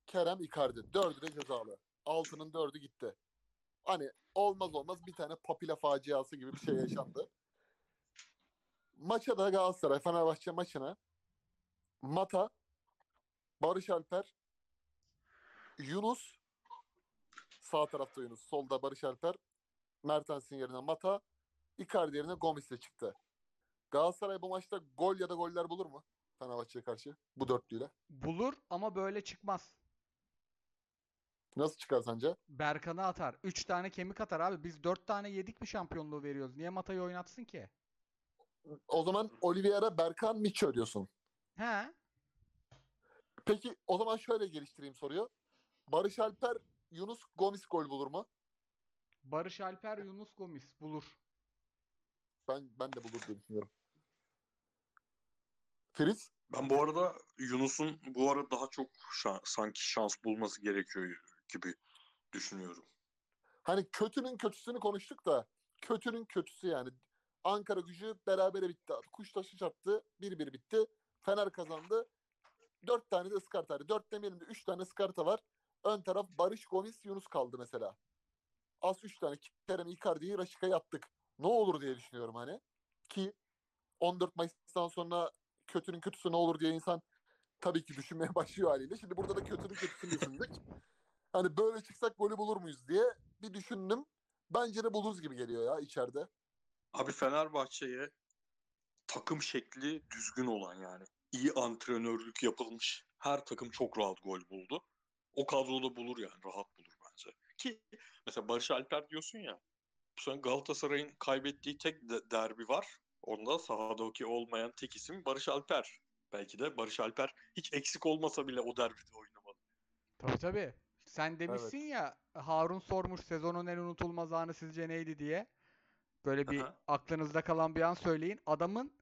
Kerem, Icardi. Dördü de cezalı. Altının dördü gitti. Hani olmaz olmaz bir tane papila faciası gibi bir şey yaşandı. Maça da Galatasaray Fenerbahçe maçına Mata Barış Alper, Yunus, sağ tarafta Yunus, solda Barış Alper, Mertens'in yerine Mata, Icardi yerine Gomis'le çıktı. Galatasaray bu maçta gol ya da goller bulur mu? Fenerbahçe'ye karşı bu dörtlüyle. Bulur ama böyle çıkmaz. Nasıl çıkar sence? Berkan'ı atar. 3 tane kemik atar abi. Biz 4 tane yedik mi şampiyonluğu veriyoruz? Niye Mata'yı oynatsın ki? O zaman Oliveira, Berkan, Mitchell diyorsun. He. Peki o zaman şöyle geliştireyim soruyu. Barış Alper, Yunus, Gomis gol bulur mu? Barış Alper, Yunus Gomis bulur. Ben ben de bulur diye düşünüyorum. Firiz? Ben bu arada Yunus'un bu arada daha çok şa- sanki şans bulması gerekiyor gibi düşünüyorum. Hani kötünün kötüsünü konuştuk da kötünün kötüsü yani. Ankara gücü berabere bitti. Kuştaşı çarptı. 1-1 bitti. Fener kazandı. 4 tane de ıskarta. 4 demeyelim de 3 tane ıskarta var. Ön taraf Barış Gomis Yunus kaldı mesela. Az 3 tane Kerem Icardi'yi Raşika'ya attık. Ne olur diye düşünüyorum hani. Ki 14 Mayıs'tan sonra kötünün kötüsü ne olur diye insan tabii ki düşünmeye başlıyor haliyle. Şimdi burada da kötünün kötüsünü düşündük. Hani böyle çıksak golü bulur muyuz diye bir düşündüm. Bence de buluruz gibi geliyor ya içeride. Abi Fenerbahçe'ye takım şekli düzgün olan yani iyi antrenörlük yapılmış. Her takım çok rahat gol buldu. O kadroda bulur yani rahat bulur bence. Ki mesela Barış Alper diyorsun ya. Bu sene Galatasaray'ın kaybettiği tek de- derbi var. Onda sahadaki olmayan tek isim Barış Alper. Belki de Barış Alper hiç eksik olmasa bile o derbide oynamadı. Tabii tabii. Sen demişsin ya Harun sormuş sezonun en unutulmaz anı sizce neydi diye. Böyle bir Aha. aklınızda kalan bir an söyleyin. Adamın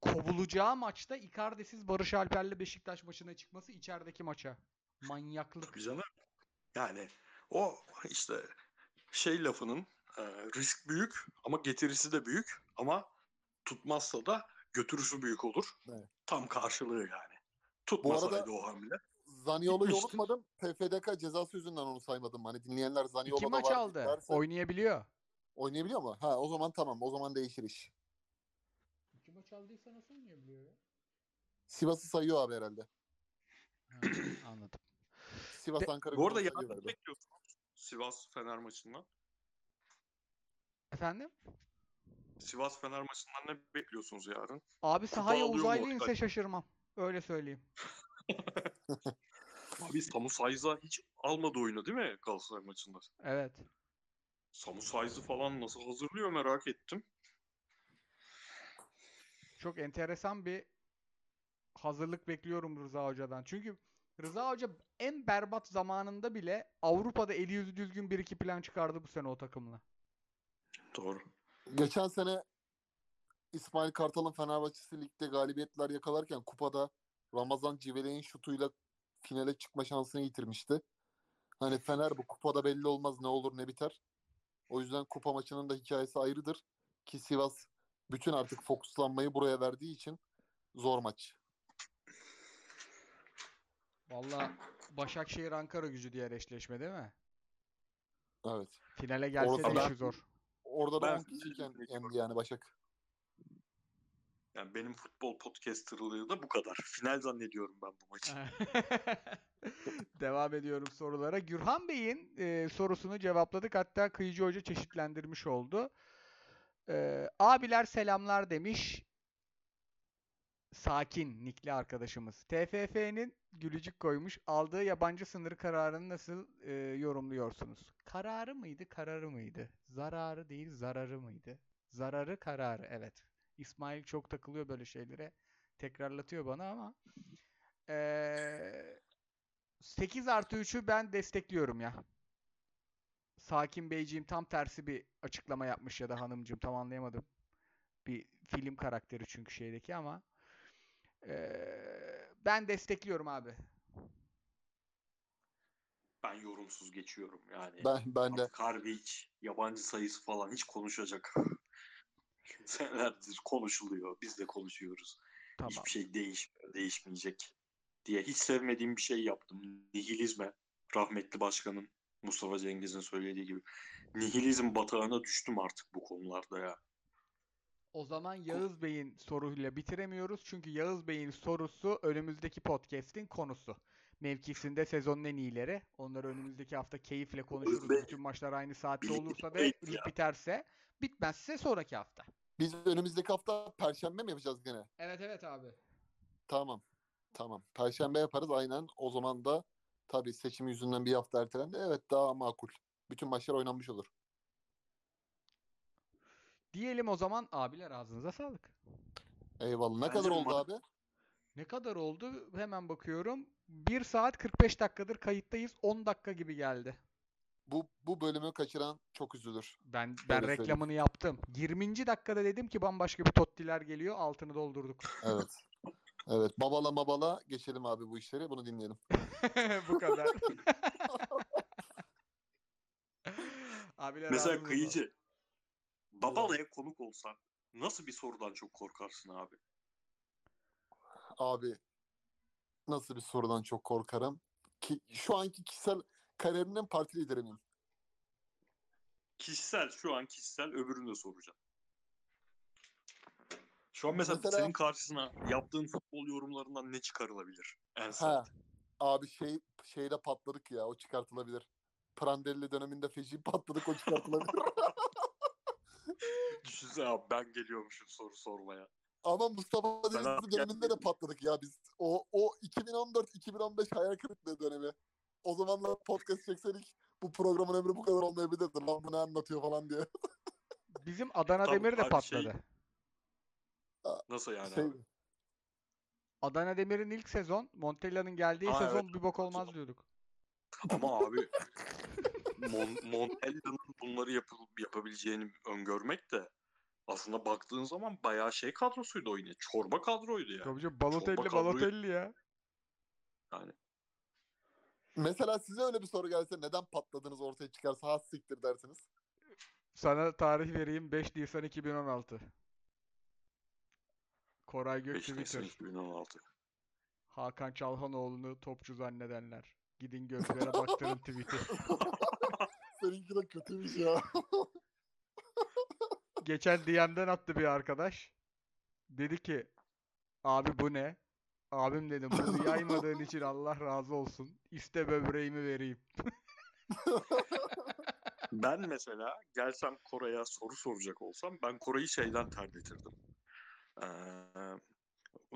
kovulacağı maçta Icardi'siz Barış Alper'le Beşiktaş maçına çıkması içerideki maça. Manyaklık. Tabii canım. Yani o işte şey lafının e, risk büyük ama getirisi de büyük ama tutmazsa da götürüsü büyük olur. Evet. Tam karşılığı yani. Tutmasaydı arada- o hamle. Zaniolo'yu unutmadım. PFDK cezası yüzünden onu saymadım. Hani dinleyenler İki Zaniolo'da maç var aldı. derse Oynayabiliyor. oynayabiliyor mu? Ha o zaman tamam. O zaman değişir iş. İki maç aldıysa nasıl oynayabiliyor ya? Sivas'ı sayıyor abi herhalde. anladım. Sivas De- Ankara Bu arada yarın ne bekliyorsunuz Sivas Fener maçından? Efendim? Sivas Fener maçından ne bekliyorsunuz yarın? Abi sahaya alıyor mu uzaylı inse şaşırmam. Öyle söyleyeyim. Abi Samu Sayza hiç almadı oyunu değil mi Galatasaray maçında? Evet. Samu Sayz'ı falan nasıl hazırlıyor merak ettim. Çok enteresan bir hazırlık bekliyorum Rıza Hoca'dan. Çünkü Rıza Hoca en berbat zamanında bile Avrupa'da eli yüzü düzgün bir iki plan çıkardı bu sene o takımla. Doğru. Geçen sene İsmail Kartal'ın Fenerbahçesi ligde galibiyetler yakalarken kupada Ramazan Civelek'in şutuyla finale çıkma şansını yitirmişti. Hani Fener bu kupada belli olmaz ne olur ne biter. O yüzden kupa maçının da hikayesi ayrıdır. Ki Sivas bütün artık fokuslanmayı buraya verdiği için zor maç. Valla Başakşehir Ankara gücü diğer eşleşme değil mi? Evet. Finale gelse Orada de işi zor. Orada da Ben 10 kişiyken yendi yani Başak. Yani benim futbol podcasterlığı da bu kadar. Final zannediyorum ben bu maçı. Devam ediyorum sorulara. Gürhan Bey'in e, sorusunu cevapladık. Hatta Kıyıcı Hoca çeşitlendirmiş oldu. E, abiler selamlar demiş. Sakin Nikli arkadaşımız. TFF'nin gülücük koymuş. Aldığı yabancı sınır kararını nasıl e, yorumluyorsunuz? Kararı mıydı, kararı mıydı? Zararı değil, zararı mıydı? Zararı, kararı. Evet. İsmail çok takılıyor böyle şeylere. Tekrarlatıyor bana ama eee 8 artı 3'ü ben destekliyorum ya. Sakin Beyciğim tam tersi bir açıklama yapmış ya da hanımcığım tam anlayamadım. Bir film karakteri çünkü şeydeki ama eee, ben destekliyorum abi. Ben yorumsuz geçiyorum yani. Ben ben de harbi hiç yabancı sayısı falan hiç konuşacak. Senelerdir konuşuluyor. Biz de konuşuyoruz. Tamam. Hiçbir şey değişmiyor, değişmeyecek diye hiç sevmediğim bir şey yaptım. Nihilizme. Rahmetli başkanım Mustafa Cengiz'in söylediği gibi. Nihilizm batağına düştüm artık bu konularda ya. O zaman Yağız Bey'in soruyla bitiremiyoruz. Çünkü Yağız Bey'in sorusu önümüzdeki podcast'in konusu. Mevkisinde sezonun en iyileri. Onları önümüzdeki hafta keyifle konuşuruz. Bey, Bütün maçlar aynı saatte olursa ve lig biterse. Bitmezse sonraki hafta. Biz önümüzdeki hafta perşembe mi yapacağız gene? Evet evet abi. Tamam. Tamam. Perşembe yaparız aynen. O zaman da tabii seçim yüzünden bir hafta ertelendi. Evet daha makul. Bütün maçlar oynanmış olur. Diyelim o zaman abiler ağzınıza sağlık. Eyvallah. Ne Bence kadar oldu abi? Ne kadar oldu? Hemen bakıyorum. 1 saat 45 dakikadır kayıttayız. 10 dakika gibi geldi. Bu bu bölümü kaçıran çok üzülür. Ben ben Öyle söyleyeyim. reklamını yaptım. 20. dakikada dedim ki bambaşka bir Tottiler geliyor. Altını doldurduk. Evet. Evet. Babala mabala geçelim abi bu işleri. Bunu dinleyelim. Bu kadar. Abiler Mesela kıyıcı. Babala'ya konuk olsan nasıl bir sorudan çok korkarsın abi? Abi nasıl bir sorudan çok korkarım. Ki şu anki kişisel kariyerimden parti lideri miyim? Kişisel şu an kişisel öbürünü de soracağım. Şu an mesela, Mesela- senin karşısına yaptığın futbol yorumlarından ne çıkarılabilir? En sert. Abi şey şeyde patladık ya o çıkartılabilir. Prandelli döneminde feci patladık o çıkartılabilir. Düşünsene abi ben geliyormuşum soru sormaya. Ama Mustafa Denizli döneminde de patladık ya biz. O o 2014-2015 hayal kırıklığı dönemi. O zamanlar podcast çekseydik bu programın ömrü bu kadar olmayabilirdi. Lan bu ne anlatıyor falan diye. Bizim Adana Tabii, Demir de şey- patladı. Nasıl yani Şey, abi? Adana Demir'in ilk sezon, Montella'nın geldiği Ha, sezon evet. bir bok olmaz diyorduk. Ama abi Mon Montella'nın bunları yapı- yapabileceğini öngörmek de aslında baktığın zaman bayağı şey kadrosuydu o yine. Çorba kadroydu ya. Tabii canım Balotelli kadroyu- Balotelli ya. Yani mesela size öyle bir soru gelse neden patladınız ortaya çıkarsa ha siktir dersiniz. Sana tarih vereyim 5 Nisan 2016. Koray Gök 5 Nisan Twitter. 2016. Hakan Çalhanoğlu'nu topçu zannedenler. Gidin gözlere baktırın tweet'i. Seninki de kötüymüş ya. Geçen DM'den attı bir arkadaş. Dedi ki abi bu ne? Abim dedim bunu yaymadığın için Allah razı olsun. İste böbreğimi vereyim. Ben mesela gelsem Koray'a soru soracak olsam ben Koray'ı şeyden terletirdim. Ee,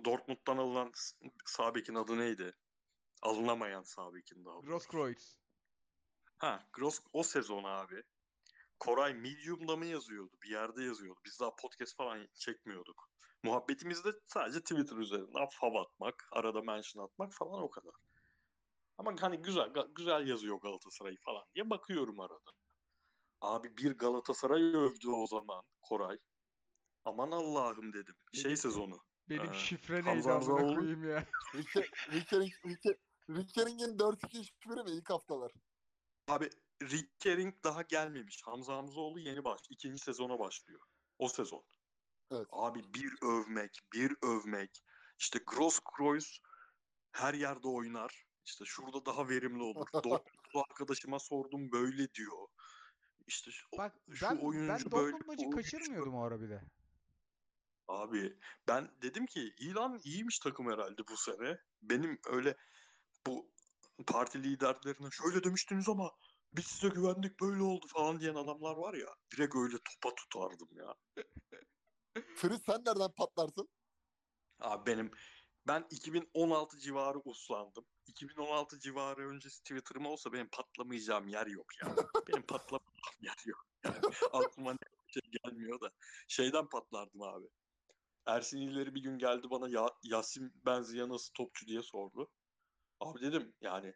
Dortmund'dan alınan s- sağ bekin adı neydi? Alınamayan sağ bekin daha. Grosskreutz. Ha, Gross o sezon abi. Koray Medium'da mı yazıyordu? Bir yerde yazıyordu. Biz daha podcast falan çekmiyorduk. Muhabbetimizde sadece Twitter üzerinden fav atmak, arada mention atmak falan o kadar. Ama hani güzel güzel yazıyor Galatasaray falan diye bakıyorum arada. Abi bir Galatasaray övdü o zaman Koray. Aman Allah'ım dedim. Şey sezonu. Benim Ee, şifre neydi Hamza amına Hamzaoğlu. koyayım ya. Rickering'in 4-2-3-1'i mi ilk haftalar? Abi Rick Kering daha gelmemiş. Hamza Hamzaoğlu yeni baş. ikinci sezona başlıyor. O sezon. Evet. Abi bir övmek, bir övmek. İşte Grosskreutz her yerde oynar. İşte şurada daha verimli olur. Dortmundlu arkadaşıma sordum böyle diyor. İşte şu, Bak şu ben, ben oyuncu Dortmund böyle maçı olmuş. kaçırmıyordum o ara bir de. Abi ben dedim ki İlan iyiymiş takım herhalde bu sene. Benim öyle bu parti liderlerine şöyle demiştiniz ama biz size güvendik böyle oldu falan diyen adamlar var ya. Direkt öyle topa tutardım ya. Fritz sen nereden patlarsın? Abi benim ben 2016 civarı uslandım. 2016 civarı öncesi Twitter'ım olsa benim patlamayacağım yer yok ya. benim patlamayacağım yer yok. Yani aklıma ne şey gelmiyor da. Şeyden patlardım abi. Ersin İlleri bir gün geldi bana ya, Yasin Benziya nasıl topçu diye sordu. Abi dedim yani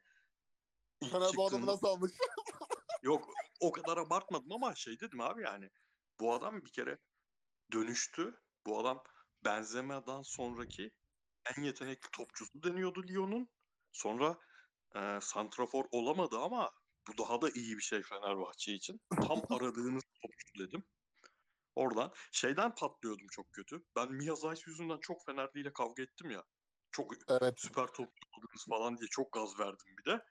ilk Fener bu adamı çıktığında- nasıl almış? Yok o kadar abartmadım ama şey dedim abi yani bu adam bir kere dönüştü. Bu adam Benzema'dan sonraki en yetenekli topçusu deniyordu Lyon'un. Sonra e, santrafor olamadı ama bu daha da iyi bir şey Fenerbahçe için. Tam aradığınız topçu dedim. Oradan şeyden patlıyordum çok kötü. Ben Mia Zeiss yüzünden çok Fenerli ile kavga ettim ya. Çok Evet. süper topçu oldunuz falan diye çok gaz verdim bir de.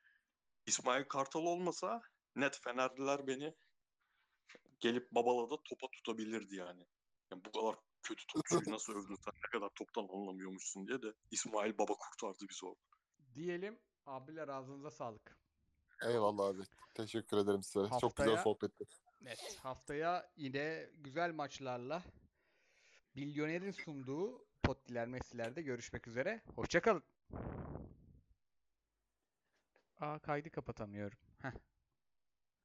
İsmail Kartal olmasa net Fenerliler beni gelip Babala'da topa tutabilirdi yani. yani bu kadar kötü topçuyu nasıl övdün sen ne kadar toptan anlamıyormuşsun diye de İsmail Baba kurtardı bizi orada. Diyelim abiler ağzınıza sağlık. Eyvallah abi. Teşekkür ederim size. Çok Haftaya- güzel sohbetti. Evet, haftaya yine güzel maçlarla Milyoner'in sunduğu Pottiler Messi'lerde görüşmek üzere. Hoşçakalın. Aa kaydı kapatamıyorum. Heh.